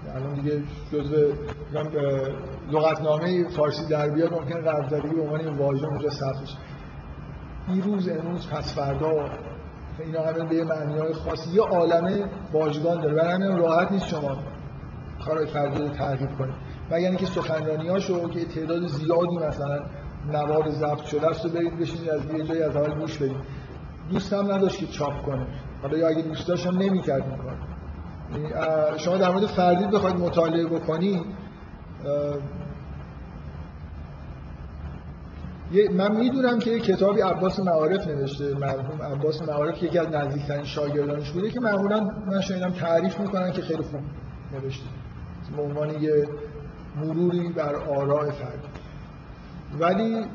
الان دیگه جزء لغتنامه فارسی در بیاد ممکن غرب زدگی به عنوان واژه اونجا ثبت بشه. دیروز امروز پس فردا اینا همه به معنی های خاصی یه عالمه واژگان داره. برای همین راحت نیست شما کارهای فردی رو تغییر کنید. مگر اینکه سخنرانیاشو که تعداد زیادی مثلا نوار ضبط شده است و برید بشینید از یه جایی از اول گوش بدید. دوست هم نداشت که چاپ کنه. حالا یا اگه دوست داشت هم نمی‌کرد این کار شما در مورد فردید بخواید مطالعه بکنی من می‌دونم که کتابی عباس معارف نوشته مرحوم عباس معارف یکی از نزدیکترین شاگردانش بوده که معمولا من شنیدم تعریف می‌کنن که خیلی خوب نوشته. به عنوان یه مروری بر آراء فرد ولی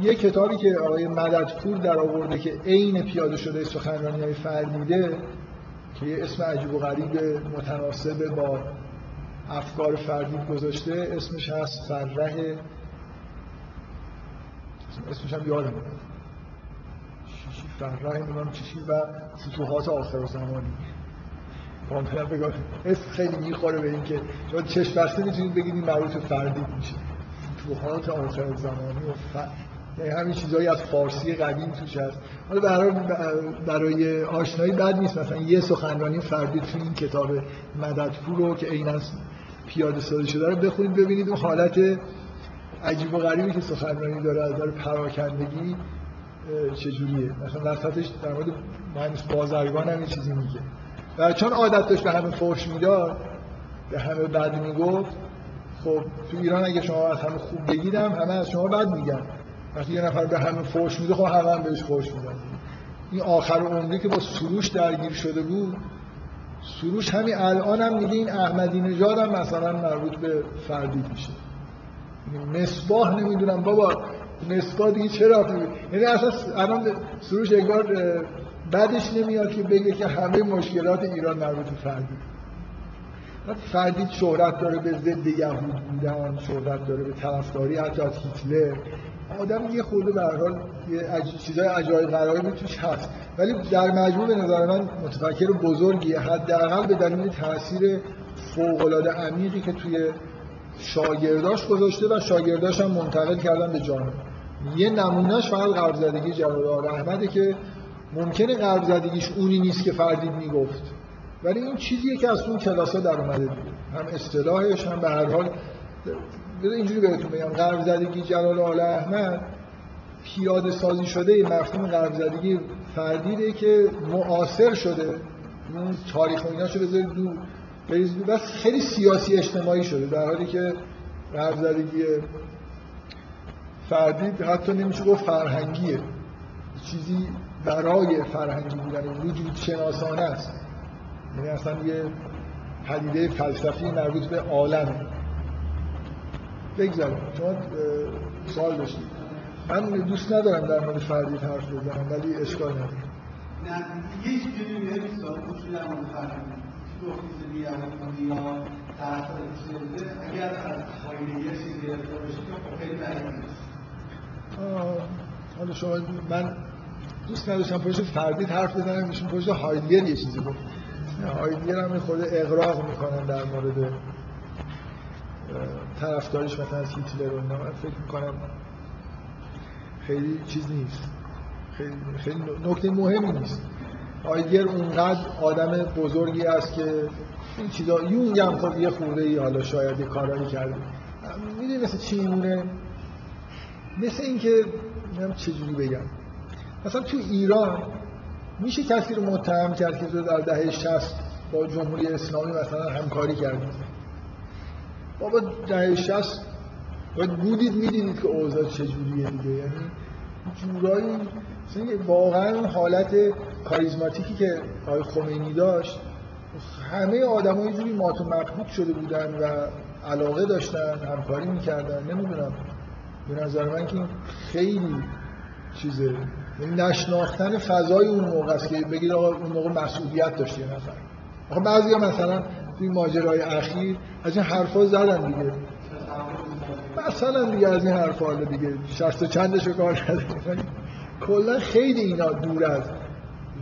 یه کتابی که آقای مددپور در آورده که عین پیاده شده سخنرانی های فردیده که یه اسم عجیب و غریب متناسب با افکار فردید گذاشته اسمش هست فرح. اسمش هم یادم فرح نمی‌دونم چیشی و فتوحات آخر زمانی. کاملا بگم. اسم خیلی می‌خوره به اینکه شما چشم بسته می‌تونید بگید این مربوط به فردید میشه. فتوحات آخر زمانی و ف... یعنی همین چیزهایی از فارسی قدیم توش هست. حالا برای برای آشنایی بد نیست. مثلا یه سخنرانی فردی تو این کتاب مددپور رو که عینا پیاده سازی شده رو بخونید ببینید اون حالت عجیب و غریبی که سخنرانی داره از نظر پراکندگی چجوریه؟ مثلا وسطش در مورد مهندس بازرگان هم یه چیزی میگه. و چون عادت داشت به همه فرش می‌داد به همه بد می‌گفت خب تو ایران اگه شما از همه خوب بگیدم همه از شما بد میگن. وقتی یه نفر به همه فرش میده خب همه هم بهش فرش میدن. این آخر عمری که با سروش درگیر شده بود سروش همین الان هم میگه این احمدی نژاد هم مثلا مربوط به فردی میشه. مصباح نمی‌دونم بابا مصباح دیگه چرا یعنی اصلا الان سروش انگار بعدش نمیاد که بگه که همه مشکلات ایران مربوط به فردی. فردی شهرت داره به ضد یهود بودن شهرت داره به طرفداری حتی از هیتلر. آدم یه خورده به حال یه عج... چیزای عجایب غرایبی توش هست. ولی در مجموع به نظر من متفکر بزرگی. حداقل به دلیل تاثیر فوق العاده عمیقی که توی شاگرداش گذاشته و شاگرداش هم منتقل کردن به جامعه. یه نمونهش فقط غرب زدگی جلال احمده که ممکنه غرب زدگیش اونی نیست که فردید می‌گفت. ولی این چیزیه که از اون کلاسا در اومده هم اصطلاحش هم به هر حال اینجوری بهتون بگم غرب زدگی جلال آل احمد پیاده سازی شده مفهوم غرب زدگی که معاصر شده. اون تاریخ و ایناشو بذارید دور برید بس خیلی سیاسی اجتماعی شده در حالی که غرب زدگی فردی حتی نمیشه گفت فرهنگیه. چیزی برای فرهنگی بودن وجود شناسانه است. یعنی اصلا یه پدیده فلسفی مربوط به عالم. بگذارم. شما سوال داشتید. من دوست ندارم در مورد فردی حرف بزنم ولی اشکال نداره. نه یه اصولی در مورد زدی؟ یا اگر از یه چیزی گرفته خب خیلی بعید نیست. حالا شما من دوست نداشتم پشت فردی حرف بزنم میشون پشت هایدگر یه چیزی گفت. هایدگر هم خود اقراق می‌کنن در مورد طرفداریش مثلا از هیتلر و من فکر می‌کنم خیلی چیز نیست. خیلی, خیلی نکته مهمی نیست. هایدگر اونقدر آدم بزرگی است که این چیزا یونگ هم خب یه خورده ای حالا شاید یه کارایی کرده. می‌دونی مثل چی میمونه؟ مثل اینکه نمی‌دونم چجوری بگم. مثلا تو ایران میشه کسی رو متهم کرد که در دهه 60 با جمهوری اسلامی مثلا همکاری کردید بابا دهه 60 باید بودید می‌دیدید که اوضاع چجوریه دیگه. یعنی جورایی واقعا اون حالت کاریزماتیکی که آقای خمینی داشت همه آدم های جوری مات و شده بودن و علاقه داشتن همکاری می‌کردن. نمی‌دونم. به نظر من که خیلی چیزه. یعنی نشناختن فضای اون موقع است که بگید آقا اون موقع مسئولیت داشت یه نفر. آقا بعضی مثلا توی ماجرای اخیر از این حرفا زدن دیگه. مثلا دیگه از این حرفا دیگه شست چندشو کار کردن کلا خیلی اینا دور از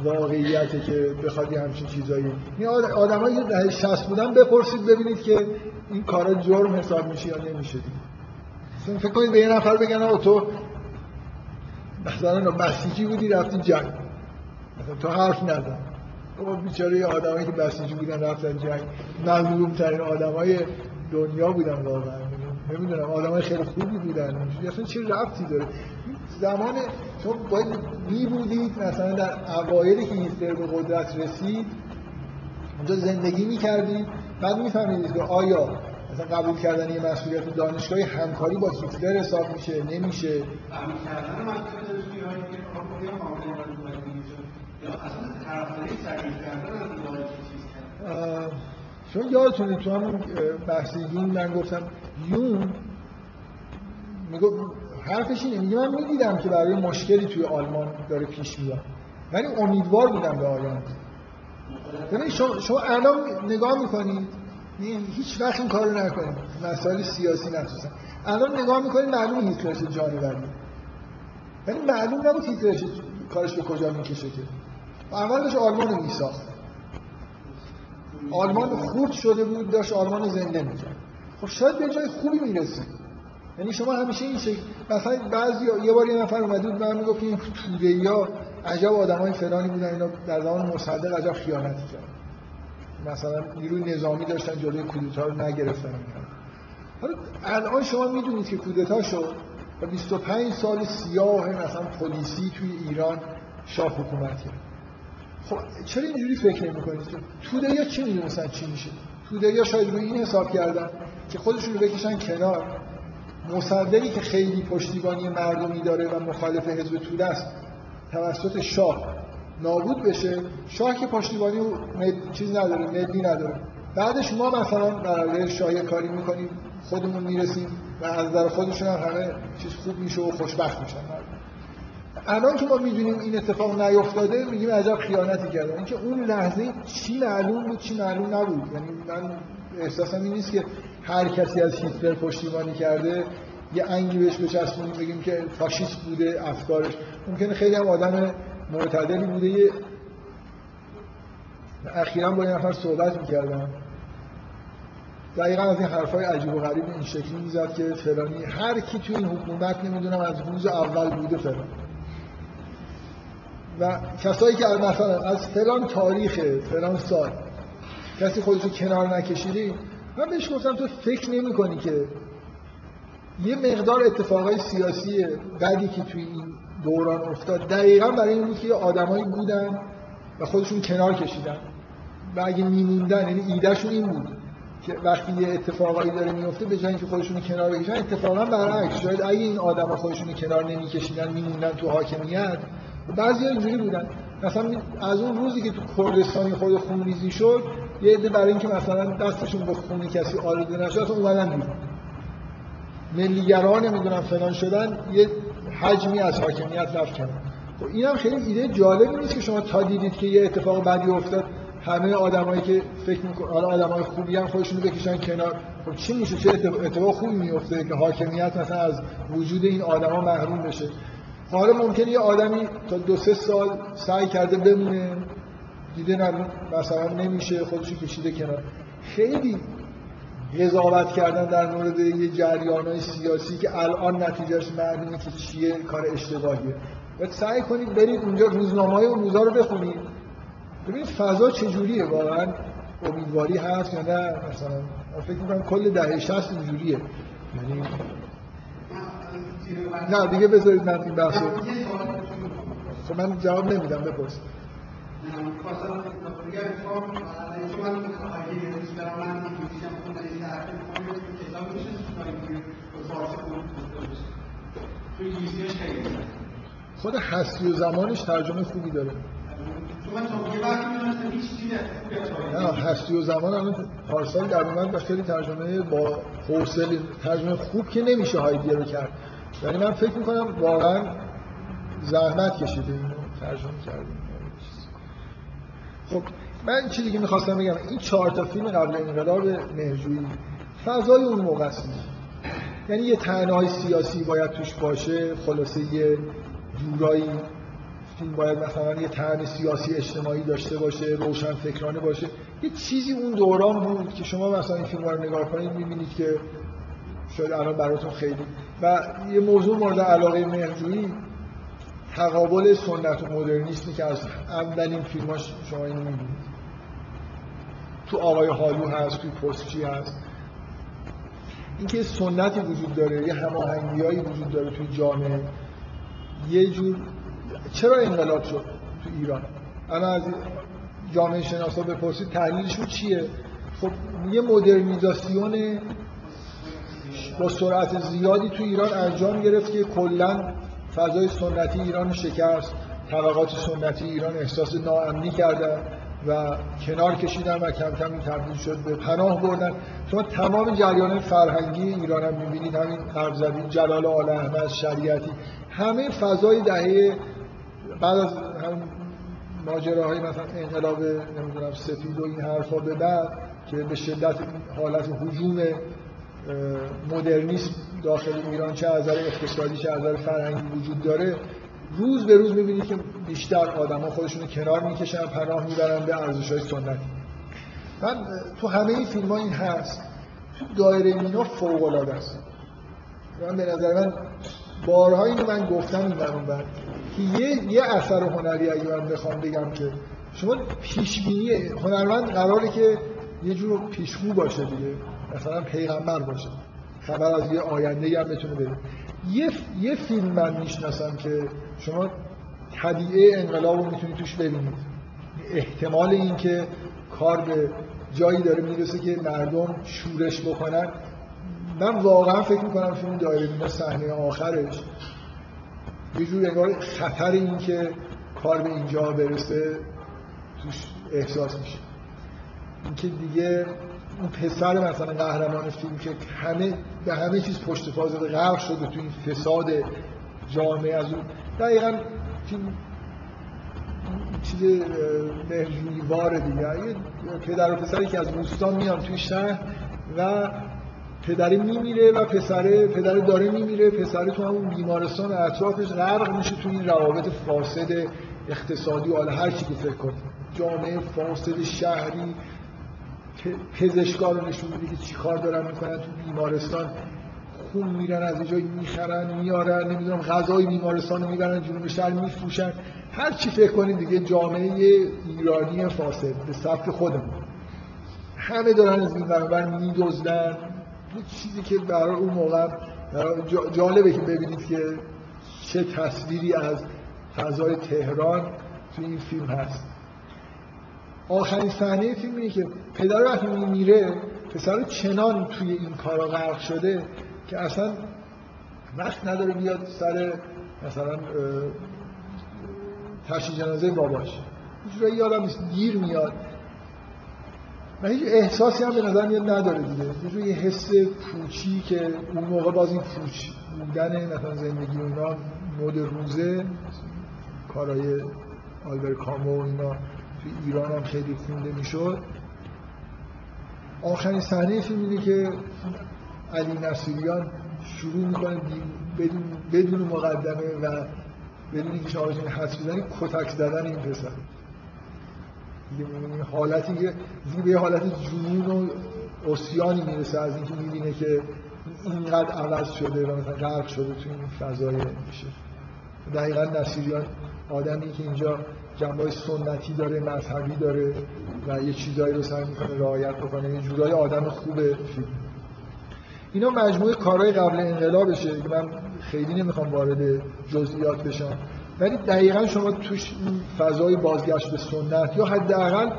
واقعیته که بخواد همچین چیزایی. این آدم های ده شست بودن بپرسید ببینید که این کارا جرم حساب میشه یا نمیشه دیگه. فکر کنید به یه نفر بگن آقا تو مثلا بسیجی بودی رفتی جنگ. مثلا تو حرف نزن. اما بیچاره آدمایی که بسیجی بودن رفتن جنگ مظلوم ترین آدمای دنیا بودن واقعا. نمی‌دونم آدمای خیلی خوبی بودن. اصلا چه رفتی داره؟ زمان شما باید بی بودید مثلا در اوایلی که هیتلر به قدرت رسید اونجا زندگی می‌کردید بعد میفهمیدید که آیا مثلا قبول کردن یه مسئولیت دانشگاهی همکاری با هیتلر حساب میشه نمیشه؟ چون یادتونه تو همون بحث یون من گفتم یون میگو حرفش اینه میگه من می‌دیدم که برای مشکلی توی آلمان داره پیش میاد ولی امیدوار بودم به آینده ببین شما, شما الان نگاه می‌کنید هیچ وقت این کارو نکنید مسائل سیاسی نخصوصا الان نگاه می‌کنید معلوم هیتلر چه جانی ولی ولی معلوم نبود هیتلر کارش به کجا می‌کشه که. اولش آلمان رو میساخت. آلمان خوب شده بود داشت آلمان رو زنده می‌کرد. خب شاید به جای خوبی می‌رسید یعنی شما همیشه این شکل مثلا بعضی یه بار یه نفر اومد بود من می‌گفت این توده یا عجب آدمای فلانی بودن اینا در زمان مصدق عجب خیانتی کردن. مثلا نیروی نظامی داشتن جلوی کودتا رو نگرفتن حالا الان شما می‌دونید که کودتا شد و 25 سال سیاه مثلا پلیسی توی ایران شاه حکومت کرد. خب چرا اینجوری فکر نمی‌کنید توده یا چی می‌دونستن چی میشه؟ توده یا شاید روی این حساب کردن که خودشون رو بکشن کنار. مصدقی که خیلی پشتیبانی مردمی داره و مخالف حزب توده است توسط شاه. نابود بشه. شاه که پشتیبانی مد... چیز نداره مدی نداره. بعدش ما مثلا برای شاه کاری می‌کنیم خودمون می‌رسیم و از نظر خودشون هم همه چیز خوب میشه و خوشبخت میشن. الان که ما می‌دونیم این اتفاق نیفتاده میگیم عجب خیانتی کردن. اینکه اون لحظه چی معلوم بود چی معلوم نبود. یعنی من احساسم این نیست که هر کسی از هیتلر پشتیبانی کرده یه انگی بهش بچسبونیم بگیم که فاشیست بوده افکارش. ممکنه خیلی هم آدم معتدلی بوده. یه اخیرا با یه نفر صحبت می‌کردم. دقیقا از این حرفای عجیب و غریب این شکلی می‌زد که فلانی هر کی تو این حکومت نمی‌دونم از روز اول بوده فلان. و کسایی که مثلا از فلان تاریخ فلان سال کسی خودشو کنار نکشیدی من بهش گفتم تو فکر نمی کنی که یه مقدار اتفاقای سیاسی بدی که توی این دوران افتاد دقیقا برای این بود که آدمایی بودن و خودشون کنار کشیدن. و اگه میموندن یعنی ایدهشون این بود که وقتی یه اتفاقایی داره میفته به جای اینکه خودشون کنار بکشن اتفاقا برعکس. شاید اگه این آدما خودشون کنار نمیکشیدن میموندن تو حاکمیت بعضی اینجوری بودن. مثلا از اون روزی که تو کردستانی خود خونریزی شد یه عده برای اینکه مثلا دستشون به خون کسی آلوده نشه اصلا اومدن بیرون. ملیگران نمی‌دونم فلان شدن یه حجمی از حاکمیت رفت کنن خب این هم خیلی ایده جالبی نیست که شما تا دیدید که یه اتفاق بدی افتاد همه آدمایی که فکر می‌کنن حالا آدمای خوبی هم خودشونو بکشن کنار. خب چی میشه؟ چه اتفاق خوبی میفته که حاکمیت مثلا از وجود این آدما محروم بشه؟ حالا ممکنه یه آدمی تا دو سه سال سعی کرده بمونه دیده نه مثلا نمیشه خودشو کشیده کنار. خیلی قضاوت کردن در مورد یه جریان های سیاسی که الان نتیجهش معلومه که چیه کار اشتباهیه. و سعی کنید برید اونجا روزنامه های اون روزا رو بخونید. ببینید فضا چجوریه واقعا امیدواری هست یا نه؟ مثلا فکر می‌کنم کل دهه 60 اینجوریه. یعنی نه دیگه بذارید من این بحث رو خب من جواب نمیدم بپرسید خود هستی و زمانش ترجمه خوبی داره. نه هستی و زمان الان پارسال در اومد و خیلی ترجمه با حوصله ترجمه خوب که نمیشه هایدیه رو کرد. یعنی من فکر می‌کنم واقعا زحمت کشیده اینو ترجمه کردیم. خب من چیزی که می‌خواستم بگم این چهار تا فیلم قبل انقلاب مهرجویی فضای اون موقع است. یعنی یه تنهای سیاسی باید توش باشه خلاصه یه جورایی فیلم باید مثلا یه تن سیاسی اجتماعی داشته باشه روشن فکرانه باشه. یه چیزی اون دوران بود که شما مثلا این فیلم رو نگاه کنید می‌بینید که شاید الان براتون خیلی و یه موضوع مورد علاقه مهرجویی تقابل سنت و مدرنیسمی که از اولین فیلماش شما اینو می‌بینید. تو آقای حالو هست تو پستچی هست. اینکه سنتی وجود داره یه هماهنگیایی وجود داره توی جامعه. یه جور چرا انقلاب شد تو ایران؟ اما از جامعه شناسا بپرسید تحلیلشون چیه؟ خب یه مدرنیزاسیون با سرعت زیادی تو ایران انجام گرفت که کلا فضای سنتی ایران شکست. طبقات سنتی ایران احساس ناامنی کردن و کنار کشیدن و کم کم تبدیل شد به پناه بردن. شما تمام جریان فرهنگی ایران هم می‌بینید همین حرف زدید جلال آل احمد شریعتی همه فضای دهه بعد از هم ماجراهای مثلا انقلاب نمی‌دونم سفید و این حرفا به بعد که به شدت حالت حجوم مدرنیسم داخل ایران چه از نظر اقتصادی چه از نظر فرهنگی وجود داره. روز به روز می‌بینید که بیشتر آدما خودشون رو کنار می‌کشن پناه می‌برن به ارزش های سنتی. من تو همه این فیلم ها این هست. تو دایره مینا فوق العاده است. من به نظر من بارها اینو من گفتم این برون بر که یه, یه اثر هنری اگه من بخوام بگم که شما پیشبینی هنرمند قراره که یه جور پیشگو باشه دیگه. مثلا پیغمبر باشه. خبر از یه آینده هم بتونه بده. یه, یه فیلم من می‌شناسم که شما طبیعه انقلاب رو می‌تونید توش ببینید. احتمال این که کار به جایی داره می‌رسه که مردم شورش بکنن. من واقعا فکر می‌کنم فیلم دایره مینا صحنه آخرش یه جور انگار خطر این که کار به اینجا برسه توش احساس میشه. اینکه دیگه اون پسر مثلا قهرمان فیلم که همه به همه چیز پشت پا غرق شده تو این فساد جامعه از اون. دقیقا فیلم چیز واره دیگه. یه پدر و پسری که از روستان میان توی شهر و پدری میمیره و پسره پدر داره میمیره. پسر تو همون بیمارستان اطرافش غرق میشه تو این روابط فاسد اقتصادی و هر چی که فکر کنید جامعه فاسد شهری پزشکا رو نشون میده که چیکار دارن می‌کنن تو بیمارستان. خون میرن از اینجا می‌خرن میارن نمی‌دونم غذای بیمارستان رو می‌برن جنوب شهر میفروشن. هر چی فکر کنید دیگه جامعه ایرانی فاسد به سبک خودمون. همه دارن از این برابر میدزدن. یه چیزی که برای اون موقع جالبه که ببینید که چه تصویری از فضای تهران توی این فیلم هست. آخرین صحنه فیلم اینه که پدر وقتی میره پسر چنان توی این کارا غرق شده که اصلا وقت نداره بیاد سر مثلا تشی جنازه باباش. هیچ یادم نیست دیر میاد. و هیچ احساسی هم به نظر میاد نداره دیگه. یه حس پوچی که اون موقع باز این پوچ بودن مثلا زندگی اونا مد روزه کارهای آلبر کامو اینا. ایران هم خیلی خونده می‌شد. آخرین صحنه فیلم اینه که علی نصیریان شروع می‌کنه بدون, بدون مقدمه و بدون اینکه شما حس بزنی کتک زدن این پسر. دیگه حالتی که به یه حالت جنون و اسیانی می‌رسه از اینکه می‌بینه که اینقدر عوض شده و مثلا غرق شده تو این فضای میشه. دقیقا نصیریان آدمی که اینجا جنبه سنتی داره مذهبی داره و یه چیزایی رو سعی می‌کنه رعایت بکنه. یه جورای آدم خوب فیلم اینا مجموعه کارهای قبل انقلابشه که من خیلی نمی‌خوام وارد جزئیات بشم. ولی دقیقا شما توش فضای بازگشت به سنت یا حداقل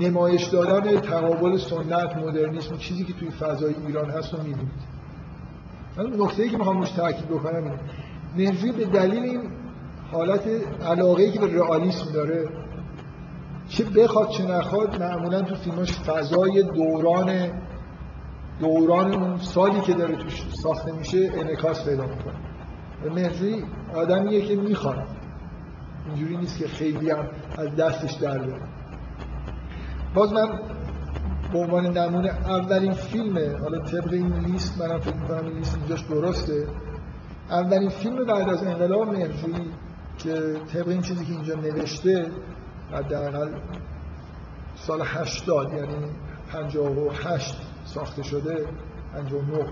نمایش دادن تقابل سنت مدرنیسم چیزی که توی فضای ایران هست رو می‌بینید من نکته ای که می‌خوام روش تاکید بکنم اینه. به دلیل این حالت علاقه که به رئالیسم داره چه بخواد چه نخواد معمولا تو فیلماش فضای دوران دوران اون سالی که داره توش ساخته میشه انعکاس پیدا می‌کنه. مهرجویی آدمیه که می‌خواد. اینجوری نیست که خیلی هم از دستش در بره باز من به عنوان نمونه اولین فیلمه حالا طبق این لیست منم فکر می‌کنم این لیست اینجاش درسته. اولین فیلم بعد از انقلاب مهرجویی که طبق این چیزی که اینجا نوشته حداقل سال 80 یعنی 58 ساخته شده 59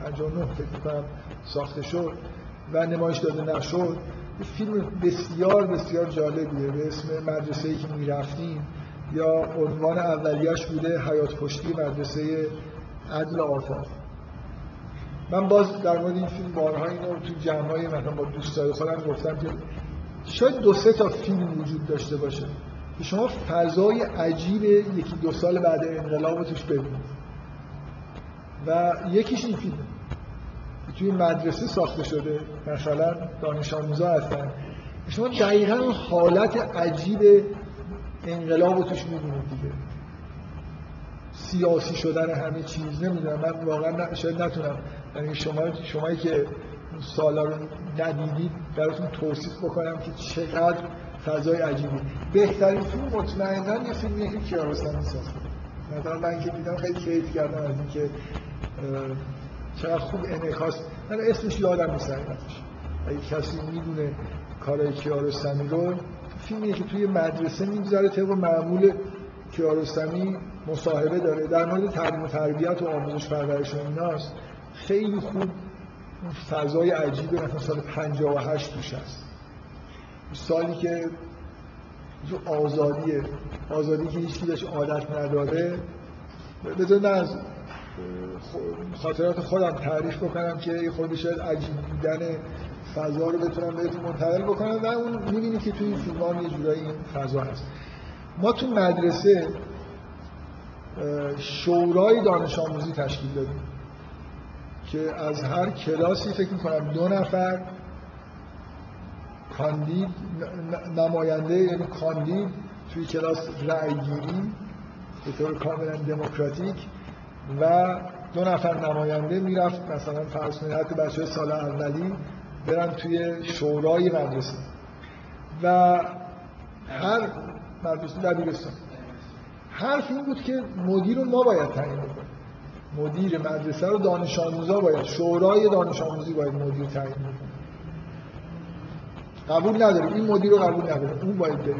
59 فکر کنم ساخته شد و نمایش داده نشد. یه فیلم بسیار بسیار جالبیه به اسم مدرسه ای که می‌رفتیم. یا عنوان اولیش بوده حیات پشتی مدرسه عدل آفاق. من باز در مورد این فیلم بارها اینو تو جمعای مثلا با دوستای خودم گفتم که شاید دو سه تا فیلم وجود داشته باشه. که شما فضای عجیب یکی دو سال بعد انقلاب توش ببینید. و یکیش این فیلم. توی مدرسه ساخته شده. مثلا دانش آموزا هستن. شما دقیقا حالت عجیب انقلاب رو توش می‌بینید دیگه. سیاسی شدن همه چیز. نمی‌دونم من واقعا شاید نتونم. یعنی شما شمایی که سالا رو ندیدید براتون توصیف بکنم که چقدر فضای عجیبی. بهترین فیلم مطمئنا یه فیلمیه که کیارستمی ساخته مثلا من که دیدم خیلی کیف کردم از اینکه چقدر خوب انعکاس من اسمش یادم نیست اگه کسی می‌دونه کارهای کیارستمی رو فیلمیه که توی مدرسه می‌گذاره طبق معمول کیارستمی مصاحبه داره. در مورد تعلیم و تربیت و آموزش پرورش و ایناست خیلی خوب فضای عجیب مثلا سال 58 توش هست سالی که جو آزادیه. آزادی که هیچ داشت عادت نداره. بذار از خاطرات خودم تعریف بکنم که خودی شاید عجیب بودن فضا رو بتونم بهتون منتقل بکنم. و اون می‌بینی که توی فیلم یه جورایی این فضا هست. ما تو مدرسه شورای دانش آموزی تشکیل دادیم که از هر کلاسی فکر می‌کنم دو نفر کاندید نماینده یعنی کاندید توی کلاس رأی گیری به طور کاملا دموکراتیک و دو نفر نماینده می‌رفت مثلا فرض کنید حتی بچه سال اولی برن توی شورای مدرسه. و هر مدرسه دبیرستان حرف این بود که مدیر رو ما باید تعیین بکنیم. مدیر مدرسه رو دانش آموزا باید شورای دانش آموزی باید مدیر تعیین بکنه. قبول نداره. این مدیر رو قبول نداره. اون باید بره.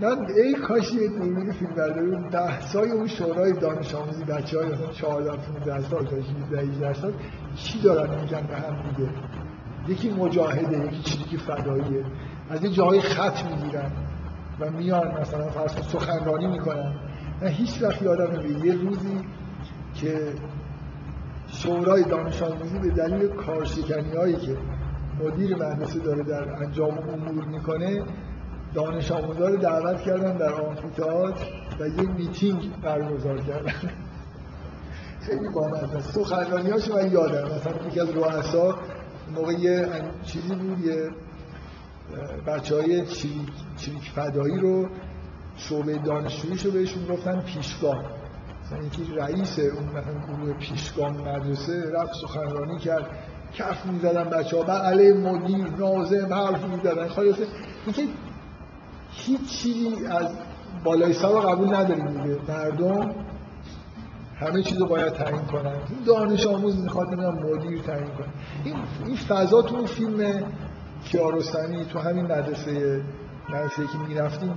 من ای کاش یه دوربین فیلم برداری ده سای اون شورای دانش آموزی بچه های مثلا 14 15 سال تا 17 18 سال چی دارن میگن به هم دیگه؟ یکی مجاهده یکی چیزی که فداییه. از یه جای خط می‌گیرن و میان مثلا فرض سخنرانی می‌کنن. من هیچ وقت یادم نمیاد. یه روزی که شورای دانش آموزی به دلیل کارشکنی هایی که مدیر مدرسه داره در انجام امور می‌کنه دانش آموزا رو دعوت کردن در آمفیتئاتر و یه میتینگ برگزار کردن. [laughs] خیلی بامزه. سخنرانی هاشو من یادم. مثلا یکی از رؤسا موقع یه چیزی بود یه بچه های چریک, فدایی رو شعبه دانشجوییشو بهشون گفتن پیشگاه مثلا یکی رئیس اون مثلا گروه پیشگاه مدرسه رفت سخنرانی کرد کف می‌زدن بچه ها علیه مدیر نازم حرف می‌زدن. خلاصه اینکه هیچ چیزی از بالای سر قبول نداریم دیگه. مردم همه چیز رو باید تعیین کنن. دانش آموز می‌خواد نمی‌دونم مدیر تعیین کنه. این این فضا تو فیلم کیارستمی تو همین مدرسه مدرسه که می‌رفتیم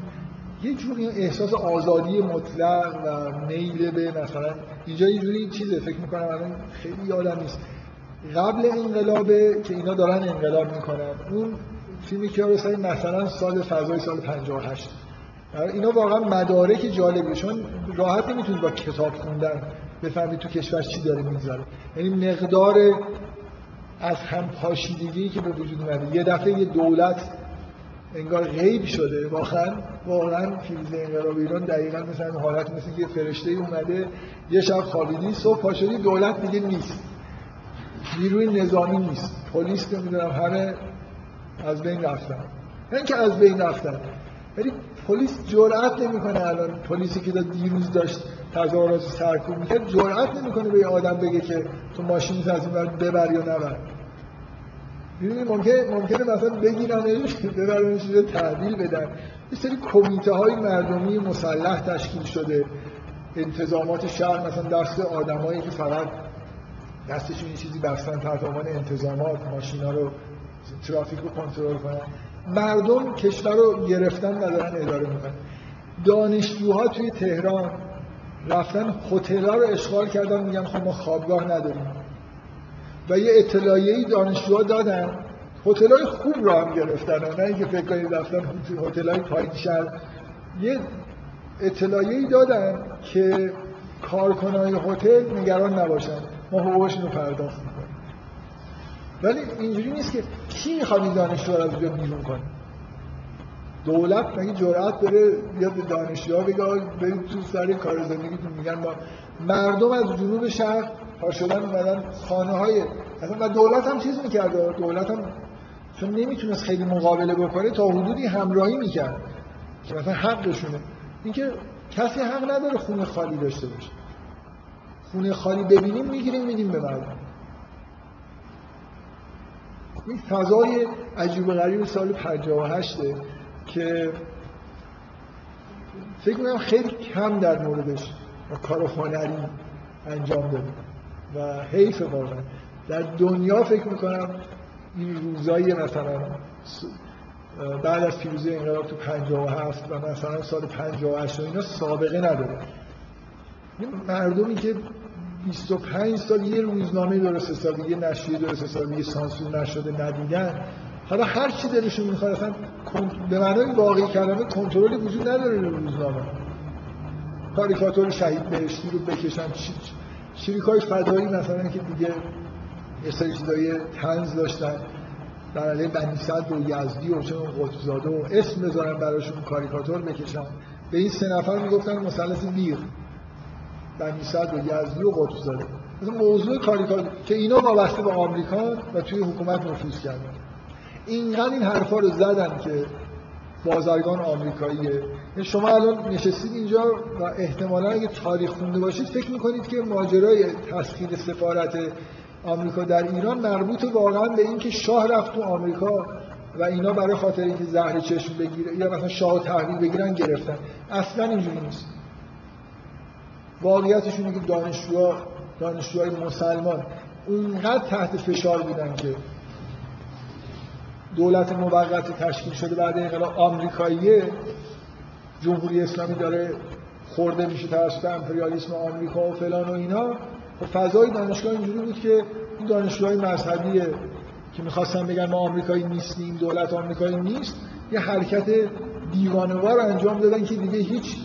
یه جوری احساس آزادی مطلق و میل به مثلا اینجا یه جوری چیزه فکر می‌کنم الان خیلی یادم نیست. قبل انقلابه که اینا دارن انقلاب می‌کنن. اون فیلم کیارستمی مثلا سال فضای سال 58 اینا واقعا مدارک جالبه چون راحت نمی‌تونید با کتاب خوندن بفهمید تو کشور چی داره میگذره. یعنی مقدار از هم پاشیدگی که به وجود اومده یه دفعه یه دولت انگار غیب شده. واقعا واقعا فیلز انقلاب ایران دقیقا مثلا حالت مثل یه فرشته اومده یه شب خوابیدی صبح پاشدی دولت دیگه نیست. نیروی نظامی نیست. پلیس نمی‌دونم همه از بین رفتن. اینکه از بین رفتن ولی پلیس جرأت نمی‌کنه الان پلیسی که دیروز داشت تظاهرات سرکوب می‌کرد جرأت نمی‌کنه به یه آدم بگه که تو ماشین از این ببر یا نبر. می‌دونی ممکنه ممکنه مثلا بگیرنش ببرنش رو تحویل بدن یه سری کمیته های مردمی مسلح تشکیل شده. انتظامات شهر مثلا دست آدمایی که فقط دستشون یه چیزی بستن تحت عنوان انتظامات ماشینا رو ترافیک رو کنترل کنن. مردم کشور رو گرفتن و دارن اداره می‌کنن. دانشجوها توی تهران رفتن هتل رو اشغال کردن میگن خب ما خوابگاه نداریم. و یه اطلاعیه‌ای دانشجوها دادن. هتل‌های خوب رو هم گرفتن. نه اینکه فکر کنید رفتن هتل‌های پایین شهر. یه اطلاعیه‌ای دادن که کارکنای هتل نگران نباشن. ما حقوقشون رو پرداخت ولی اینجوری نیست که کی می‌خواد این دانشجو رو از اونجا بیرون کنه. دولت مگه جرأت داره بیاد دانشجوها بگه برید تو سر کار زندگیتون؟ میگن ما مردم از جنوب شهر پا شدن اومدن خانه های و دولت هم چیز می‌کرد. دولت هم چون نمی‌تونست خیلی مقابله بکنه تا حدودی همراهی می‌کرد. که مثلا حقشونه. اینکه کسی حق نداره خونه خالی داشته باشه. خونه خالی ببینیم می‌گیریم میدیم به مردم. این فضای عجیب غریب سال 58 که فکر می‌کنم خیلی کم در موردش کار هنری انجام داده و حیف واقعا. در دنیا فکر می‌کنم این روزایی مثلا بعد از پیروزی انقلاب تو 57 و مثلا سال 58 اینا سابقه نداره. مردمی که 25 سال یه روزنامه درست حسابی یه نشریه درست حسابی سانسور نشده ندیدن. حالا هر چی دلشون می‌خواد اصلا به معنای واقعی کلمه کنترلی وجود نداره روزنامه. کاریکاتور شهید بهشتی رو بکشن شریکای فدایی مثلا که دیگه یه سری چیزای تنز داشتن. در علیه بنی صدر و یزدی و چون قطبزاده و اسم بذارن براشون کاریکاتور بکشن. به این سه نفر می‌گفتن مثلث ویر بنی صدر و یزدی و قطبزاده. مثلا موضوع کاریکاتور که اینا وابسته به آمریکا و توی حکومت نفوذ کردن. اینقدر این حرفا رو زدن که بازرگان آمریکاییه. یعنی شما الان نشستید اینجا و احتمالا اگه تاریخ خونده باشید فکر می‌کنید که ماجرای تسخیر سفارت آمریکا در ایران مربوط واقعا به اینکه شاه رفت تو آمریکا و اینا برای خاطر اینکه زهر چشم بگیره یا مثلا شاه تحویل بگیرن گرفتن. اصلا اینجوری نیست. واقعیتش اینه که دانشجوها دانشجوهای مسلمان اونقدر تحت فشار بودن که دولت موقت تشکیل شده بعد انقلاب آمریکاییه. جمهوری اسلامی داره خورده میشه توسط امپریالیسم آمریکا و فلان و اینا. و خب فضای دانشگاه اینجوری بود که این دانشجوهای مذهبیه که می‌خواستن بگن ما آمریکایی نیستیم دولت آمریکایی نیست. یه حرکت دیوانوار انجام دادن که دیگه هیچ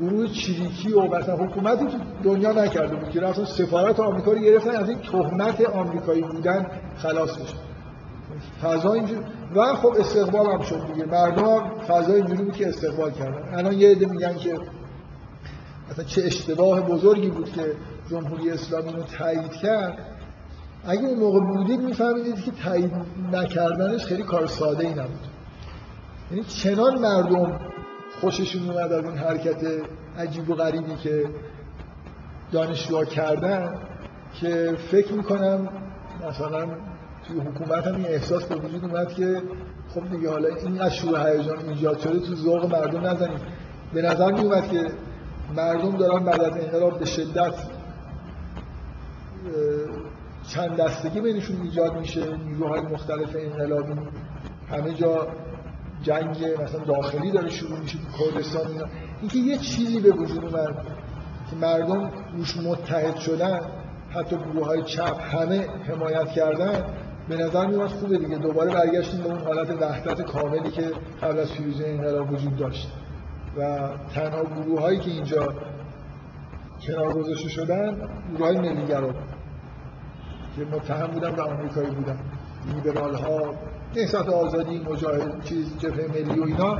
گروه چریکی و مثلا حکومتی تو دنیا نکرده بود که رفتن سفارت آمریکا رو گرفتن از این تهمت آمریکایی بودن خلاص بشن فضا اینجور و خب استقبال هم شد دیگه. مردم فضا اینجوری بود که استقبال کردن. الان یه عده میگن که مثلا چه اشتباه بزرگی بود که جمهوری اسلامی رو تایید کرد. اگه اون موقع بودید میفهمیدید که تایید نکردنش خیلی کار ساده ای نبود. یعنی چنان مردم خوششون اومد از این حرکت عجیب و غریبی که دانشجوها کردن که فکر می‌کنم مثلا توی حکومت هم این احساس به وجود اومد که خب دیگه حالا این از شور هیجان ایجاد شده تو ذوق مردم نزنیم. به نظر می اومد که مردم دارن بعد از انقلاب به شدت چند دستگی بینشون ایجاد میشه نیروهای مختلف انقلابی همه جا جنگ مثلا داخلی داره شروع میشه تو کردستان اینا. اینکه یه چیزی به وجود اومد که مردم روش متحد شدن حتی گروه های چپ همه حمایت کردن به نظر میاد خوبه دیگه. دوباره برگشتیم به اون حالت وحدت کاملی که قبل از پیروزی انقلاب وجود داشت. و تنها گروه هایی که اینجا کنار گذاشته شدن گروه های ملیگرا که متهم بودن به آمریکایی بودن. لیبرال ها نهضت آزادی مجاهد چیز جبهه ملی و اینا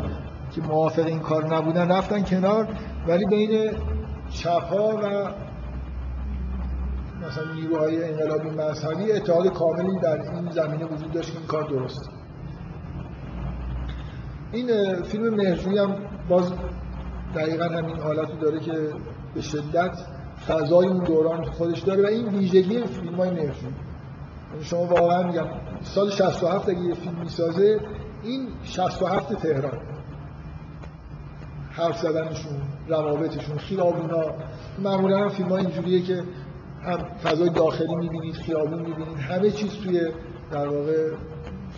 که موافق این کار نبودن رفتن کنار. ولی بین چپ ها و مثلا نیروهای انقلابی مذهبی اتحاد کاملی در این زمینه وجود داشت که این کار درست. این فیلم مهرجویی هم باز دقیقا همین حالت داره که به شدت فضای اون دوران خودش داره و این ویژگی فیلم های مهرجویی. یعنی شما واقعا میگم سال 67 اگه یه فیلم می‌سازه این 67 تهران. حرف زدنشون روابطشون خیابونا معمولا هم فیلم ها اینجوریه که فضای داخلی می‌بینید خیابون می‌بینید همه چیز توی در واقع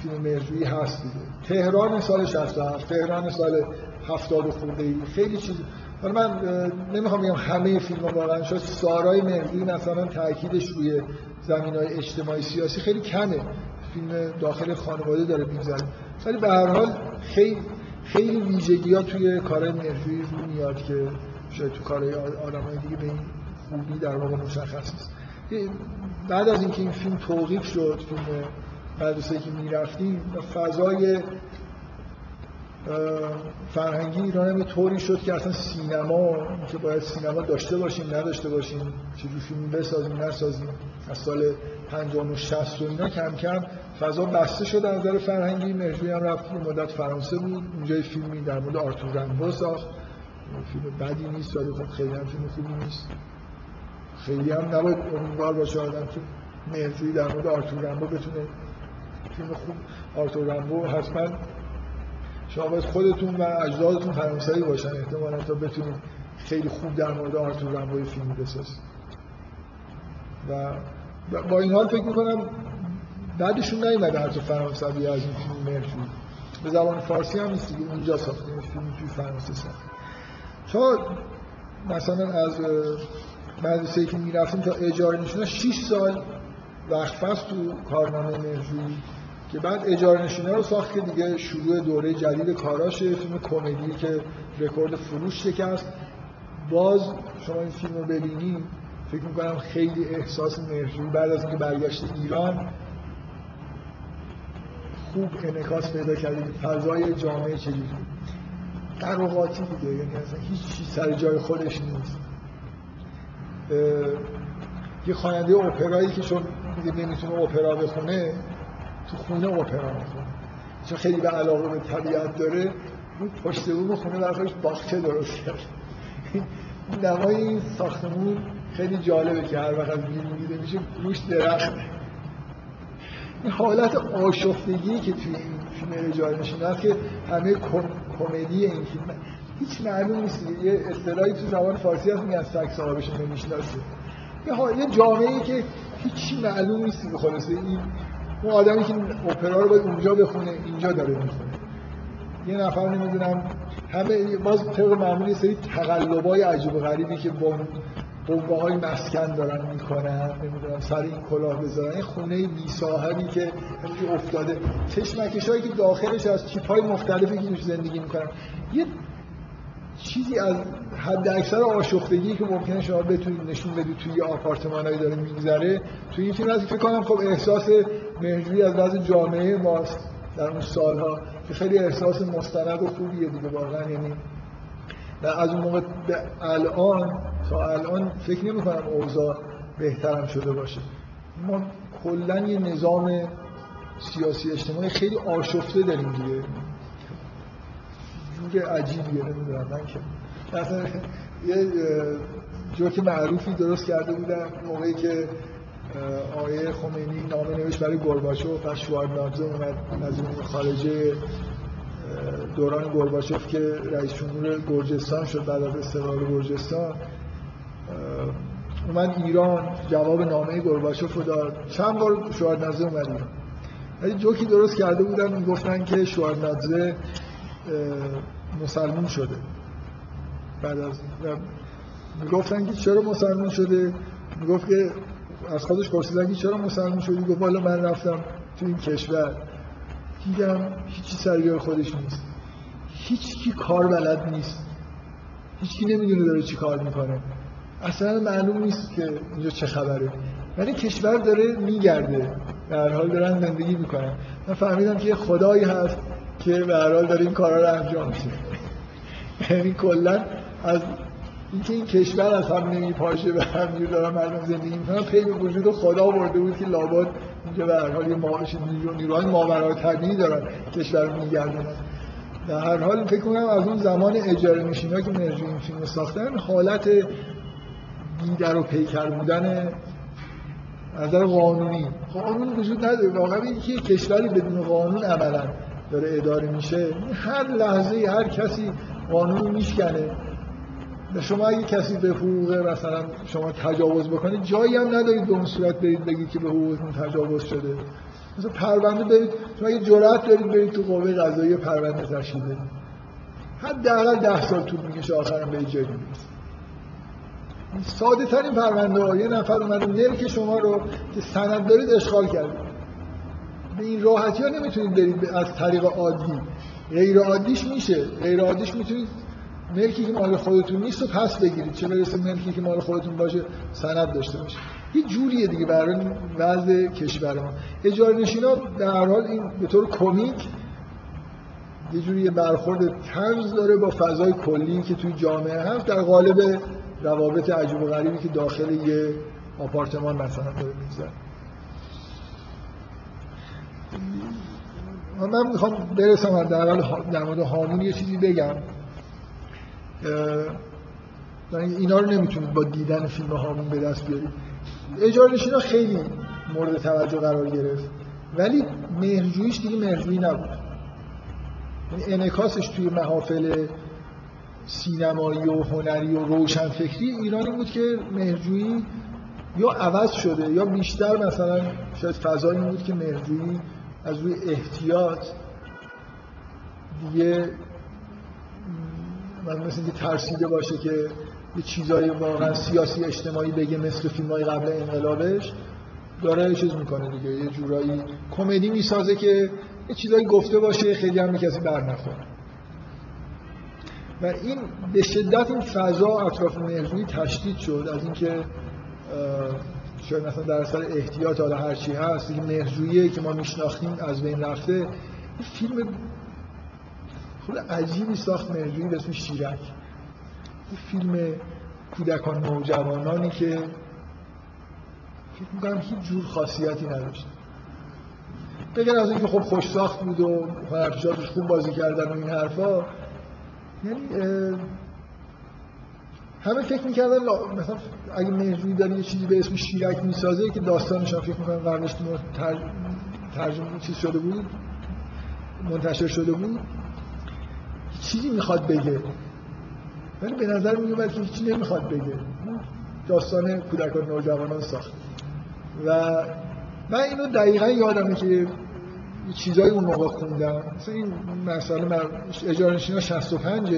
فیلم مرجویی هست دیگه. تهران سال 67 تهران سال 70 خورده ای خیلی چیز. حالا من نمی‌خوام بگم همه فیلم ها واقعا شاید سارای مرجویی مثلا تاکیدش روی زمین های اجتماعی سیاسی خیلی کمه. فیلم داخل خانواده داره میگذره. ولی به هر حال خیلی خیلی ویژگی ها توی کارهای مرجویی رو میاد که شاید تو کارهای آدم های دیگه به این خوبی در واقع مشخص نیست. بعد از اینکه این فیلم توقیف شد فیلم مدرسه که می‌رفتیم فضای فرهنگی ایران هم طوری شد که اصلا سینما که باید سینما داشته باشیم نداشته باشیم چجور فیلم بسازیم نسازیم از سال 50 و 60 و اینا کم کم فضا بسته شد از نظر فرهنگی. مرجوی هم رفت مدت فرانسه بود اونجای فیلمی در مورد آرتور رنبو ساخت. فیلم بدی نیست ولی خب خیلی هم فیلم خوبی نیست. خیلی هم نباید امیدوار باشه آدم که مرجوی در مورد آرتور رنبو بتونه فیلم خوب آرتور رنبو حتما شما باید خودتون و اجدادتون فرانسوی باشن. احتمالا تا بتونید خیلی خوب در مورد آرتور رنبوی فیلمی بسازید. و با این حال فکر می‌کنم بعدشون نیومده حتی فرانسوی از این فیلم مرجوی به زبان فارسی هم نیست اونجا ساخته این فیلم توی فرانسه ساخته شما مثلا از مدرسه که می‌رفتیم تا اجاره نشونه 6 سال وقفه تو کارنامه مرجوی که بعد اجاره نشینه رو ساخت که دیگه شروع دوره جدید کاراشه فیلم کمدی که رکورد فروش شکست. باز شما این فیلم رو ببینید فکر می‌کنم خیلی احساس مرجوی بعد از اینکه برگشت ایران خوب انعکاس پیدا کردید فضای جامعه چجوری قراقاتی دیگه یعنی اصلا هیچ چیز سر جای خودش نیست. یه خواننده اپرایی که چون دیگه نمی‌تونه اپرا بخونه تو خونه اپرا می‌خونه. چون خیلی به علاقه به طبیعت داره اون پشت بوم خونه در خودش باغچه درست کرد. نمای این ساختمون خیلی جالبه که هر وقت بیرون دیده میشه روش درخت این حالت آشفتگی که توی این فیلم اجاره هست که همه کمدی این فیلم هیچ معلوم نیست. یه اصطلاحی تو زبان فارسی هست میگن سگ صاحبش نمی‌شناسه. یه یه جامعه ای که هیچ معلوم نیست به خلاصه. این اون آدمی که اپرا رو باید اونجا بخونه اینجا داره می‌خونه. یه نفر نمی‌دونم همه باز طبق معمولی سری تقلبای عجیب و غریبی که با قوه های مسکن دارن می‌کنن نمی‌دونم سر این کلاه بذارن. این خونه بی صاحبی که افتاده. کشمکش هایی که داخلش از چیپ های مختلفی که زندگی می‌کنن. یه چیزی از حد اکثر آشفتگی که ممکنه شما بتونید نشون بدید توی آپارتمانایی داره میگذره توی این فیلم فکر کنم خب احساس مهجوی از بعض جامعه ماست در اون سالها که خیلی احساس مستند و خوبیه دیگه واقعا. یعنی از اون موقع به الان تا الان فکر نمی کنم اوضاع بهترم شده باشه. ما کلا یه نظام سیاسی اجتماعی خیلی آشفته داریم دیگه. جور عجیبیه نمی‌دونم من که مثلا یه جوک معروفی درست کرده بودم موقعی که آقای خمینی نامه نوشت برای گرباچوف و شوارنادزه اومد از اون خارجه دوران گرباچوف که رئیس جمهور گرجستان شد بعد از استقلال گرجستان. اومد ایران جواب نامه گرباچوف رو داد. چند بار شوارنادزه اومد ایران. ولی جوکی درست کرده بودن گفتن که شوارنادزه مسلمون شده. بعد از می‌گفتن که چرا مسلمون شده؟ می‌گفت که از خودش پرسیدن که چرا مسلمون شدی؟ گفت والا من رفتم تو این کشور. دیدم هیچی سرگاه خودش نیست. هیچ کی کار بلد نیست. هیچ کی نمی‌دونه داره چی کار می‌کنه. اصلا معلوم نیست که اینجا چه خبره. ولی کشور داره میگرده. در حال دارن زندگی می‌کنن. من فهمیدم که یه خدایی هست که به حال داره این کارا رو انجام میده. یعنی کلا از اینکه این کشور از هم نمیپاشه و همینجور دارن مردم زندگی می‌کنن پی به وجود خدا برده بود که لابد اینجا به هر حال یه نیروهای ماورای طبیعی دارن کشور رو میگردونن در هر حال فکر کنم از اون زمان اجاره نشینا که مرجو این فیلم ساختن حالت دیگر و پیکر بودن نظر قانونی. قانون وجود نداره. واقعا اینکه کشوری بدون قانون عملا داره اداره میشه هر لحظه هر کسی قانون میشکنه. شما اگه کسی به حقوق مثلا شما تجاوز بکنید جایی هم ندارید به اون صورت برید بگید که به حقوقتون تجاوز شده. مثلا پرونده برید شما اگه جرأت دارید برید تو قوه قضایی پرونده تشکیل بدید. حداقل ده سال طول می‌کشه آخرم به جایی می‌رسید. ساده ترین پرونده ها یه نفر اومده ملک شما رو که سند دارید اشغال کرده. به این راحتی ها نمی‌تونید برید از طریق عادی. غیر عادیش میشه. غیر عادیش می‌تونید ملکی که مال خودتون نیست و پس بگیرید چه برسه ملکی که مال خودتون باشه سند داشته باشه. یه جوریه دیگه برای وضع کشور ما. اجاره نشینا در هر حال این به طور کمیک یه جوری برخورد طنز داره با فضای کلی که توی جامعه هست. در قالب روابط عجیب و غریبی که داخل یه آپارتمان مثلا داره میگذره. من می‌خوام برسم در در مورد هامون یه چیزی بگم. اینا رو نمی‌تونید با دیدن فیلم هامون به دست بیارید اجاره نشینا خیلی مورد توجه قرار گرفت. ولی مهرجویش دیگه مهرجویی نبود. یعنی انعکاسش توی محافل سینمایی و هنری و روشنفکری ایرانی بود که مهرجویی یا عوض شده یا بیشتر مثلا شاید فضایی بود که مهرجویی از روی احتیاط دیگه من مثل اینکه ترسیده باشه که یه چیزایی واقعا سیاسی اجتماعی بگه مثل فیلم های قبل انقلابش داره چیز می‌کنه دیگه یه جورایی کمدی می‌سازه که یه چیزایی گفته باشه خیلی هم کسی بر نخوره. و این به شدت این فضا اطراف مهرجویی تشدید شد از اینکه شاید مثلا در اثر احتیاط حالا هر چی هست این مهرجویی که ما میشناختیم از بین رفته فیلم خود عجیبی ساخت مهرجویی به اسم شیرک. این فیلم کودکان نوجوانانی که فکر می‌کنم هیچ جور خاصیتی نداشت. بگر از اینکه خب خوش ساخت بود و هنرپیشاتش خوب بازی کردن و این حرفا یعنی همه فکر می‌کردن مثلا اگه مهرجویی داره یه چیزی به اسم شیرک می‌سازه که داستانش هم فکر می‌کنم قبلش تر... ترجمه چیز شده بود منتشر شده بود. چیزی می‌خواد بگه. ولی به نظر میومد که هیچی نمی‌خواد بگه. داستان کودکان نوجوانان ساخت. و من اینو دقیقا یادمه که چیزایی اون موقع خوندم. مثلا این مسئله اجاره نشینا 65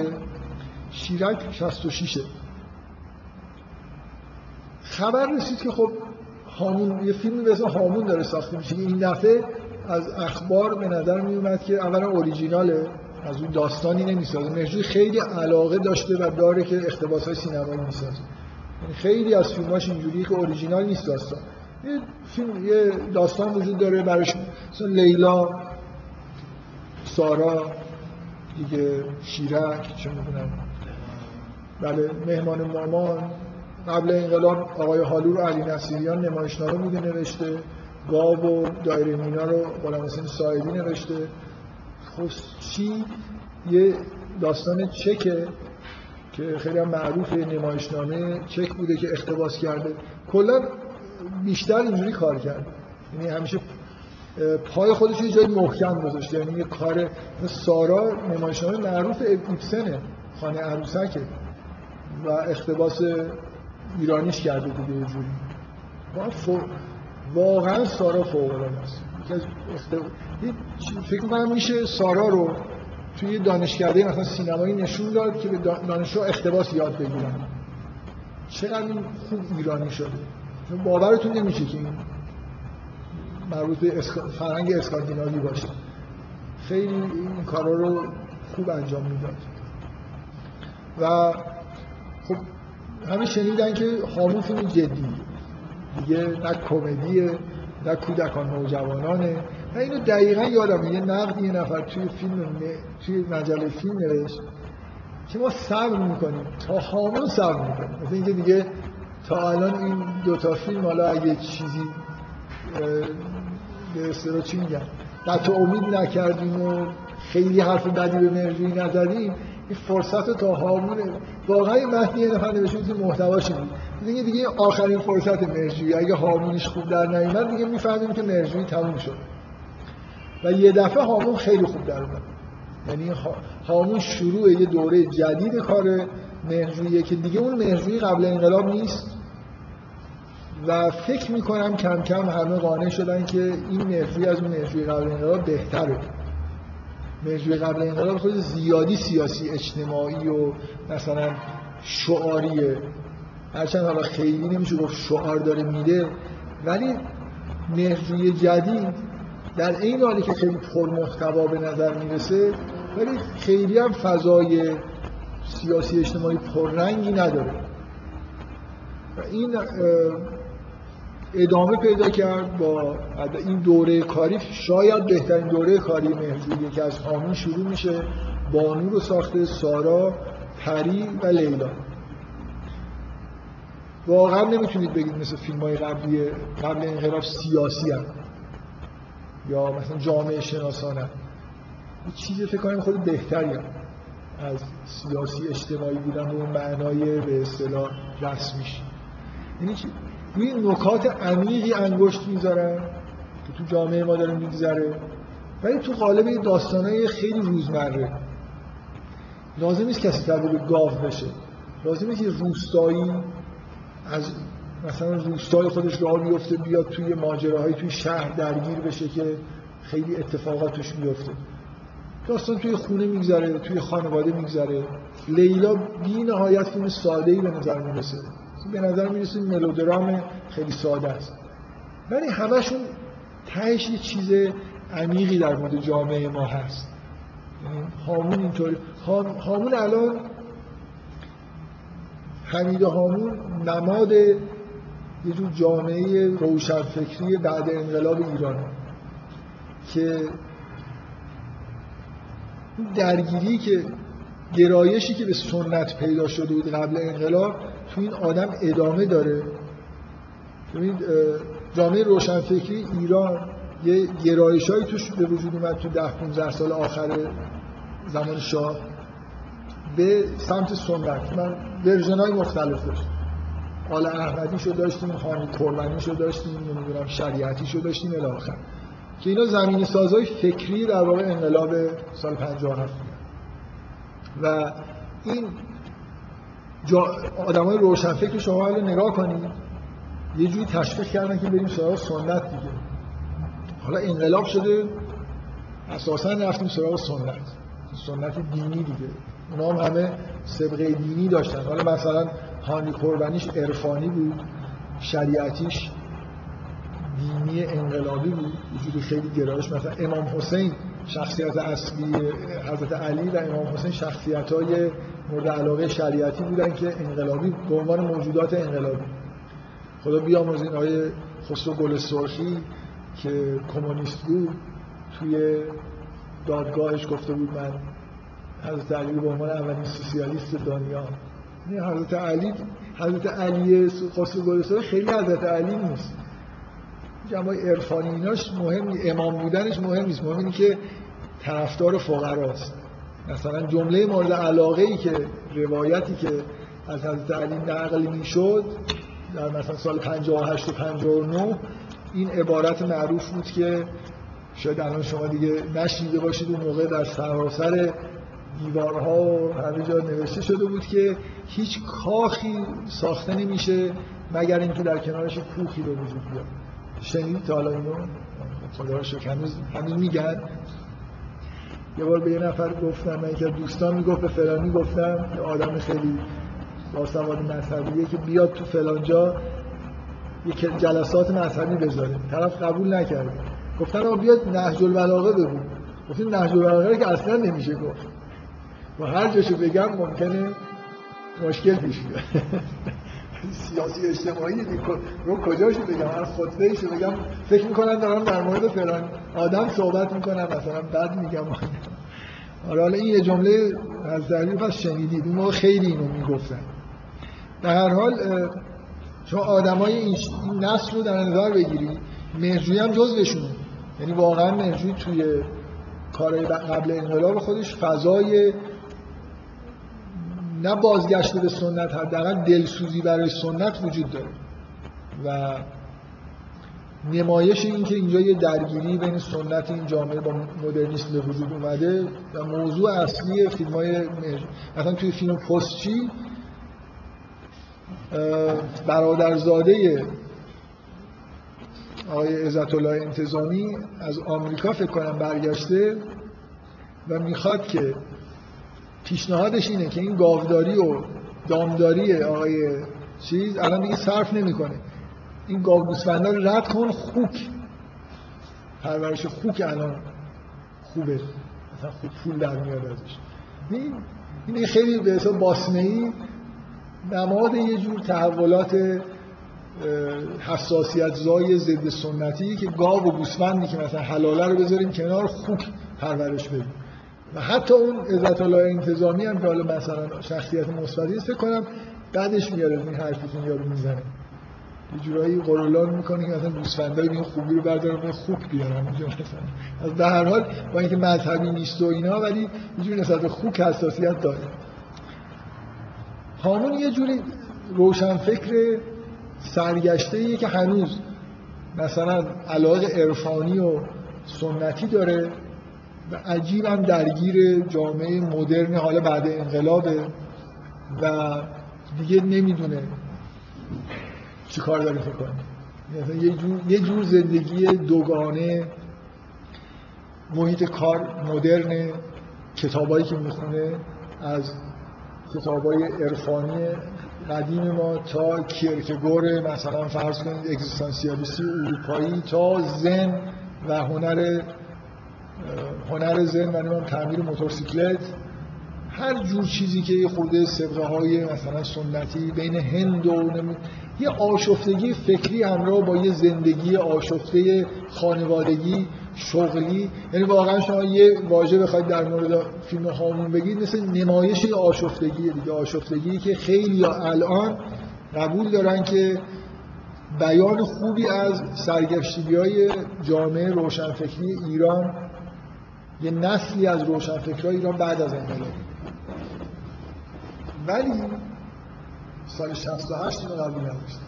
شیرک 66 خبر رسید که خب هامون یه فیلمی به هامون داره ساخته میشه. این دفعه از اخبار به نظر می اومد که اولا اوریجیناله. از اون داستانی نمی‌سازه. مهرجوی خیلی علاقه داشته و داره که اقتباس های سینمایی می‌سازه. یعنی خیلی از فیلماش اینجوریه که اوریجینال نیست داستان. یه فیلم یه داستان وجود داره برایش مثلا لیلا سارا دیگه شیرک چه می‌دونم. بله مهمان مامان. قبل انقلاب آقای حالور و علی نصیریان نمایشنامه بوده نوشته. گاو و دایره مینا رو غلام حسین نوشته. خب چی؟ یه داستان چکه که خیلی هم معروف نمایشنامه چک بوده که اختباس کرده. کلا بیشتر اینجوری کار کرده یعنی همیشه پای خودش یه جای محکم گذاشته. یعنی یه کار سارا نمایشنامه معروف ایبسنه خانه عروسکه و اختباس ایرانیش کرده دیگه یه جوری. واقعا سارا فوق العاده است فکر کنم میشه سارا رو توی دانشکده مثلا سینمایی نشون داد که به دانشجو اختباس یاد بگیرن. چقدر این خوب ایرانی شده. باورتون نمیشه که این مربوط به فرهنگ اسکاندیناوی باشه. خیلی این کارا رو خوب انجام می‌داد. و خب همه شنیدن که هامون فیلم جدی. دیگه نه کمدیه نه کودکان نوجوانانه من اینو دقیقا یادم یه نقد یه نفر توی فیلم توی مجله فیلم نوشت که ما صبر می‌کنیم. تا هامون صبر می‌کنیم. مثل اینکه دیگه تا الان این دوتا فیلم حالا اگه چیزی به استرا چی میگن؟ قطع امید نکردیم و خیلی حرف بدی به مرجوی نزدیم. این فرصت تا هامونه واقعا متن یه نفر نوشته که محتواش بود دیگه دیگه آخرین فرصت مرجوی. اگه هامونش خوب در نیومد دیگه می‌فهمیم که مرجوی تموم شد. و یه دفعه هامون خیلی خوب در اومد. یعنی هامون شروع یه دوره جدید کار مهرجوییه که دیگه اون مهرجویی قبل انقلاب نیست. و فکر می‌کنم کم کم همه قانع شدن که این مهرجویی از اون مهرجویی قبل انقلاب بهتره. مهرجویی قبل انقلاب خود زیادی سیاسی اجتماعی و مثلا شعاریه هرچند حالا خیلی نمیشه گفت شعار داره میده ولی مهرجویی جدید در این حالی که خیلی پرمحتوا به نظر می‌رسه ولی خیلی هم فضای سیاسی اجتماعی پررنگی نداره. و این ادامه پیدا کرد با این دوره کاری شاید بهترین دوره کاری مهجوری که از هامون شروع میشه بانو رو ساخته سارا پری و لیلا واقعا نمی‌تونید بگید مثل فیلم های قبلی قبل انقلاب سیاسی هم یا مثلا جامعه شناسانه یه چیزی فکر کنم خود بهتری هم. از سیاسی اجتماعی بودن به اون معنای به اصطلاح رسمیش یعنی؟ روی نکات عمیقی انگشت می‌ذارن که تو جامعه ما داره میگذره. ولی تو قالب داستانهای خیلی روزمره. لازم نیست کسی تبدیل گاو بشه. لازم نیست یه روستایی از مثلا روستای خودش راه بیفته بیاد توی ماجراهای توی شهر درگیر بشه که خیلی اتفاقات توش میفته داستان توی خونه میگذره توی خانواده میگذره. لیلا بی نهایت فیلم ساده ای به نظر می‌رسه. به نظر می‌رسه ملودرام خیلی ساده است. ولی همشون تهش یه چیز عمیقی در مورد جامعه ما هست. هامون اینطور هامون الان حمید هامون نماد یه جور جامعه روشنفکری بعد انقلاب ایران که درگیری که گرایشی که به سنت پیدا شده بود قبل انقلاب تو این آدم ادامه داره. ببینید جامعه روشنفکری ایران یه گرایش هایی توش به وجود اومد تو ده 15 سال آخر زمان شاه. به سمت سنت. من ورژن های مختلف داشت آل احمدی شو داشتیم خانی کرمنی شو داشتیم نمی‌دونم شریعتی شو داشتیم الاخر که اینا زمینی سازهای فکری در واقع انقلاب سال 57 و این آدم های روشنفکر شما حالا نگاه کنید یه جوری تشویق کردن که بریم سراغ سنت دیگه. حالا انقلاب شده اساسا رفتیم سراغ سنت. سنت دینی دیگه. اونا هم همه سبقه دینی داشتن. حالا مثلا هانی قربانیش عرفانی بود شریعتیش دینی انقلابی بود. وجود خیلی گرایش. مثلا امام حسین شخصیت اصلی حضرت علی و امام حسین شخصیت های مورد علاقه شریعتی بودن که انقلابی به عنوان موجودات انقلابی. خدا بیامرزین آقای خسرو گل سرخی که کمونیست بود توی دادگاهش گفته بود من حضرت علی به عنوان اولین سوسیالیست دنیا. نه حضرت علی حضرت علی خسرو گل سرخی خیلی حضرت علی نیست. جمعای عرفانی ایناش مهم امام بودنش مهم نیست. مهم اینه که طرفدار فقراست مثلا جمله مورد علاقه ای که روایتی که از حضرت علی نقل می‌شد در مثلا سال 58 و 59 این عبارت معروف بود که شاید الان شما دیگه نشنیده باشید اون موقع در سراسر دیوارها و همه جا نوشته شده بود که هیچ کاخی ساخته نمیشه مگر اینکه در کنارش کوخی به وجود بیاد شنید تا حالا اینو؟ خدا رو شکر. هنوز هنوز میگن. یه بار به یه نفر گفتم من که دوستان می‌گفت به فلانی گفتم که آدم خیلی باسواد مذهبیه که بیاد تو فلانجا یک جلسات مذهبی بذاره. طرف قبول نکرد. گفتن آقا بیاد نهج البلاغه بگو. گفتیم نهج البلاغه که اصلا نمیشه گفت. و هر جاشو بگم ممکنه مشکل پیش بیاد. [laughs] سیاسی اجتماعی رو کجاشو بگم؟ هر ایشو بگم. فکر می‌کنن دارم در مورد فلان آدم صحبت می‌کنم. مثلا بد میگم. آره حالا این یه جمله از دلیل پس شنیدید. اون خیلی اینو می‌گفتن. در هر حال شما آدمای این نسل رو در نظر بگیرید. مهرجویی هم جزوشون یعنی واقعا مهرجویی توی کارهای قبل انقلاب خودش فضای نه بازگشت به سنت حداقل دلسوزی برای سنت وجود داره. و نمایش این که اینجا یه درگیری بین سنت این جامعه با مدرنیسم به وجود اومده و موضوع اصلی فیلم های مثلا توی فیلم پستچی برادرزاده آقای عزت الله انتظامی از آمریکا فکر کنم برگشته و می‌خواد که پیشنهادش اینه که این گاوداری و دامداری آقای چیز الان دیگه صرف نمی‌کنه. این گاو گوسفندا رو رد کن خوک. پرورش خوک الان خوبه. مثلا خوب پول در میاد ازش. این این خیلی به حساب باسمه ای نماد یه جور تحولات حساسیت زای ضد سنتی که گاو و گوسفندی که مثلا حلاله رو بذاریم کنار خوک پرورش بدیم. و حتی اون عزت الله انتظامی هم که حالا مثلا شخصیت مثبتی فکر کنم بعدش میاره این حرفیتون یارو می‌زنه. یه جورایی قرولان می‌کنه که مثلا گوسفندای این خوبی رو بردارم به خوک بیارم اونجا مثلا. از به هر حال با اینکه مذهبی نیست و اینا ولی یه جوری نسبت به خوک حساسیت داره. هامون یه جوری روشن فکر سرگشته که هنوز مثلا علاقه عرفانی و سنتی داره. و عجیب هم درگیر جامعه مدرن حالا بعد انقلابه و دیگه نمی‌دونه. چی کار داره فکر کنه یه جور, یه جور زندگی دوگانه محیط کار مدرن کتابایی که می‌خونه از کتابای عرفانی قدیم ما تا کیرکگور مثلا فرض کنید اگزیستانسیالیستی اروپایی تا زن و هنر هنر زن نمیم تعمیر موتورسیکلت هر جور چیزی که خورده سبقه های مثلا سنتی بین هند و یه آشفتگی فکری همراه با یه زندگی آشفته خانوادگی شغلی. یعنی واقعا شما یه واژه بخواید در مورد فیلم هامون بگید مثل نمایش آشفتگی دیگه. آشفتگی که خیلی الان قبول دارن که بیان خوبی از سرگشتگی های جامعه روشنفکری ایران یه نسلی از روشنفکرهای ایران بعد از انقلاب. ولی سال 68 اینو قبول نداشتن.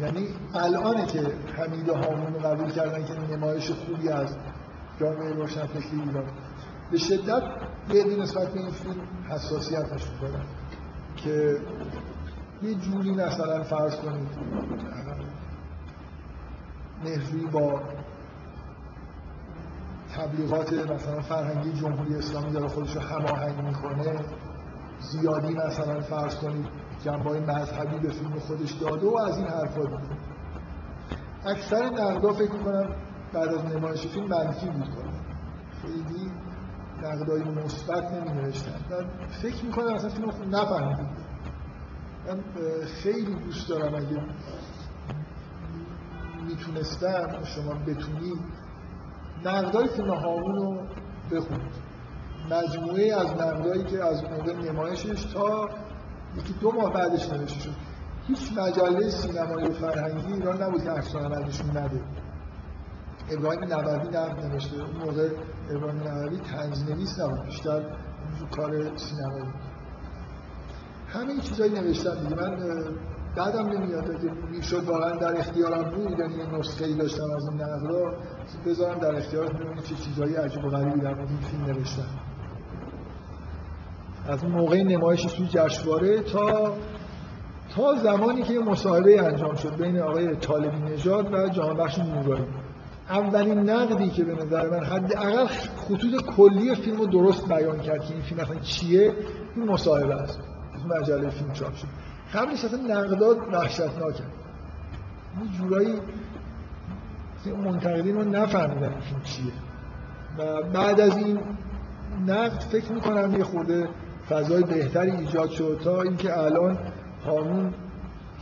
یعنی الانه که حمید هامون قبول کردن که نمایش خوبی از جامعه روشنفکری ایران. به شدت یه نسبت به این فیلم حساسیتش دارن که یه جوری مثلا فرض کنید مهجوی با تبلیغات مثلا فرهنگی جمهوری اسلامی داره خودش رو هماهنگ می‌کنه. زیادی مثلا فرض کنید جنبه مذهبی به فیلم خودش داده و از این حرفا دیگه. اکثر نقدا فکر می‌کنم بعد از نمایش فیلم منفی بود. کنم خیلی نقدای مثبت نمی نوشتن من فکر می‌کنم اصلا فیلم خوب نفهمیدم من خیلی دوست دارم اگه می‌تونستم شما بتونید نقدای فیلم هامون رو بخونید مجموعه از نقدایی که از موقع نمایشش تا یکی دو ماه بعدش نوشته شد. هیچ مجله سینمایی و فرهنگی ایران نبود که عکس‌العملشون نده. ابراهیم نووی نقد نوشته اون موقع ابراهیم نووی تنظنویس نبود بیشتر کار سینمایی همه این چیزایی نوشتم دیگه. من بعدم نمیاد. اگه می‌شد واقعا در اختیارم بود یعنی یه نسخه ای داشتم از این نقلا بذارم در اختیارتون ببینید چه چیزایی عجیب و غریبی در این فیلم نوشتم از موقع نمایشش توی جشنواره تا تا زمانی که مصاحبه انجام شد بین آقای طالبی نژاد و جهانبخش نورایی اولین نقدی که به نظر من حداقل خطوط کلی فیلم رو درست بیان کرد که این فیلم اصلا چیه این مصاحبه است. مجله فیلم چاپ شد. قبلش اصلا نقدات وحشتناکه یه جورایی منتقدین رو نفهمیدن این چیه. و بعد از این نقد فکر می‌کنم یه خورده فضای بهتری ایجاد شد تا اینکه الان هامون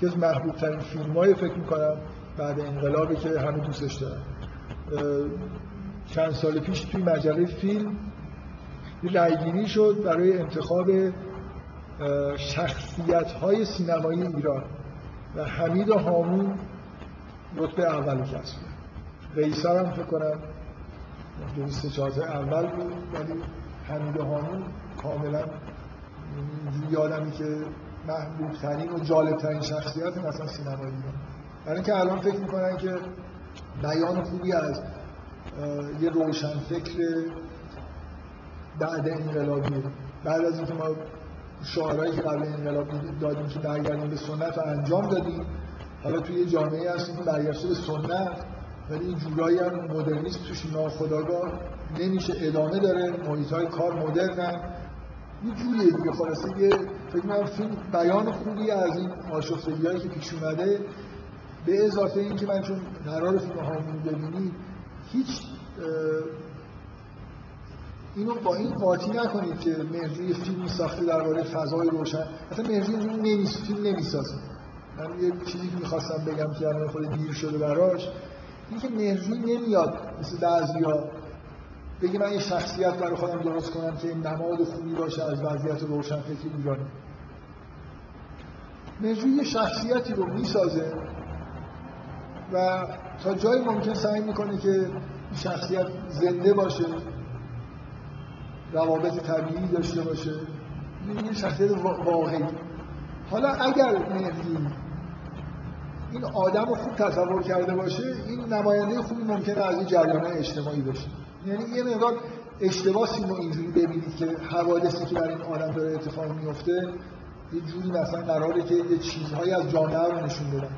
که از محبوب ترین فیلم های فکر می‌کنم بعد انقلابی که همه دوستش دارن. چند سال پیش توی مجله فیلم رایگیری شد برای انتخاب شخصیت های سینمایی ایران و حمید و هامون رتبه اول کسب قیصر هم فکر کنم دویست چهارت اول بود ولی حمید و هامون کاملا یادمی که محبوب ترین و جالب ترین شخصیت مثلا سینمایی ایران. برای اینکه الان فکر می‌کنن که بیان خوبی از یه روشن فکر بعد انقلابی بعد از اینکه ما شعارهایی که قبل انقلاب دادیم که برگردیم به سنت رو انجام دادیم. حالا توی یه جامعه هستیم که برگشته به سنت ولی این جورایی هم مدرنیسم توش ناخداگاه نمیشه ادامه داره. محیط های کار مدرنن یه جوریه دیگه. خلاصه یه فکر کنم فیلم بیان خوبی از این آشفتگی هایی که پیش اومده. به اضافه این که من چون قرار فیلم هامون ببینید هیچ اینو با این قاطی نکنید که مهرجوی فیلمی ساخته درباره فضای روشن. اصلا مهرجوی نمیس فیلم نمی‌سازه. من یه چیزی که می‌خواستم بگم که الان خود دیر شده براش اینکه مهرجوی نمیاد مثل بعضیا بگه من یه شخصیت برای خودم درست کنم که نماد خوبی باشه از وضعیت روشن فکر ایرانی. مهرجوی یه شخصیتی رو می‌سازه و تا جایی ممکن سعی می‌کنه که شخصیت زنده باشه. روابط طبیعی داشته باشه. یه شخصیت واقعی حالا اگر مهدی این آدم رو خوب تصور کرده باشه این نماینده خوبی ممکنه از این جریان اجتماعی باشه. یعنی یه مقدار اشتباه رو اینجوری ببینید که حوادثی که برای این آدم داره اتفاق میفته یه جوری مثلا قراره که یه چیزهایی از جامعه رو نشون بدن.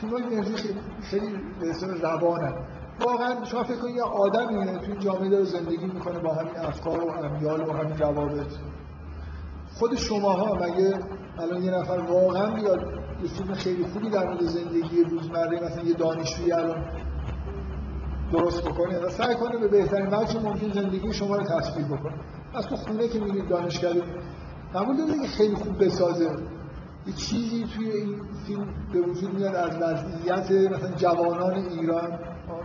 فیلم های خیلی, خیلی به اسم روانن. واقعا شما فکر کنید یه آدمی تو این جامعه داره زندگی می‌کنه با همین افکار و امیال و همین روابط. خود شماها مگه الان یه نفر واقعا بیاد یه فیلم خیلی خوبی در مورد زندگی روزمره مثلا یه دانشجویی الان درست بکنه و سعی کنه به بهترین وجه ممکن زندگی شما رو تصویر بکنه. از تو خونه که میرید دانشگاه قبول دارید که خیلی خوب بسازه. یه چیزی توی این فیلم به وجود میاد از وضعیت مثلا جوانان ایران.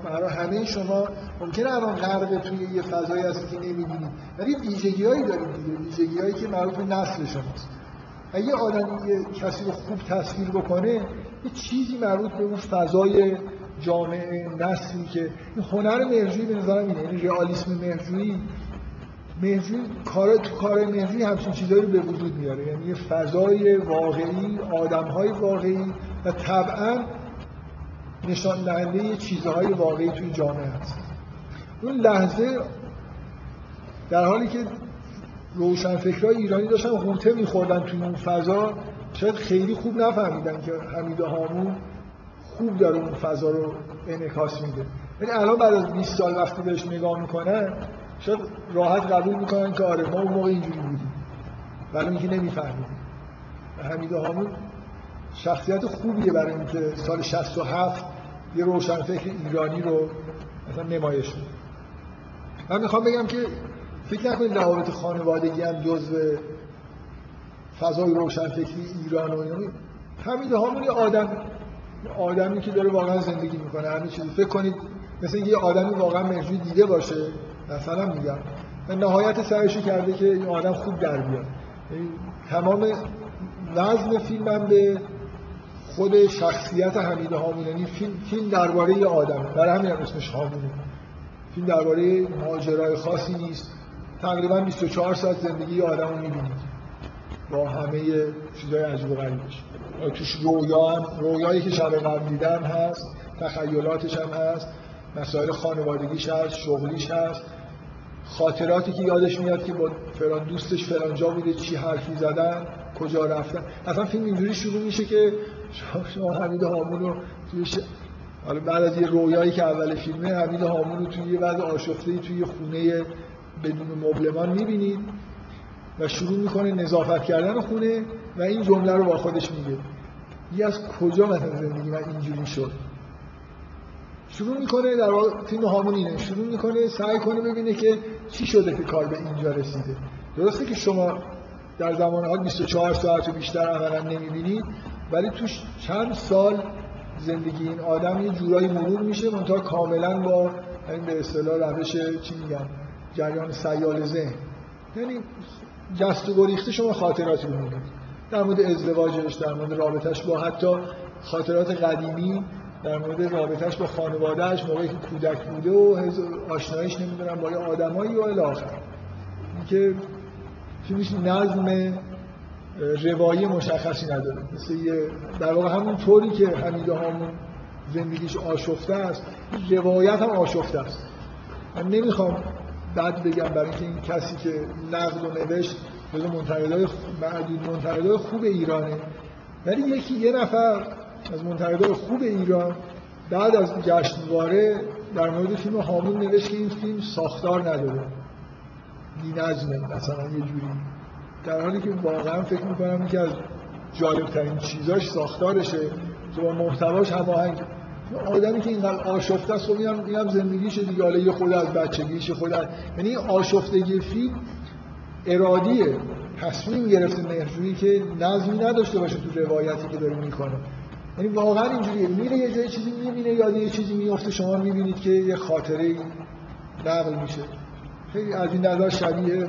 برای همه شما ممکنه الان غرق توی یه فضایی هست که نمی‌بینید ولی ویژگی هایی داریم دیگه. ویژگی هایی که مربوط به نسل شماست. اگه آدمی یه کسی رو خوب تصویر بکنه یه چیزی مربوط به اون فضای جامعه نسلی که این هنر مرجوی به نظرم اینه یعنی رئالیسم مرجویی. مهرجوی کار تو کار مهرجوی همچین چیزایی رو به وجود میاره. یعنی یه فضای واقعی آدمهای واقعی و طبعا نشان دهنده چیزهای واقعی توی جامعه هست. اون لحظه در حالی که روشن فکرهای ایرانی داشتن غوطه میخوردن توی اون فضا شاید خیلی خوب نفهمیدن که حمید هامون خوب داره اون فضا رو انعکاس میده. یعنی الان بعد از 20 سال وقتی بهش نگاه می‌کنن شاید راحت قبول می‌کنن که آره ما اون موقع اینجوری بودیم. برای اینکه نمیفهمیدیم حمید هامون شخصیت خوبیه برای اینکه سال 67 یه روشنفکر ایرانی رو مثلا نمایش میده. من می‌خوام بگم که فکر نکنید روابط خانوادگی هم جزو فضای روشنفکری ایران و ایرانی حمید هامون یه آدم آدمی که داره واقعا زندگی می‌کنه همه چیزی فکر کنید مثل یه آدمی واقعا مرجوی دیده باشه مثلا میگم. نهایت سعیشو کرده که این آدم خوب در بیاد. تمام وزن فیلمم به خود شخصیت حمید یعنی فیلم, فیلم درباره یه آدم برای همین اسمش هامونه فیلم درباره ماجرای خاصی نیست. تقریبا 24 ساعت زندگی یه آدم رو می‌بینید با همه چیزای عجیب و غریبش. توش رویا هم رویایی که شب قبل دیدن هست تخیلاتش هم هست مسائل خانوادگیش هست شغلیش هست. خاطراتی که یادش میاد که با فلان دوستش فلان جا بوده چی حرفی زدن کجا رفتن. اصلا فیلم اینجوری شروع میشه که شما حمید هامون رو توی ش... حالا بعد از یه رویایی که اول فیلمه حمید هامون رو توی یه وضع آشفته توی خونه بدون مبلمان می‌بینید و شروع می‌کنه نظافت کردن خونه و این جمله رو با خودش میگه. یه از کجا مثلا زندگی من اینجوری شد؟ شروع می‌کنه در واقع فیلم هامون اینه. شروع می‌کنه سعی کنه ببینه که چی شده که کار به اینجا رسیده. درسته که شما در زمان حال 24 ساعت و بیشتر عملا نمی‌بینید ولی توش چند سال زندگی این آدم یه جورایی مرور میشه منتها کاملا با این به اصطلاح روش چی میگن جریان سیال ذهن. یعنی جست و گریخته شما خاطراتی رو در مورد ازدواجش در مورد رابطش با حتی خاطرات قدیمی در مورد رابطش با خانوادهش موقعی که کودک بوده و آشنایش نمی‌دونم با یه آدمایی و الاخر اینکه فیلمش نظم روایی مشخصی نداره. مثل یه در واقع همون طوری که حمیده همون زندگیش آشفته است روایت هم آشفته است. من نمی‌خوام بعد بگم برای اینکه این کسی که نقد و نوشت جز منتقدای معدود منتقدای خوب ایرانه ولی یکی یه نفر از منتقدای خوب ایران بعد از جشنواره در مورد فیلم هامون نوشت که این فیلم ساختار نداره. نظمه. مثلا یه جوری در حالی که واقعا فکر می‌کنم که از جالبترین چیزاش ساختارشه که با محتواش هماهنگ. آدمی که اینقدر آشفته است خب اینم زندگیشه دیگه. حالا خود از بچگیش خود از یعنی آشفتگی فیلم ارادیه. تصمیم گرفته مهرجویی که نظمی نداشته باشه تو روایتی که داره می‌کنه. یعنی واقعا اینجوریه. میره یه جای چیزی می‌بینه یاد یه چیزی میفته شما می‌بینید که یه خاطره نقل میشه. خیلی از این نظر شبیه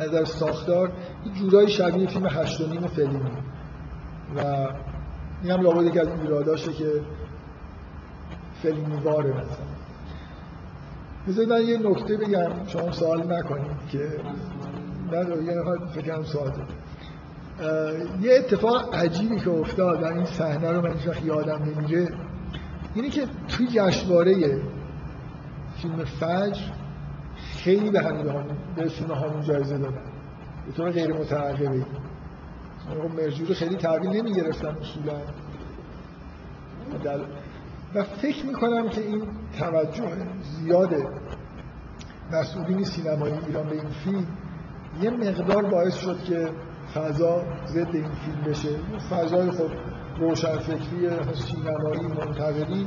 نظر ساختار یه جورایی شبیه فیلم هشت و نیم فلیمی و این هم لابد یکی از ایراداشه که فیلمیواره مثلا. بذارید من یه نکته بگم شما سوال نکنید که نه یه نفر فکرم سوال یه اتفاق عجیبی که افتاد و این صحنه رو من هیچ یادم نمیره اینه که توی جشنواره فیلم فجر خیلی به همین همون به همون جایزه دادن. به طور غیر متعقبه خب مرجو رو خیلی تحویل نمی گرفتن اصولا و فکر می‌کنم که این توجه زیاد مسئولین سینمایی ایران به این فیلم. یه مقدار باعث شد که فضا ضد این فیلم بشه. فضای خب روشنفکری سینمایی منتقدین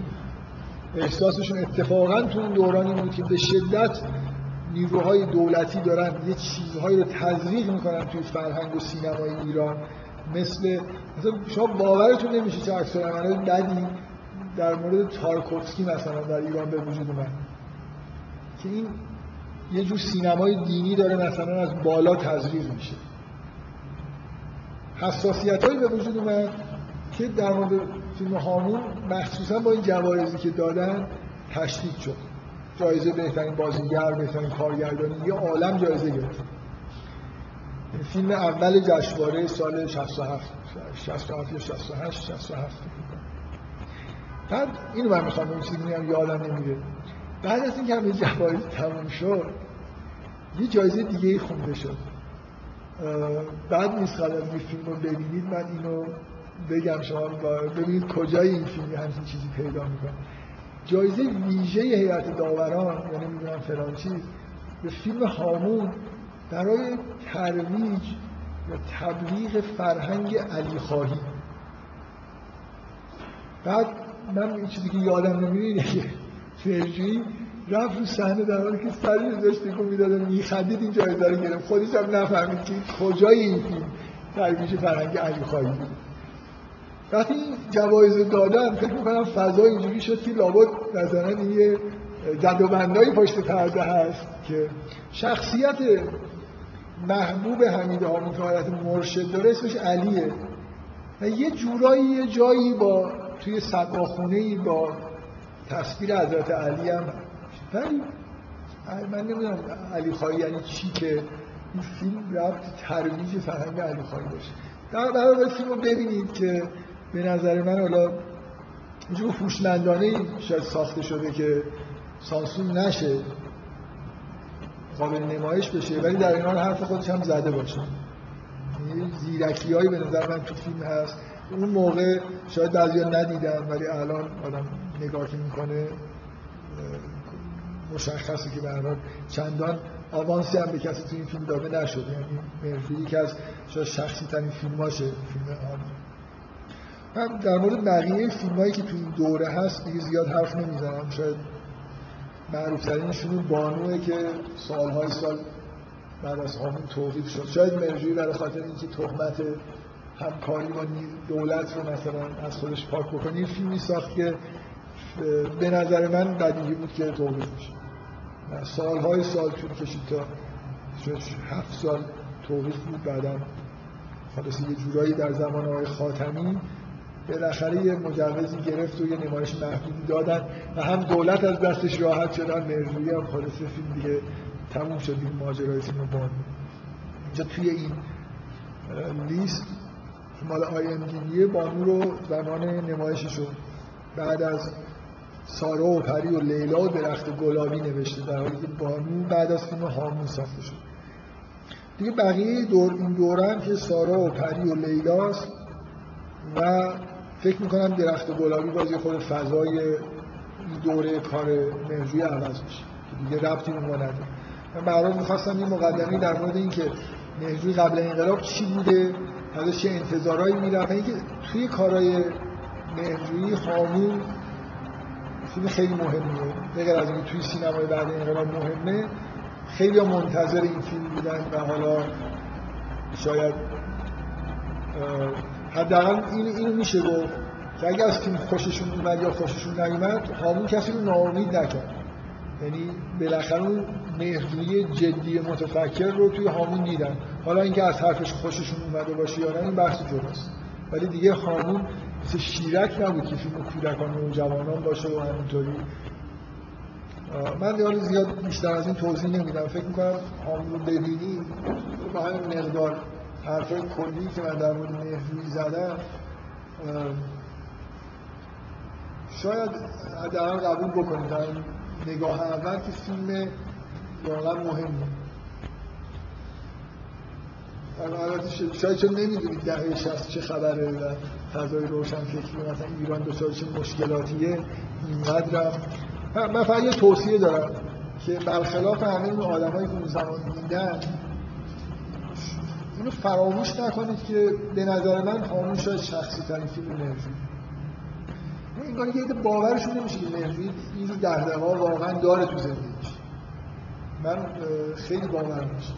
احساسشون اتفاقا تو اون دورانی بود که به شدت نیروهای دولتی دارن یه چیزهایی رو تزریق می‌کنن توی فرهنگ و سینمای ایران. مثل مثلا شما باورتون نمیشه چه عکس بدی در مورد تارکوفسکی مثلا در ایران به وجود اومد. که این یه جور سینمای دینی داره مثلا از بالا تزریق میشه. حساسیت هایی به وجود اومد که در مورد فیلم هامون مخصوصا با این جوایزی که دادن تشدید شد. جایزه بهترین بازیگر بهترین کارگردانی یه عالم جایزه گرفت. فیلم اول جشنواره سال 67 67 یا 68 67 بعد اینو من می‌خوام اون چیزی میگم یادم نمیره. بعد از اینکه همه جوایز تموم شد یه جایزه دیگه خونده شد. بعد نیست از این فیلم رو ببینید من اینو بگم شما ببینید کجای این فیلم همچین چیزی پیدا می‌کنه. جایزه ویژه هیئت داوران یعنی می‌دونم فلان چیز به فیلم هامون برای ترویج یا تبلیغ فرهنگ علی خواهی. بعد من این چیزی که یادم نمیره که فرجوی رفت رو صحنه در حالی که سری داشت که می‌داده میخندید این جایزه رو گرفت. خودش هم نفهمید که کجای این فیلم ترویج فرهنگ علی خواهی بود. وقتی جوایز دادن فکر می‌کنم فضا اینجوری شد که لابد مثلا این یه بندایی پشت پرده هست که شخصیت محبوب حمید آمون که حالت مرشد داره اسمش علیه. و یه جورایی یه جایی با توی سقاخونه ای با تصویر حضرت علی هم ولی من نمی‌دونم علی خواهی یعنی چی که این فیلم رفت ترویج فرهنگ علی خواهی باشه. در برای فیلم رو ببینید که به نظر من حالا اینجور فوشمندانه شاید ساخته شده که سانسور نشه قابل نمایش بشه ولی در این حال حرف خودش هم زده باشه. یعنی زیرکی هایی به نظر من تو فیلم هست. اون موقع شاید بعضیا ندیدن ولی الان آدم نگاه که می‌کنه مشخصه که به چندان آوانسی هم به کسی تو این فیلم داده نشده. یعنی که از شاید شخصی ترین فیلماشه فیلم من در مورد بقیه فیلم هایی که تو این دوره هست دیگه زیاد حرف نمی‌زنم. شاید معروف ترینشون بانوه که سالهای سال بعد از همون توقیف شد. شاید مرجوی برای خاطر اینکه تهمت همکاری با دولت رو مثلا از خودش پاک بکنه فیلمی ساخت که به نظر من بدیهی بود که توقیف میشه سالهای سال طول کشید تا هفت سال توقیف بود. بعدا خلاص یه جورایی در زمان آقای خاتمی بالاخره یه مجوزی گرفت و یه نمایش محدودی دادن و هم دولت از دستش راحت شدن مرزوی هم خالص فیلم دیگه تموم شد این ماجرای فیلم بان اینجا توی این لیست مال آی ام بانو رو زمان نمایششون بعد از سارا و پری و لیلا و درخت گلابی نوشته در حالی که بانو بعد از فیلم هامون ساخته شد. دیگه بقیه دور این دوران که سارا و پری و لیلاست و فکر می‌کنم درخت گلابی بازی خود فضای دوره کار مهجوی عوض میشه. دیگه ربطی اون نداره. من برای می‌خواستم این مقدمی در مورد اینکه مهجوی قبل انقلاب چی بوده ازش چه انتظارهایی می‌رفت اینکه توی کارهای مهجوی خامون فیلم خیلی مهمیه. بغیر از اینکه توی سینمای بعد انقلاب مهمه خیلی منتظر این فیلم بودن و حالا شاید حداقل این اینو میشه گفت که اگر از فیلم خوششون اومد یا خوششون نیومد هامون کسی رو ناامید نکرد یعنی بالاخره اون مهرجویی جدی متفکر رو توی هامون دیدن. حالا اینکه از حرفش خوششون اومده باشه یا نه این بحث جداست. ولی دیگه هامون مثل شیرک نبود که فیلم کودکان و جوانان باشه و همینطوری. من دیگه زیاد بیشتر از این توضیح نمیدم. فکر می‌کنم هامون رو ببینی با همین مقدار حرفای کلی که من در مورد مهرجویی زدم شاید حداقل قبول بکنید. در نگاه اول که فیلم واقعا مهمه البته شاید چون نمی‌دونید دهه 60 چه خبره و فضای روشن فکری مثلا ایران دچار چه مشکلاتیه اینقدر من فقط یه توصیه دارم که برخلاف همه اون آدمایی که اون زمان دیدن اینو فراموش نکنید که به نظر من همون شاید شخصی ترین فیلم مرجوی این یه عده باورشون نمیشه که مرجوی اینجور دهدقه ها واقعا داره تو زندگیش. من خیلی باور میشه.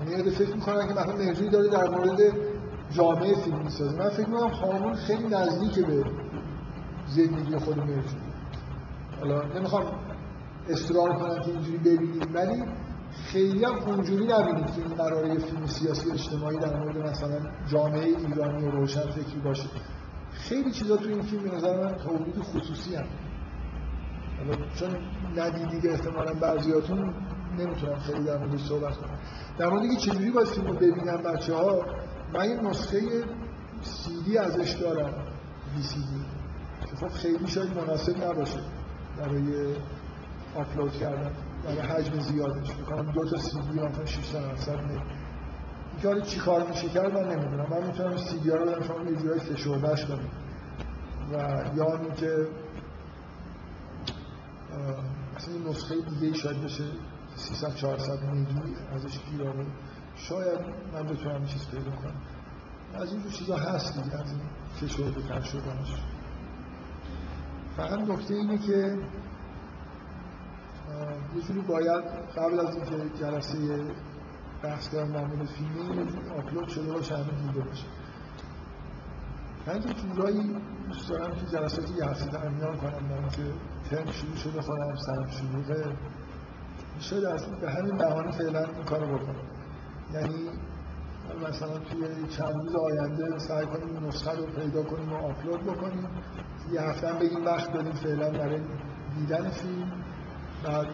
یعنی یه فکر می‌کنم که مثلا مرجوی داره در مورد جامعه فیلم می‌سازه. من فکر می‌کنم هامون خیلی نزدیک به زندگی خود مرجوی حالا نمی‌خوام اصرار کنم که اینجوری ببینید ولی خیلی هم اونجوری نبینید که این قراره یه فیلم سیاسی اجتماعی در مورد مثلا جامعه ایرانی و روشن فکری باشه. خیلی چیزا تو این فیلم به نظر من تولید خصوصی هم. چون ندیدید احتمالا بعضیاتون نمی‌تونم خیلی در موردش صحبت کنم در مورد اینکه چجوری باید فیلم رو ببینن بچه ها من یه نسخه سی دی ازش دارم وی سی دی خیلی شاید مناسب نباشه برای آپلود کردن. برای حجم زیادش می‌کنم. دو تا سی دی مثلا 600 700 نه این چی کار میشه کرد من نمی‌دونم. من می‌تونم سی دی رو بدم شما یه جورایی فشردش کنید و یا اینکه مثلا این نسخه دیگه شاید بشه 300 400 میگی ازش گیرا شاید من بتونم چیز پیدا کنم. از این چیزا هست دیگه از این فشرده تر شدنش. فقط نکته اینه که یه جوری باید قبل از اینکه جلسه بحث کردن در مورد فیلمه آپلود شده باشه همه دیده باشه. من که جورایی دوست دارم که جلسات یه هفته میان کنم من که ترم شروع شده خودم سرم شروعه شاید از به همین بهانه فعلا این کارو بکنم. یعنی مثلا توی چند روز آینده سعی کنیم نسخه رو پیدا کنیم و آپلود بکنیم. یه هفته بگیم وقت بدیم فعلا برای دیدن فیلم. بعد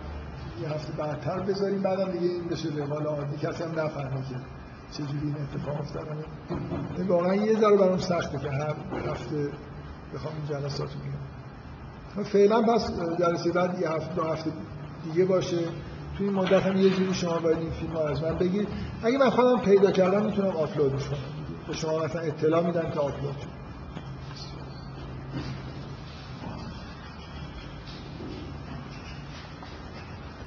یه هفته بعدتر بذاریم بعدم دیگه این بشه روال عادی. کسی هم نفهمه که چجوری این اتفاق افتاده. این واقعا یه ذره برام سخته که هر هفته بخوام این جلسات رو فعلا پس جلسه بعد یه هفته دو هفته دیگه باشه. توی این مدت هم یه جوری شما باید این فیلم از من بگید اگه من خودم پیدا کردم می‌تونم آپلودش کنم به شما مثلا اطلاع میدم که آپلود